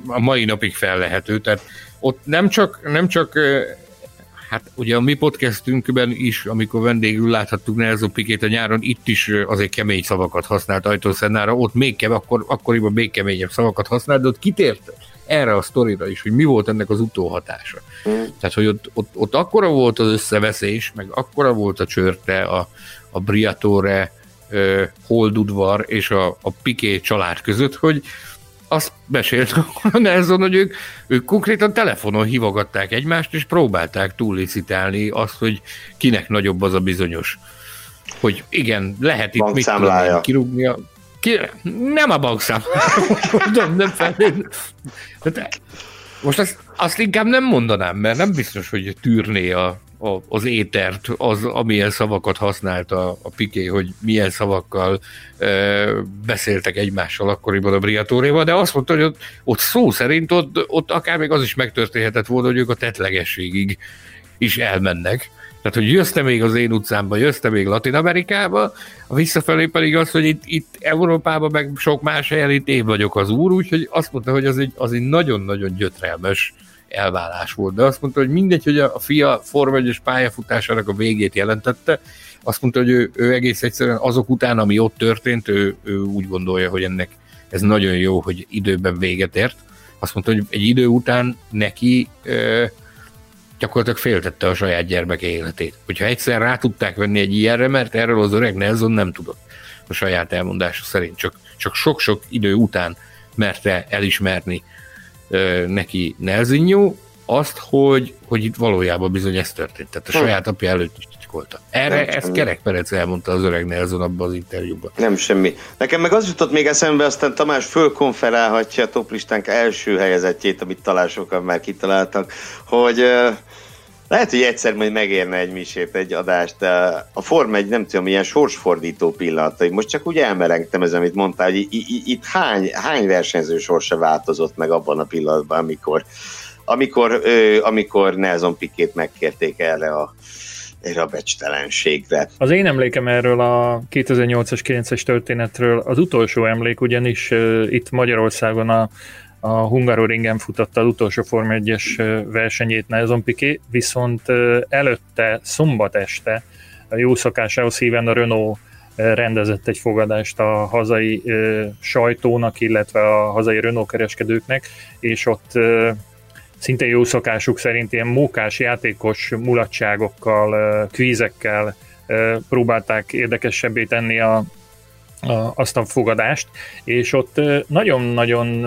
A mai napig fellehető, tehát ott nem csak, nem csak Hát ugye a mi podcastünkben is, amikor vendégül láthattuk Nelson Pikét a nyáron, itt is azért kemény szavakat használt Ajtószennára, ott még kemény, akkor, akkoriban még keményebb szavakat használt, de ott kitért erre a sztorira is, hogy mi volt ennek az utóhatása. Mm. Tehát, hogy ott, ott, ott akkora volt az összeveszés, meg akkora volt a csörte, a, a Briatore, uh, Holdudvar és a, a Piqué család között, hogy azt mesélt a Nelson, hogy ők, ők konkrétan telefonon hívogatták egymást, és próbálták túllicitálni azt, hogy kinek nagyobb az a bizonyos. Hogy igen, lehet itt mit tudom, kirúgni a ki, nem a bankszám. Mondom, nem felén. Most azt, azt inkább nem mondanám, mert nem biztos, hogy tűrné a, a, az étert, az, amilyen szavakat használt a, a Piké, hogy milyen szavakkal e, beszéltek egymással akkoriban a Briatóréval, de azt mondta, hogy ott, ott szó szerint ott, ott akár még az is megtörténhetett volna, hogy ők a tetlegességig is elmennek tehát, hogy jössz még az én utcámba, jössz még Latin Amerikába, a visszafelé pedig az, hogy itt, itt Európában, meg sok más helyen itt én vagyok az úr, úgyhogy azt mondta, hogy az egy, az egy nagyon-nagyon gyötrelmes elválás volt. De azt mondta, hogy mindegy, hogy a, fia Forma 1 pályafutásának a végét jelentette, azt mondta, hogy ő, ő egész egyszerűen azok után, ami ott történt, ő, ő úgy gondolja, hogy ennek ez nagyon jó, hogy időben véget ért. Azt mondta, hogy egy idő után neki gyakorlatilag féltette a saját gyermeke életét. Hogyha egyszer rá tudták venni egy ilyenre, mert erről az öreg Nelson nem tudott a saját elmondása szerint, csak, csak sok-sok idő után merte elismerni ö, neki Nelsinho azt, hogy, hogy itt valójában bizony ez történt. Tehát a saját apja előtt is titkolta. Erre nem ezt. Kerek Perec elmondta az öreg Nelson abban az interjúban. Nem semmi. Nekem meg az jutott még eszembe, aztán Tamás fölkonferálhatja a toplistánk első helyezettjét, amit talán sokan már kitaláltak, hogy lehet, hogy egyszer majd megérne egy misét, egy adást, a Form egy nem tudom, ilyen sorsfordító pillanatai. Most csak úgy elmerengtem ez, amit mondtál, hogy itt hány, hány versenyző sorsa változott meg abban a pillanatban, amikor, amikor, amikor Nelson Pikét megkérték erre a, erre a becstelenségre. Az én emlékem erről a 2008-as, 9-es történetről, az utolsó emlék ugyanis uh, itt Magyarországon a a Hungaroringen futotta az utolsó Form 1-es versenyét Nelson Piqué, viszont előtte, szombat este, a jó szokásához híven a Renault rendezett egy fogadást a hazai sajtónak, illetve a hazai Renault kereskedőknek, és ott szintén jó szokásuk szerint ilyen mókás játékos mulatságokkal, kvízekkel próbálták érdekesebbé tenni a, a, azt a fogadást, és ott nagyon-nagyon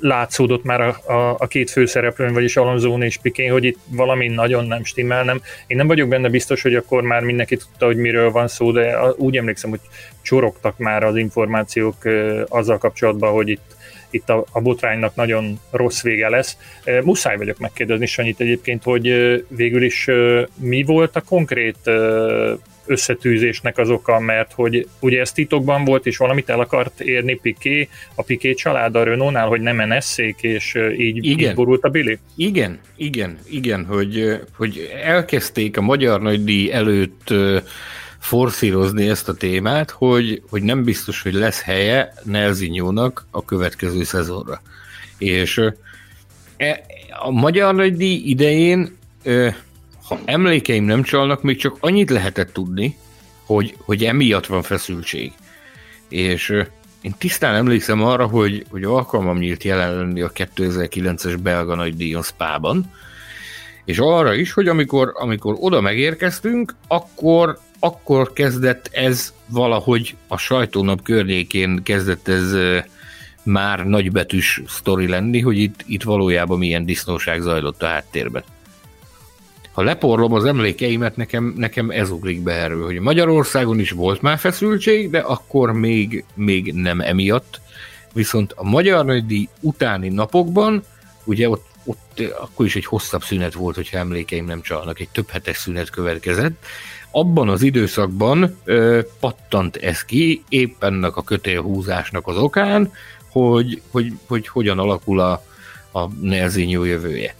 látszódott már a, a, a két főszereplőn, vagyis Alonso és Piqué, hogy itt valami nagyon nem stimmel, nem. Én nem vagyok benne biztos, hogy akkor már mindenki tudta, hogy miről van szó, de úgy emlékszem, hogy csorogtak már az információk azzal kapcsolatban, hogy itt itt a, a botránynak nagyon rossz vége lesz. Muszáj vagyok megkérdezni Sanyit egyébként, hogy végül is mi volt a konkrét összetűzésnek az oka, mert hogy ugye ez titokban volt, és valamit el akart érni Piqué, a Piqué család a Renault-nál, hogy nem enesszék, és így, igen. így borult a Billy? Igen, igen, igen, hogy, hogy elkezdték a Magyar Nagydíj előtt forszírozni ezt a témát, hogy, hogy nem biztos, hogy lesz helye Nelzinyónak a következő szezonra. És e, a Magyar Nagydíj idején ha emlékeim nem csalnak, még csak annyit lehetett tudni, hogy, hogy emiatt van feszültség. És én tisztán emlékszem arra, hogy, hogy alkalmam nyílt jelen lenni a 2009-es belga nagydíjon Spában, és arra is, hogy amikor, amikor oda megérkeztünk, akkor, akkor kezdett ez valahogy a sajtónap környékén kezdett ez már nagybetűs sztori lenni, hogy itt, itt valójában milyen disznóság zajlott a háttérben. Ha leporlom az emlékeimet, nekem, nekem ez ugrik be erről, hogy Magyarországon is volt már feszültség, de akkor még, még nem emiatt. Viszont a Magyar Nagydíj utáni napokban, ugye ott, ott akkor is egy hosszabb szünet volt, hogyha emlékeim nem csalnak, egy több hetes szünet következett, abban az időszakban ö, pattant ez ki, éppen ennek a kötélhúzásnak az okán, hogy, hogy, hogy hogyan alakul a, a Nelzinyó jövője.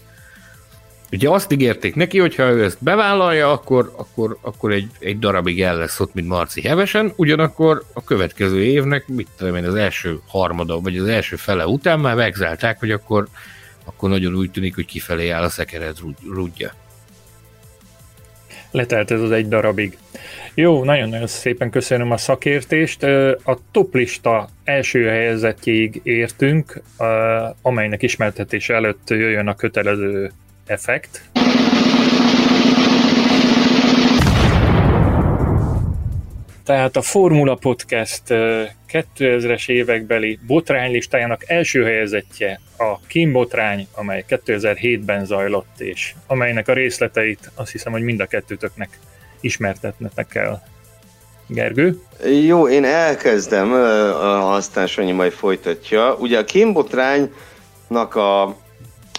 Ugye azt ígérték neki, hogy ha ő ezt bevállalja, akkor, akkor, akkor egy, egy darabig el lesz ott, mint Marci Hevesen, ugyanakkor a következő évnek, mit tudom én, az első harmada, vagy az első fele után már megzálták, hogy akkor, akkor nagyon úgy tűnik, hogy kifelé áll a szekered rúdja. Letelt ez az egy darabig. Jó, nagyon-nagyon szépen köszönöm a szakértést. A toplista első helyezettjéig értünk, amelynek ismertetése előtt jöjjön a kötelező effekt. Tehát a Formula Podcast 2000-es évekbeli botránylistájának első helyezettje a Kim botrány, amely 2007-ben zajlott, és amelynek a részleteit azt hiszem, hogy mind a kettőtöknek ismertetnetek kell. Gergő? Jó, én elkezdem, aztán Sanyi majd folytatja. Ugye a Kim botránynak a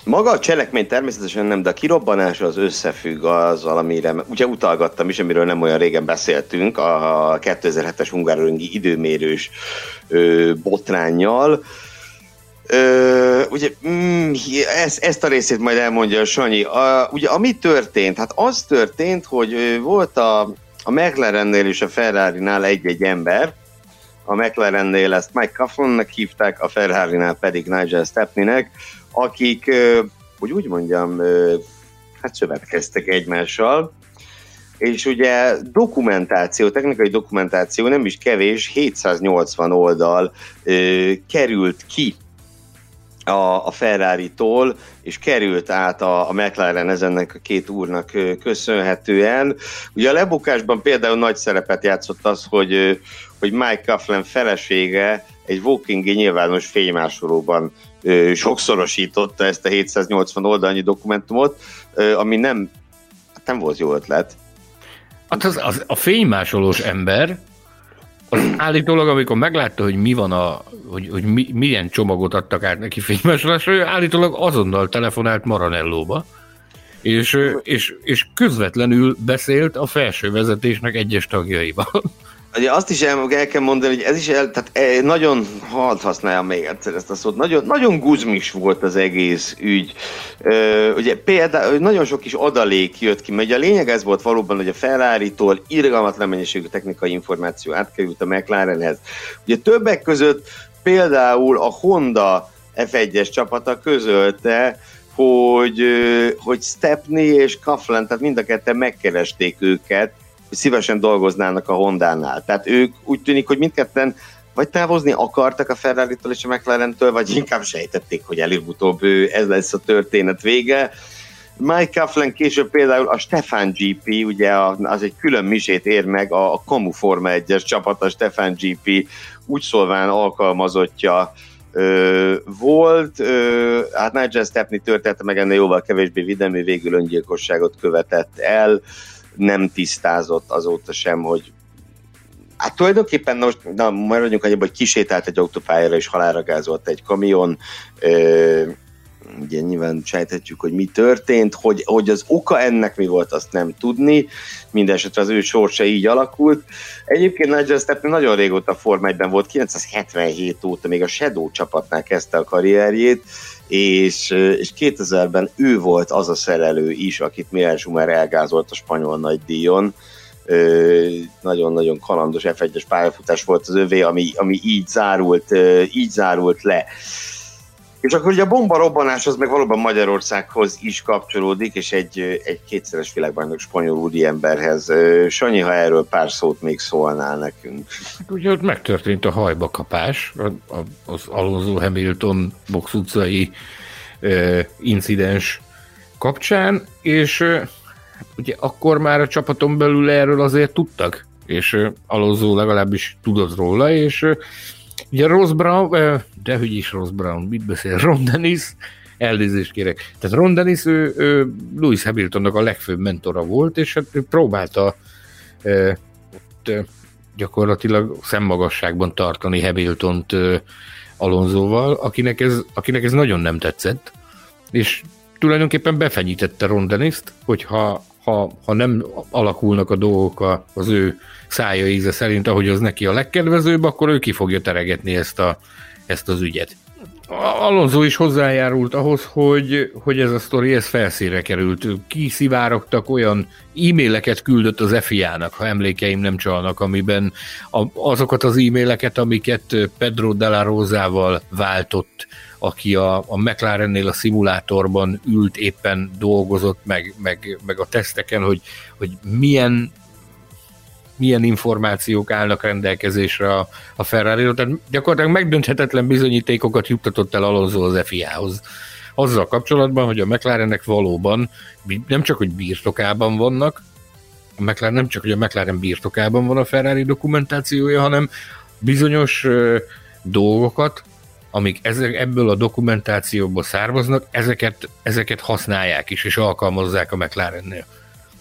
maga a cselekmény természetesen nem, de a kirobbanása az összefügg az, amire ugye utalgattam is, amiről nem olyan régen beszéltünk, a 2007-es hungároringi időmérős ö, botránnyal. Ö, ugye mm, ezt, ezt a részét majd elmondja a Sanyi. A, ugye ami történt? Hát az történt, hogy volt a, a McLarennél és a Ferrari-nál egy-egy ember, a McLarennél ezt Mike Coughlonnak hívták, a Ferrari-nál pedig Nigel Stepneynek, akik, hogy úgy mondjam, hát szövetkeztek egymással, és ugye dokumentáció, technikai dokumentáció nem is kevés, 780 oldal ö, került ki a, a Ferrari-tól, és került át a, a McLaren ezennek a két úrnak köszönhetően. Ugye a lebukásban például nagy szerepet játszott az, hogy, hogy Mike Coughlin felesége egy walkingi nyilvános fénymásolóban sokszorosította ezt a 780 oldalnyi dokumentumot, ami nem, hát nem volt jó ötlet. Hát az, az, a fénymásolós ember, az állítólag, amikor meglátta, hogy mi van a, hogy, hogy mi, milyen csomagot adtak át neki fénymásolásra, ő állítólag azonnal telefonált Maranellóba, és, és, és közvetlenül beszélt a felső vezetésnek egyes tagjaival. Ugye azt is el, el kell mondani, hogy ez is el, tehát e, nagyon, hadd használjam még egyszer ezt a szót, nagyon, nagyon guzmis volt az egész ügy. Ö, ugye például nagyon sok is adalék jött ki, mert ugye a lényeg ez volt valóban, hogy a Ferrari-tól irgalmatlan mennyiségű technikai információ átkerült a McLarenhez. Ugye többek között például a Honda F1-es csapata közölte, hogy, hogy Stepney és Coughlin, tehát mind a ketten megkeresték őket, hogy szívesen dolgoznának a Hondánál. Tehát ők úgy tűnik, hogy mindketten vagy távozni akartak a Ferrari-tól és a McLaren-től, vagy inkább sejtették, hogy előbb-utóbb ez lesz a történet vége. Mike Coughlin később például a Stefan GP, ugye az egy külön misét ér meg, a, Komu Forma 1-es csapat, a Stefan GP úgy szólván alkalmazottja ö, volt, ö, hát Nigel Stepney története meg ennél jóval kevésbé videmély végül öngyilkosságot követett el nem tisztázott azóta sem, hogy Hát tulajdonképpen most na, maradjunk annyiban, hogy kisétált egy autópályára és halálra gázolt egy kamion. Ö, ugye nyilván sejthetjük, hogy mi történt, hogy, hogy az oka ennek mi volt, azt nem tudni. Mindenesetre az ő sorsa így alakult. Egyébként Nigel Stepney nagyon régóta Form 1 volt, 977 óta még a Shadow csapatnál kezdte a karrierjét, és, és 2000-ben ő volt az a szerelő is, akit Mihály Schumer elgázolt a spanyol nagydíjon. Nagyon-nagyon kalandos F1-es pályafutás volt az övé, ami, ami így, zárult, így zárult le. És akkor ugye a bomba robbanás az meg valóban Magyarországhoz is kapcsolódik, és egy, egy kétszeres világbajnok spanyol úri emberhez. Sanyi, ha erről pár szót még szólnál nekünk. Hát ugye ott megtörtént a hajba kapás, az Alonso Hamilton box utcai incidens kapcsán, és hát ugye akkor már a csapaton belül erről azért tudtak, és Alonso legalábbis tudott róla, és ugye Ross Brown, de hogy is Ross Brown, mit beszél, Ron Dennis, elnézést kérek. Tehát Ron Dennis, ő, ő Lewis Hamiltonnak a legfőbb mentora volt, és hát ő próbálta e, ott, e, gyakorlatilag szemmagasságban tartani Hamiltont e, Alonsoval, akinek ez, akinek ez nagyon nem tetszett, és tulajdonképpen befenyítette Ron Dennis-t, hogyha ha, ha nem alakulnak a dolgok az ő szája íze szerint, ahogy az neki a legkedvezőbb, akkor ő ki fogja teregetni ezt, a, ezt az ügyet. Alonso is hozzájárult ahhoz, hogy, hogy ez a sztori ez felszínre került. Kiszivárogtak olyan e-maileket küldött az FIA-nak, ha emlékeim nem csalnak, amiben azokat az e-maileket, amiket Pedro de la Rosa-val váltott, aki a, a McLarennél a szimulátorban ült, éppen dolgozott, meg, meg, meg a teszteken, hogy, hogy milyen milyen információk állnak rendelkezésre a, a ferrari Tehát gyakorlatilag megdönthetetlen bizonyítékokat juttatott el Alonso az FIA-hoz. Azzal kapcsolatban, hogy a McLarennek valóban nem csak, hogy birtokában vannak, a McLaren nem csak, hogy a McLaren birtokában van a Ferrari dokumentációja, hanem bizonyos ö, dolgokat, amik ezek, ebből a dokumentációból származnak, ezeket, ezeket használják is, és alkalmazzák a McLarennél.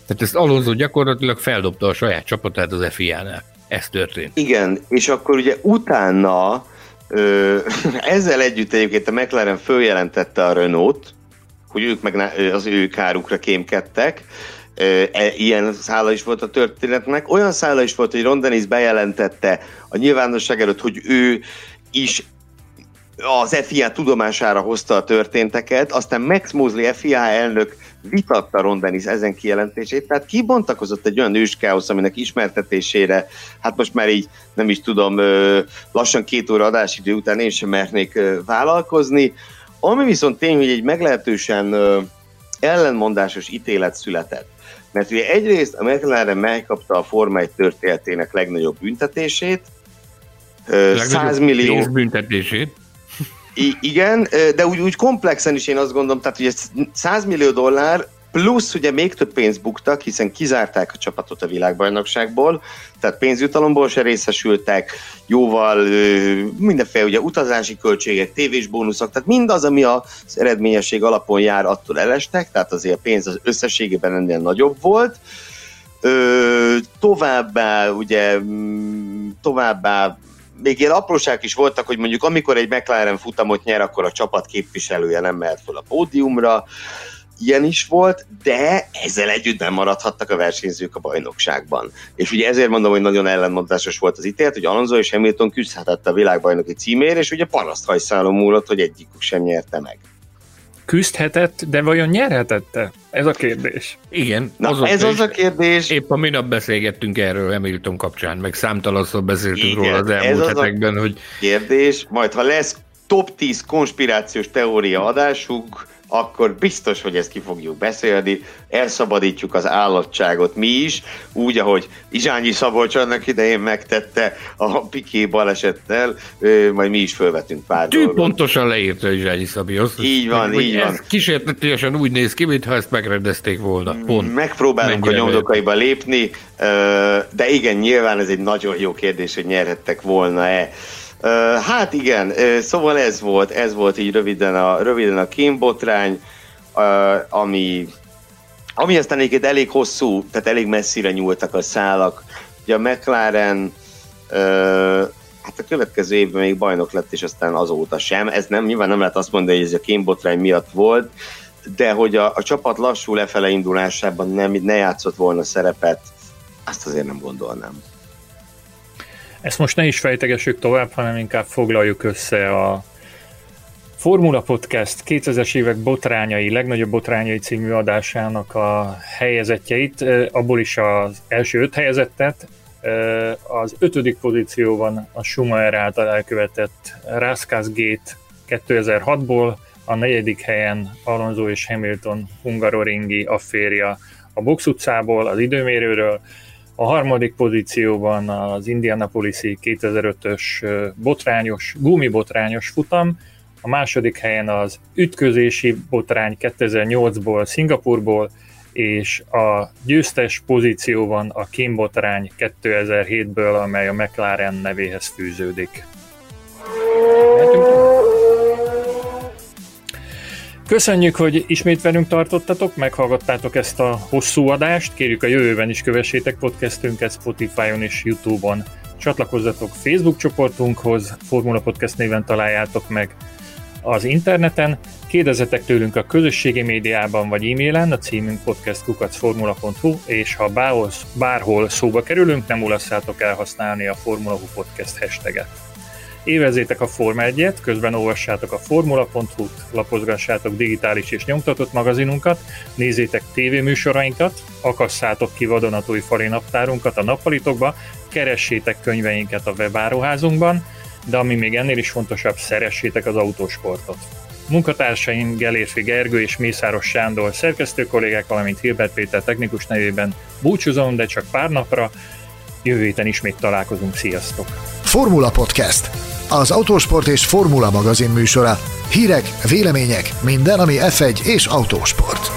Tehát ezt Alonso gyakorlatilag feldobta a saját csapatát az FIA-nál. Ez történt. Igen, és akkor ugye utána ö, ezzel együtt egyébként a McLaren följelentette a Renault, hogy ők meg az ő kárukra kémkedtek, e, ilyen szála is volt a történetnek. Olyan szála is volt, hogy Ron bejelentette a nyilvánosság előtt, hogy ő is az FIA tudomására hozta a történteket, aztán Max Mosley FIA elnök vitatta Ron Dennis ezen kijelentését, tehát kibontakozott egy olyan őskáosz, aminek ismertetésére, hát most már így nem is tudom, lassan két óra adásidő után én sem mernék vállalkozni, ami viszont tény, hogy egy meglehetősen ellenmondásos ítélet született. Mert ugye egyrészt a McLaren megkapta a Forma 1 történetének legnagyobb büntetését, legnagyobb 100 millió... büntetését. I- igen, de úgy, úgy komplexen is én azt gondolom, tehát hogy 100 millió dollár plusz ugye még több pénzt buktak, hiszen kizárták a csapatot a világbajnokságból, tehát pénzjutalomból se részesültek, jóval mindenféle ugye utazási költségek, tévés bónuszok, tehát mindaz, ami az eredményesség alapon jár, attól elestek, tehát azért a pénz az összességében ennél nagyobb volt. Ö, továbbá ugye továbbá még ilyen apróság is voltak, hogy mondjuk amikor egy McLaren futamot nyer, akkor a csapat képviselője nem mehet fel a pódiumra, ilyen is volt, de ezzel együtt nem maradhattak a versenyzők a bajnokságban. És ugye ezért mondom, hogy nagyon ellenmondásos volt az ítélet, hogy Alonso és Hamilton küzdhetett a világbajnoki címért, és ugye paraszthajszálom múlott, hogy egyikük sem nyerte meg küzdhetett, de vajon nyerhetette? Ez a kérdés. Igen. Na, az ez az a kérdés. Épp a minap beszélgettünk erről Hamilton kapcsán, meg számtalanszor beszéltünk Igen, róla az elmúlt hetekben, hogy... kérdés, majd ha lesz top 10 konspirációs teória adásuk, akkor biztos, hogy ezt ki fogjuk beszélni, elszabadítjuk az állatságot mi is, úgy, ahogy Izsányi Szabolcs annak idején megtette a Piké balesettel, majd mi is felvetünk pár Tű dolgot. pontosan leírta Izsányi Szabi. Azt, így van, így van. kísérletesen úgy néz ki, mintha ezt megrendezték volna. Pont. Megpróbálunk Mennyire a nyomdokaiba lépni, de igen, nyilván ez egy nagyon jó kérdés, hogy nyerhettek volna-e. Hát igen, szóval ez volt, ez volt így röviden a, röviden a kémbotrány, ami, ami aztán egyébként elég hosszú, tehát elég messzire nyúltak a szálak. Ugye a McLaren hát a következő évben még bajnok lett, és aztán azóta sem. Ez nem, nyilván nem lehet azt mondani, hogy ez a kémbotrány miatt volt, de hogy a, a csapat lassú lefele indulásában nem, ne játszott volna szerepet, azt azért nem gondolnám. Ezt most ne is fejtegessük tovább, hanem inkább foglaljuk össze a Formula Podcast 2000-es évek botrányai, legnagyobb botrányai című adásának a helyezetjeit, abból is az első öt helyezettet, az ötödik pozícióban a Schumacher által elkövetett Raskas Gate 2006-ból, a negyedik helyen Alonso és Hamilton Hungaroringi afférja a Box utcából, az időmérőről, a harmadik pozícióban az Indianapolis-i 2005-ös botrányos, gumibotrányos futam, a második helyen az ütközési botrány 2008-ból, Szingapurból, és a győztes pozícióban a Kim botrány 2007-ből, amely a McLaren nevéhez fűződik. Köszönjük, hogy ismét velünk tartottatok, meghallgattátok ezt a hosszú adást. Kérjük a jövőben is kövessétek podcastünket Spotify-on és YouTube-on. Csatlakozzatok Facebook csoportunkhoz, Formula Podcast néven találjátok meg az interneten. Kérdezzetek tőlünk a közösségi médiában vagy e-mailen, a címünk podcastkukacformula.hu, és ha bárhol, bárhol szóba kerülünk, nem ulasszátok elhasználni a Formula Podcast hashtaget. Évezzétek a Forma 1 közben olvassátok a formula.hu-t, lapozgassátok digitális és nyomtatott magazinunkat, nézzétek tévéműsorainkat, akasszátok ki vadonatúj fali naptárunkat a nappalitokba, keressétek könyveinket a webáruházunkban, de ami még ennél is fontosabb, szeressétek az autósportot. Munkatársaim Gelérfi Gergő és Mészáros Sándor szerkesztő kollégák, valamint Hilbert Péter technikus nevében búcsúzom, de csak pár napra. Jövő héten ismét találkozunk, sziasztok! Formula Podcast az Autósport és Formula magazin műsora. Hírek, vélemények, minden, ami F1 és autósport.